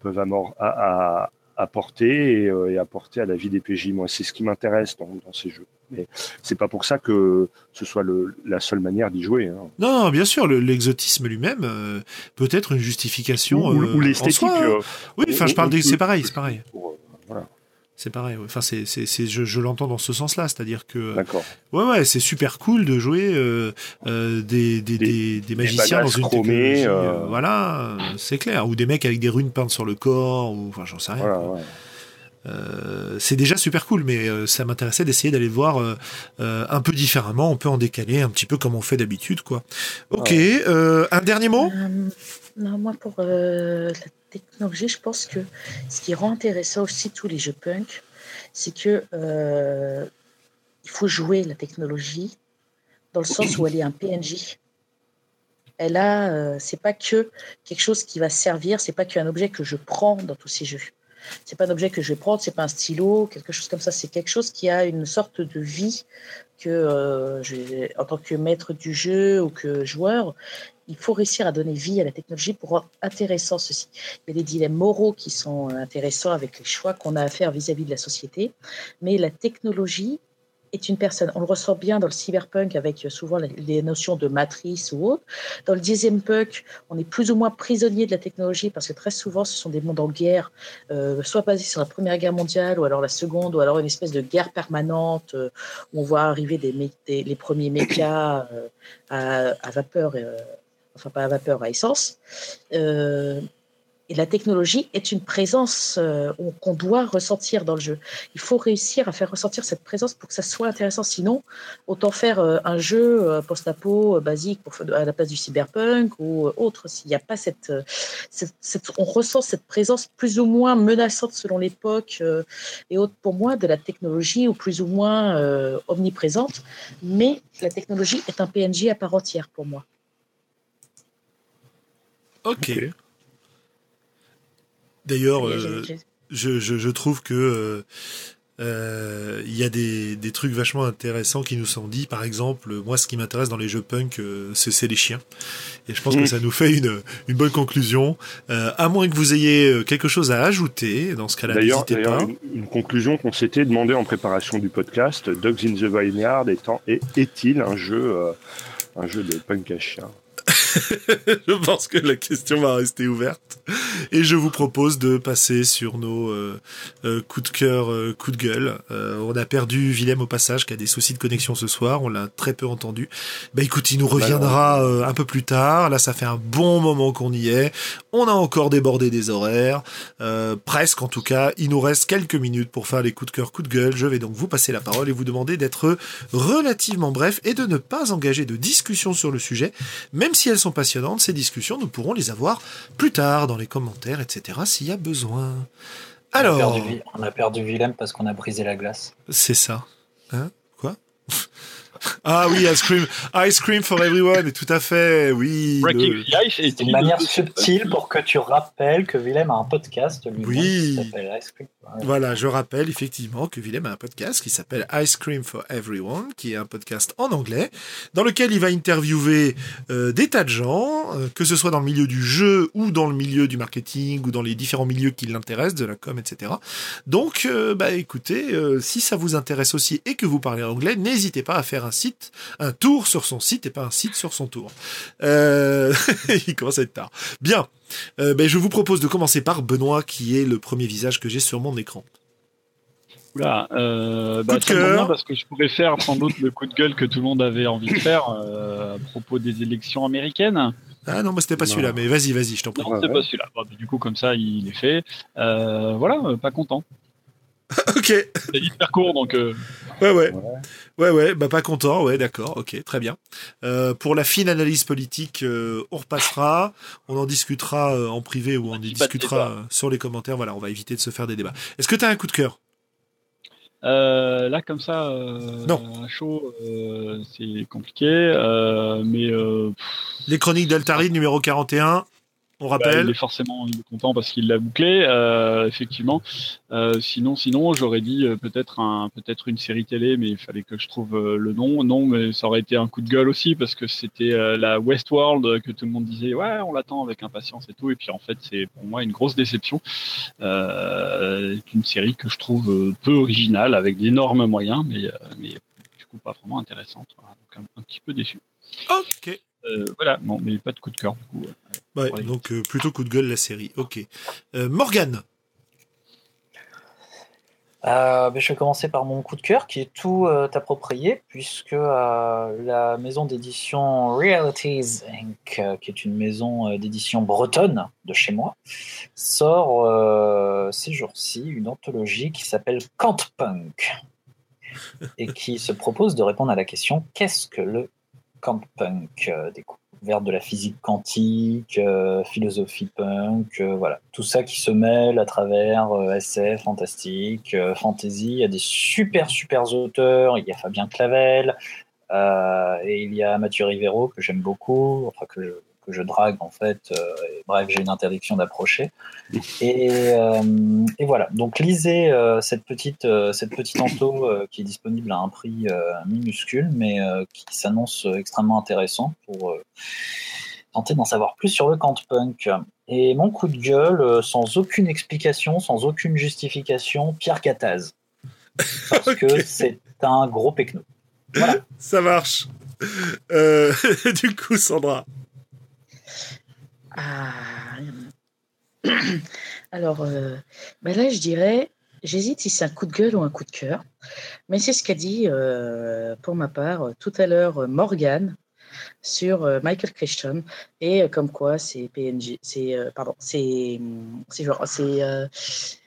peuvent amor à, apporter et, apporter à la vie des PJ. Moi, c'est ce qui m'intéresse dans, dans, ces jeux. Mais c'est pas pour ça que ce soit le, la seule manière d'y jouer. Hein. Non, bien sûr, l'exotisme lui-même euh, peut être une justification. Ou, euh, l'esthétique. Euh, oui, enfin, je parle de. C'est pareil, c'est pareil. C'est pareil. Enfin, c'est, c'est, je, je l'entends dans ce sens-là, c'est-à-dire que. D'accord. Ouais, ouais, c'est super cool de jouer des, des, des, des, magiciens dans une technologie. voilà, c'est clair. Ou des mecs avec des runes peintes sur le corps, ou enfin, j'en sais rien. Voilà, ouais. Euh, c'est déjà super cool, mais euh, ça m'intéressait d'essayer d'aller voir euh, un peu différemment. On peut en décaler un petit peu comme on fait d'habitude, quoi. Ok, un dernier mot? Non, moi pour la technologie, je pense que ce qui rend intéressant aussi tous les jeux punk, c'est que il faut jouer la technologie dans le sens où elle est un PNJ. Elle a, c'est pas que quelque chose qui va servir, c'est pas qu'un objet que je prends dans tous ces jeux c'est pas un objet que je vais prendre, c'est pas un stylo, quelque chose comme ça. C'est quelque chose qui a une sorte de vie euh, en tant que maître du jeu ou que joueur, il faut réussir à donner vie à la technologie pour rendre intéressant ceci. Il y a des dilemmes moraux qui sont intéressants avec les choix qu'on a à faire vis-à-vis de la société, mais la technologie est une personne. On le ressent bien dans le cyberpunk avec souvent les notions de matrice ou autre. Dans le dixième punk, on est plus ou moins prisonnier de la technologie parce que très souvent, ce sont des mondes en guerre, euh, soit basés sur la Première Guerre mondiale ou alors la Seconde, ou alors une espèce de guerre permanente euh, où on voit arriver des, les premiers mécas euh, à, à, vapeur, enfin pas à vapeur, à essence. Et la technologie est une présence euh, qu'on doit ressentir dans le jeu. Il faut réussir à faire ressentir cette présence pour que ça soit intéressant. Sinon, autant faire euh, un jeu euh, post-apo basique pour, à la place du cyberpunk ou autre. S'il n'y a pas cette, cette, On ressent cette présence plus ou moins menaçante selon l'époque et autre pour moi de la technologie ou plus ou moins omniprésente. Mais la technologie est un PNJ à part entière pour moi. Ok. D'ailleurs, euh, je, trouve que euh, euh, il y a des, trucs vachement intéressants qui nous sont dits. Par exemple, moi, ce qui m'intéresse dans les jeux punk, c'est les chiens. Et je pense que mm. ça nous fait une, bonne conclusion. à moins que vous ayez quelque chose à ajouter, dans ce cas-là, n'hésitez pas. Une, une conclusion qu'on s'était demandé en préparation du podcast, Dogs in the Vineyard est-il un jeu, un jeu de punk à chiens? (laughs) je pense que la question va rester ouverte. Et je vous propose de passer sur nos euh, euh, coups de cœur, euh, coups de gueule. on a perdu Willem au passage, qui a des soucis de connexion ce soir. On l'a très peu entendu. Bah écoute, il nous reviendra un peu plus tard. Là, ça fait un bon moment qu'on y est. On a encore débordé des horaires. presque en tout cas. Il nous reste quelques minutes pour faire les coups de cœur, coups de gueule. Je vais donc vous passer la parole et vous demander d'être relativement bref et de ne pas engager de discussion sur le sujet, même si elles sont passionnantes, ces discussions, nous pourrons les avoir plus tard dans les commentaires, etc., s'il y a besoin. Alors. On a perdu, Willem parce qu'on a brisé la glace. C'est ça. Hein? Quoi? Ah oui, ice cream, ice cream for everyone, tout à fait, oui. C'est une manière subtile pour que tu rappelles que Willem a un podcast lui oui. qui s'appelle Ice Cream. Voilà, je rappelle effectivement que Willem a un podcast qui s'appelle Ice Cream for Everyone, qui est un podcast en anglais, dans lequel il va interviewer euh, des tas de gens, euh, que ce soit dans le milieu du jeu ou dans le milieu du marketing ou dans les différents milieux qui l'intéressent, de la com, etc. Donc, euh, bah écoutez, si ça vous intéresse aussi et que vous parlez anglais, n'hésitez pas à faire un site, un tour sur son site et pas un site sur son tour. (laughs) il commence à être tard. Bien. Euh, ben, je vous propose de commencer par Benoît, qui est le premier visage que j'ai sur mon écran. Oula, euh, bah, parce que je pourrais faire sans doute le coup de gueule que tout le monde avait envie de faire euh, à propos des élections américaines. Ah non, moi c'était pas celui-là, mais vas-y, vas-y, je t'en prie. Non, c'est pas celui-là. du coup, comme ça, il est fait. Euh, voilà, pas content. (laughs) ok. C'est hyper court, donc. Euh, ouais, ouais, ouais, ouais, bah pas content, ouais, d'accord, ok, très bien. Euh, pour la fine analyse politique, euh, on repassera, on en discutera euh, en privé ou on, en discutera sur les commentaires. Voilà, on va éviter de se faire des débats. Est-ce que tu as un coup de cœur? Là, comme ça, non. chaud, c'est compliqué, mais. Les chroniques d'Altari, numéro 41, on bah, rappelle. il est forcément content parce qu'il l'a bouclé, euh, effectivement. Euh, sinon, sinon, j'aurais dit euh, peut-être un, peut-être une série télé, mais il fallait que je trouve le nom. Non, mais ça aurait été un coup de gueule aussi parce que c'était la Westworld que tout le monde disait ouais, on l'attend avec impatience et tout. Et puis en fait, c'est pour moi une grosse déception. c'est une série que je trouve peu originale avec d'énormes moyens, mais, mais du coup pas vraiment intéressante. donc un petit peu déçu. Ok. Euh, voilà, bon, mais pas de coup de cœur du coup. Ouais, donc euh, plutôt coup de gueule la série. Ok. Euh, Morgane. Ben, je vais commencer par mon coup de cœur qui est tout approprié puisque la maison d'édition Realities Inc., qui est une maison d'édition bretonne de chez moi, sort ces jours-ci une anthologie qui s'appelle Punk et qui se propose de répondre à la question qu'est-ce que le camp punk, euh, découverte de la physique quantique, euh, philosophie punk, euh, voilà, tout ça qui se mêle à travers SF, fantastique, fantasy. Il y a des super super auteurs. Il y a Fabien Clavel et il y a Mathieu Rivero que j'aime beaucoup, enfin que que je drague en fait. Euh, bref, j'ai une interdiction d'approcher. Euh, et, voilà. Donc lisez euh, cette petite cette petite anto qui est disponible à un prix minuscule, mais qui s'annonce extrêmement intéressant pour tenter d'en savoir plus sur le camp punk. Et mon coup de gueule, sans aucune explication, sans aucune justification, Pierre Cataz. Parce (laughs) que c'est un gros pecno. Voilà. Ça marche. (laughs) du coup, Sandra. Ah. (clears throat) Alors, euh, ben là, je dirais, j'hésite si c'est un coup de gueule ou un coup de cœur, mais c'est ce qu'a dit, euh, pour ma part, tout à l'heure Morgan sur euh, Michael Christian et comme quoi c'est PNG,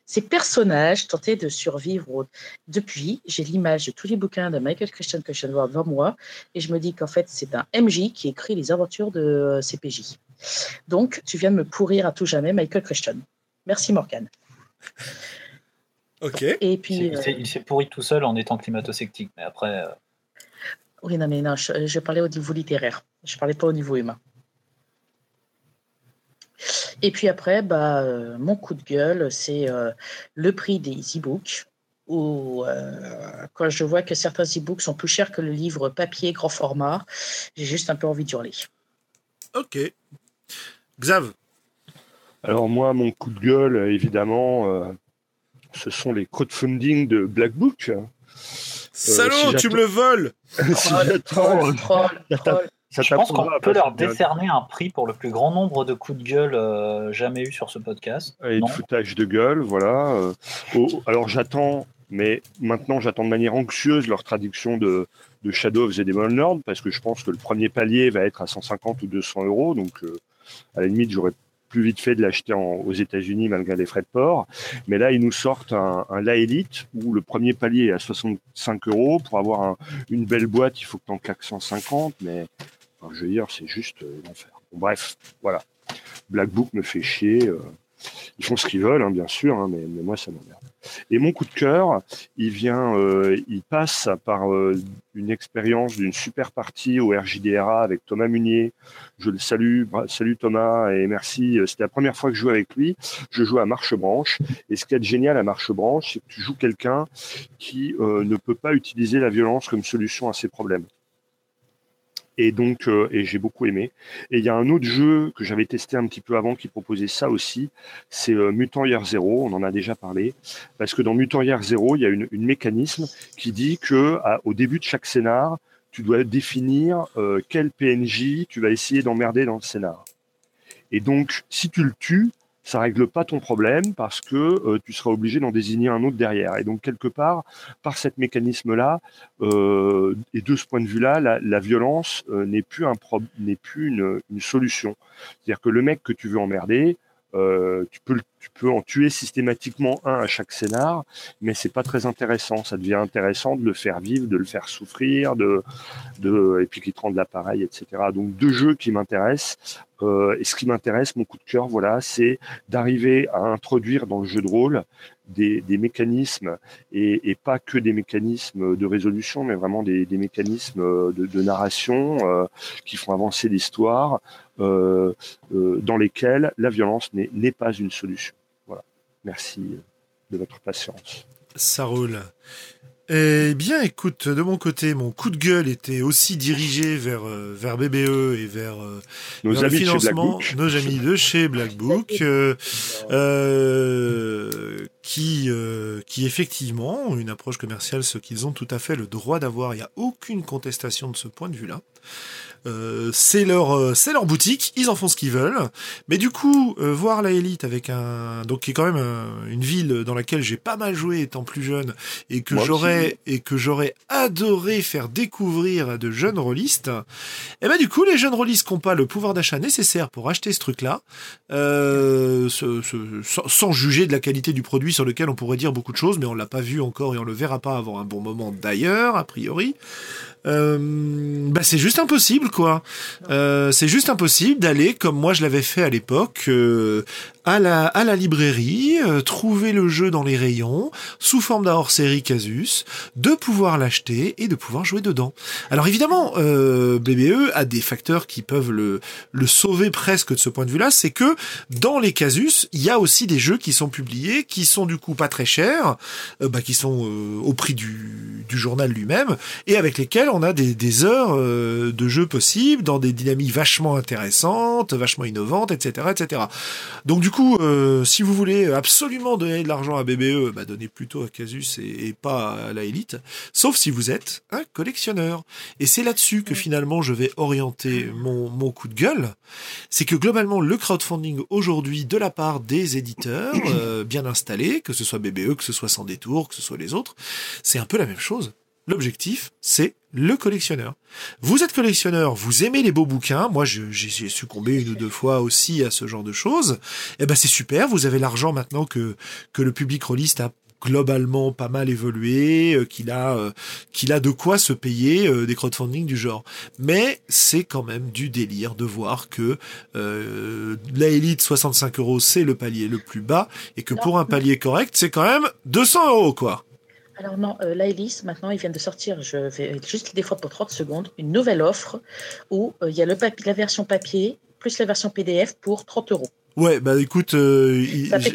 ces personnages tentaient de survivre. Depuis, j'ai l'image de tous les bouquins de Michael Christian je voir devant moi, et je me dis qu'en fait, c'est un MJ qui écrit les aventures de CPJ. Donc, tu viens de me pourrir à tout jamais, Michael Christian. Merci, Morgan. Ok. Et puis, euh, il s'est pourri tout seul en étant climato-sceptique, mais après. Euh, oui, non, mais non, je, parlais au niveau littéraire. Je parlais pas au niveau humain. Et puis après, bah, euh, mon coup de gueule, c'est le prix des e-books. Où, quand je vois que certains e-books sont plus chers que le livre papier grand format, j'ai juste un peu envie de hurler. Ok. Xav Alors moi, mon coup de gueule, évidemment, euh, ce sont les crowdfunding de Black Book. Euh, Salaud, tu me le voles Je pense qu'on peut leur décerner un prix pour le plus grand nombre de coups de gueule euh, jamais eu sur ce podcast. Et de foutage de gueule, voilà. alors j'attends, mais maintenant j'attends de manière anxieuse leur traduction de, de Shadow of the Demon Lord, parce que je pense que le premier palier va être à 150 ou 200 euros, donc à la limite, j'aurais plus vite fait de l'acheter aux États-Unis malgré les frais de port. Mais là, ils nous sortent un, La Elite où le premier palier est à 65 euros. Pour avoir une belle boîte, il faut que tu en claques 150. Mais je veux dire, c'est juste euh, l'enfer. bref, voilà. Black Book me fait chier. Euh, ils font ce qu'ils veulent, hein, bien sûr, hein, mais, mais, moi, ça m'emmerde. Et mon coup de cœur, il vient, euh, il passe par euh, une expérience d'une super partie au RJDRA avec Thomas Munier. Je le salue, salut Thomas et merci. Euh, c'était la première fois que je jouais avec lui. Je joue à Marche Branche et ce qui est génial à Marche Branche, c'est que tu joues quelqu'un qui ne peut pas utiliser la violence comme solution à ses problèmes et donc euh, et j'ai beaucoup aimé. Et il y a un autre jeu que j'avais testé un petit peu avant qui proposait ça aussi, c'est euh, Mutant Year Zero. On en a déjà parlé parce que dans Mutant Year Zero, il y a une, une mécanisme qui dit que au début de chaque scénar, tu dois définir euh, quel PNJ tu vas essayer d'emmerder dans le scénar. Et donc, si tu le tues, ça règle pas ton problème parce que euh, tu seras obligé d'en désigner un autre derrière. Et donc quelque part, par cet mécanisme-là euh, et de ce point de vue-là, la, violence euh, n'est plus un n'est plus une, une solution. C'est-à-dire que le mec que tu veux emmerder, tu peux le tu peux en tuer systématiquement un à chaque scénar, mais c'est pas très intéressant. Ça devient intéressant de le faire vivre, de le faire souffrir, de, de et puis qui te rend de l'appareil, etc. Donc deux jeux qui m'intéressent. Euh, et ce qui m'intéresse, mon coup de cœur, voilà, c'est d'arriver à introduire dans le jeu de rôle des, des mécanismes et, et, pas que des mécanismes de résolution, mais vraiment des, des mécanismes de, de narration euh, qui font avancer l'histoire, euh, euh, dans lesquels la violence n'est pas une solution. Merci de votre patience. Ça roule. Eh bien, écoute, de mon côté, mon coup de gueule était aussi dirigé vers euh, vers BBE et vers, euh, nos vers amis le financement, de chez nos amis de chez Black Book, euh, euh, qui euh, qui effectivement ont une approche commerciale, ce qu'ils ont tout à fait le droit d'avoir. Il n'y a aucune contestation de ce point de vue-là. Euh, c'est leur euh, c'est leur boutique, ils en font ce qu'ils veulent. Mais du coup, euh, voir la élite avec un donc qui est quand même un- une ville dans laquelle j'ai pas mal joué étant plus jeune et que Moi j'aurais et que j'aurais adoré faire découvrir à de jeunes rôlistes. Et ben du coup, les jeunes rôlistes qui n'ont pas le pouvoir d'achat nécessaire pour acheter ce truc-là, euh, ce- ce- sans, sans juger de la qualité du produit sur lequel on pourrait dire beaucoup de choses, mais on l'a pas vu encore et on le verra pas avant un bon moment d'ailleurs, a priori. Euh, bah c'est juste impossible quoi. Euh, c'est juste impossible d'aller comme moi je l'avais fait à l'époque euh, à la à la librairie, euh, trouver le jeu dans les rayons sous forme d'un hors-série Casus, de pouvoir l'acheter et de pouvoir jouer dedans. Alors évidemment, euh, BBE a des facteurs qui peuvent le le sauver presque de ce point de vue-là, c'est que dans les Casus, il y a aussi des jeux qui sont publiés, qui sont du coup pas très chers, euh, bah, qui sont au prix du, du journal lui-même, et avec lesquels on a des, des heures euh, de jeu possibles, dans des dynamiques vachement intéressantes, vachement innovantes, etc. etc. Donc du coup, euh, si vous voulez absolument donner de l'argent à BBE, bah, donnez plutôt à Casus et, et pas à la Elite, sauf si vous êtes un collectionneur. Et c'est là-dessus que finalement je vais orienter mon, mon coup de gueule, c'est que globalement le crowdfunding aujourd'hui de la part des éditeurs (coughs) euh, bien installés, que ce soit BBE, que ce soit Sans Détour, que ce soit les autres, c'est un peu la même chose. L'objectif, c'est le collectionneur. Vous êtes collectionneur, vous aimez les beaux bouquins. Moi, j'ai succombé une ou deux fois aussi à ce genre de choses. Eh ben, c'est super. Vous avez l'argent maintenant que que le public rôliste a globalement pas mal évolué, euh, qu'il a euh, qu'il a de quoi se payer euh, des crowdfunding du genre. Mais c'est quand même du délire de voir que euh, la élite 65 euros c'est le palier le plus bas et que pour un palier correct c'est quand même 200 euros quoi. Alors non, euh, maintenant, ils viennent de sortir, je vais juste des fois pour 30 secondes, une nouvelle offre où euh, il y a la version papier plus la version PDF pour 30 euros. Ouais, bah écoute, euh,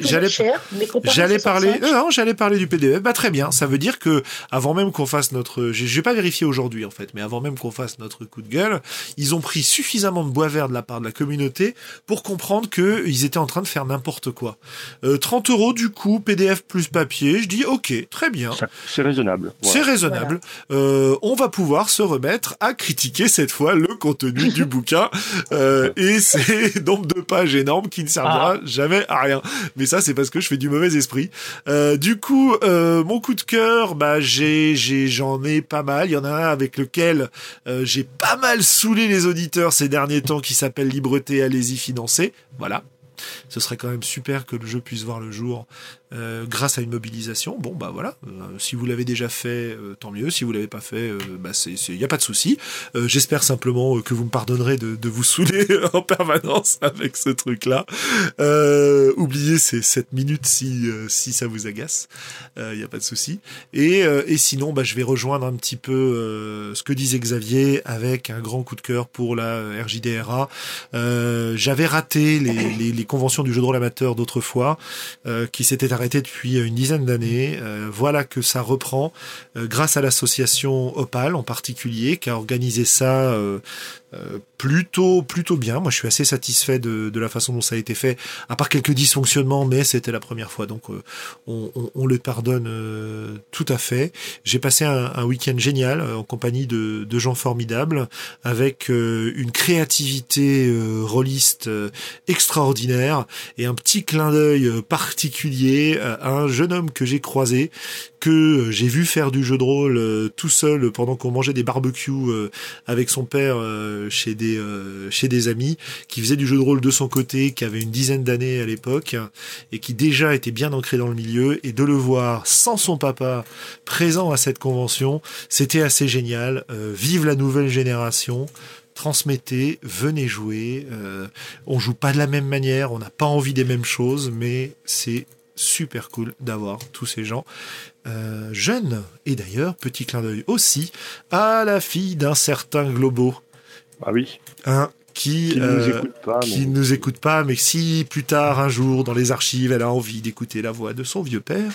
j'allais cher, mais comparé J'allais à 65, parler, non, non, j'allais parler du PDF. Bah très bien. Ça veut dire que avant même qu'on fasse notre, j'ai j'ai pas vérifié aujourd'hui en fait, mais avant même qu'on fasse notre coup de gueule, ils ont pris suffisamment de bois vert de la part de la communauté pour comprendre que ils étaient en train de faire n'importe quoi. Euh, 30 euros du coup, PDF plus papier. Je dis ok, très bien. C'est raisonnable. C'est Voilà. raisonnable. Euh, on va pouvoir se remettre à critiquer cette fois le contenu du bouquin euh, (laughs) et ces nombres de pages énormes qui (laughs) ne servira jamais à rien. Mais ça, c'est parce que je fais du mauvais esprit. Euh, du coup, euh, mon coup de cœur, bah j'ai, j'ai, j'en ai pas mal. Il y en a un avec lequel euh, j'ai pas mal saoulé les auditeurs ces derniers temps, qui s'appelle Libreté, allez-y financer. Voilà. Ce serait quand même super que le jeu puisse voir le jour euh, grâce à une mobilisation. Bon, bah voilà. Euh, si vous l'avez déjà fait, euh, tant mieux. Si vous l'avez pas fait, bah c'est, il y a pas de souci. J'espère simplement que vous me pardonnerez de, de vous saouler (laughs) en permanence avec ce truc-là. Oubliez ces 7 minutes si si ça vous agace. Il y a pas de souci. Et, et sinon, bah je vais rejoindre un petit peu ce que disait Xavier avec un grand coup de cœur pour la RJDRA. J'avais raté les, les, les conventions du jeu de rôle amateur d'autrefois, qui s'étaient arrêtées depuis une dizaine d'années. Euh, voilà que ça reprend euh, grâce à l'association Opal en particulier, qui a organisé ça euh, plutôt plutôt bien. Moi, je suis assez satisfait de, de la façon dont ça a été fait, à part quelques dysfonctionnements, mais c'était la première fois, donc euh, on, on, on le pardonne euh, tout à fait. J'ai passé un, un week-end génial euh, en compagnie de, de gens formidables, avec euh, une créativité rôliste extraordinaire et un petit clin d'œil particulier à un jeune homme que j'ai croisé que j'ai vu faire du jeu de rôle tout seul pendant qu'on mangeait des barbecues avec son père chez des amis, qui faisait du jeu de rôle de son côté, qui avait une dizaine d'années à l'époque et qui déjà était bien ancré dans le milieu, et de le voir sans son papa présent à cette convention, c'était assez génial. vive la nouvelle génération transmettez, venez jouer. Euh, on joue pas de la même manière, on n'a pas envie des mêmes choses, mais c'est super cool d'avoir tous ces gens euh, jeunes. Et d'ailleurs, petit clin d'œil aussi à la fille d'un certain Globo. Ah oui. Hein, qui, qui, nous euh, écoute pas, qui mais- nous écoute pas, mais si plus tard, un jour, dans les archives, elle a envie d'écouter la voix de son vieux père,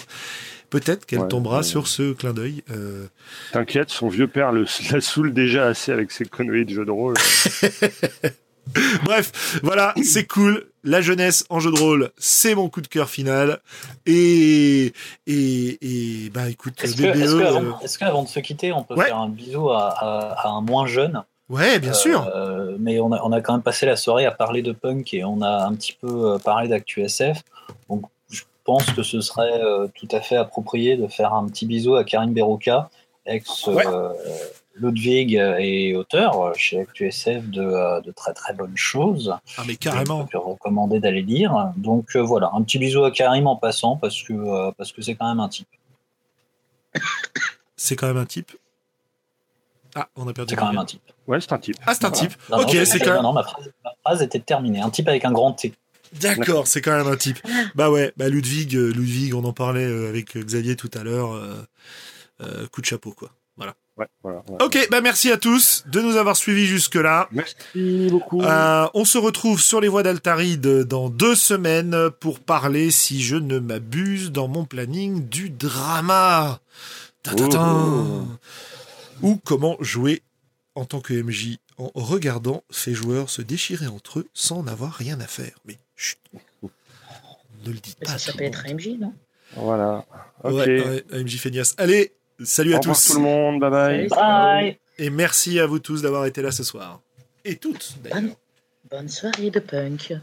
peut-être qu'elle Ouais, tombera ouais. sur ce clin d'œil. Euh, T'inquiète, son vieux père le, la saoule déjà assez avec ses conneries de jeu de rôle. (laughs) Bref, voilà, c'est cool. La jeunesse en jeu de rôle, c'est mon coup de cœur final. Et, et, et bah écoute, Est-ce est-ce que euh, de se quitter, on peut Ouais. faire un bisou à, à- à un moins jeune? Ouais, bien sûr. Euh, mais on a, on a quand même passé la soirée à parler de punk et on a un petit peu euh, parlé d'actu SF. Donc je pense que ce serait euh, tout à fait approprié de faire un petit bisou à Karim Berouka, ex Ouais. Euh, Ludwig et auteur euh, chez Actu SF de, euh, de très très bonnes choses. Ah mais carrément. Je peux recommander d'aller lire. Donc euh, voilà, un petit bisou à Karim en passant parce que euh, parce que c'est quand même un type. (laughs) C'est quand même un type. Ah, on a perdu. C'est quand même un type. Ouais, c'est un type. Ah, c'est un type. Non, non, ok, c'est quand non, même. non, ma phrase, ma phrase était terminée. Un type avec un grand T. D'accord, c'est quand même un type. Bah ouais, bah Ludwig, euh, Ludwig, on en parlait euh, avec Xavier tout à l'heure. euh, euh, coup de chapeau, quoi. Voilà. Ouais, voilà. ouais. Ok, bah merci à tous de nous avoir suivis jusque-là. Merci beaucoup. Euh, on se retrouve sur les voies d'Altaride dans deux semaines pour parler, si je ne m'abuse, dans mon planning du drama. Ta-ta-ta. Ou comment jouer en tant que MJ en regardant ces joueurs se déchirer entre eux sans n'avoir rien à faire. Mais chut, ne le dites pas. ça le être monde. MJ, non? Voilà. Ok. Ouais, ouais, MJ Feignas. Allez, salut à tous. tout le monde. Bye bye. Et merci à vous tous d'avoir été là ce soir. Et toutes, d'ailleurs. Bonne, bonne soirée de punk.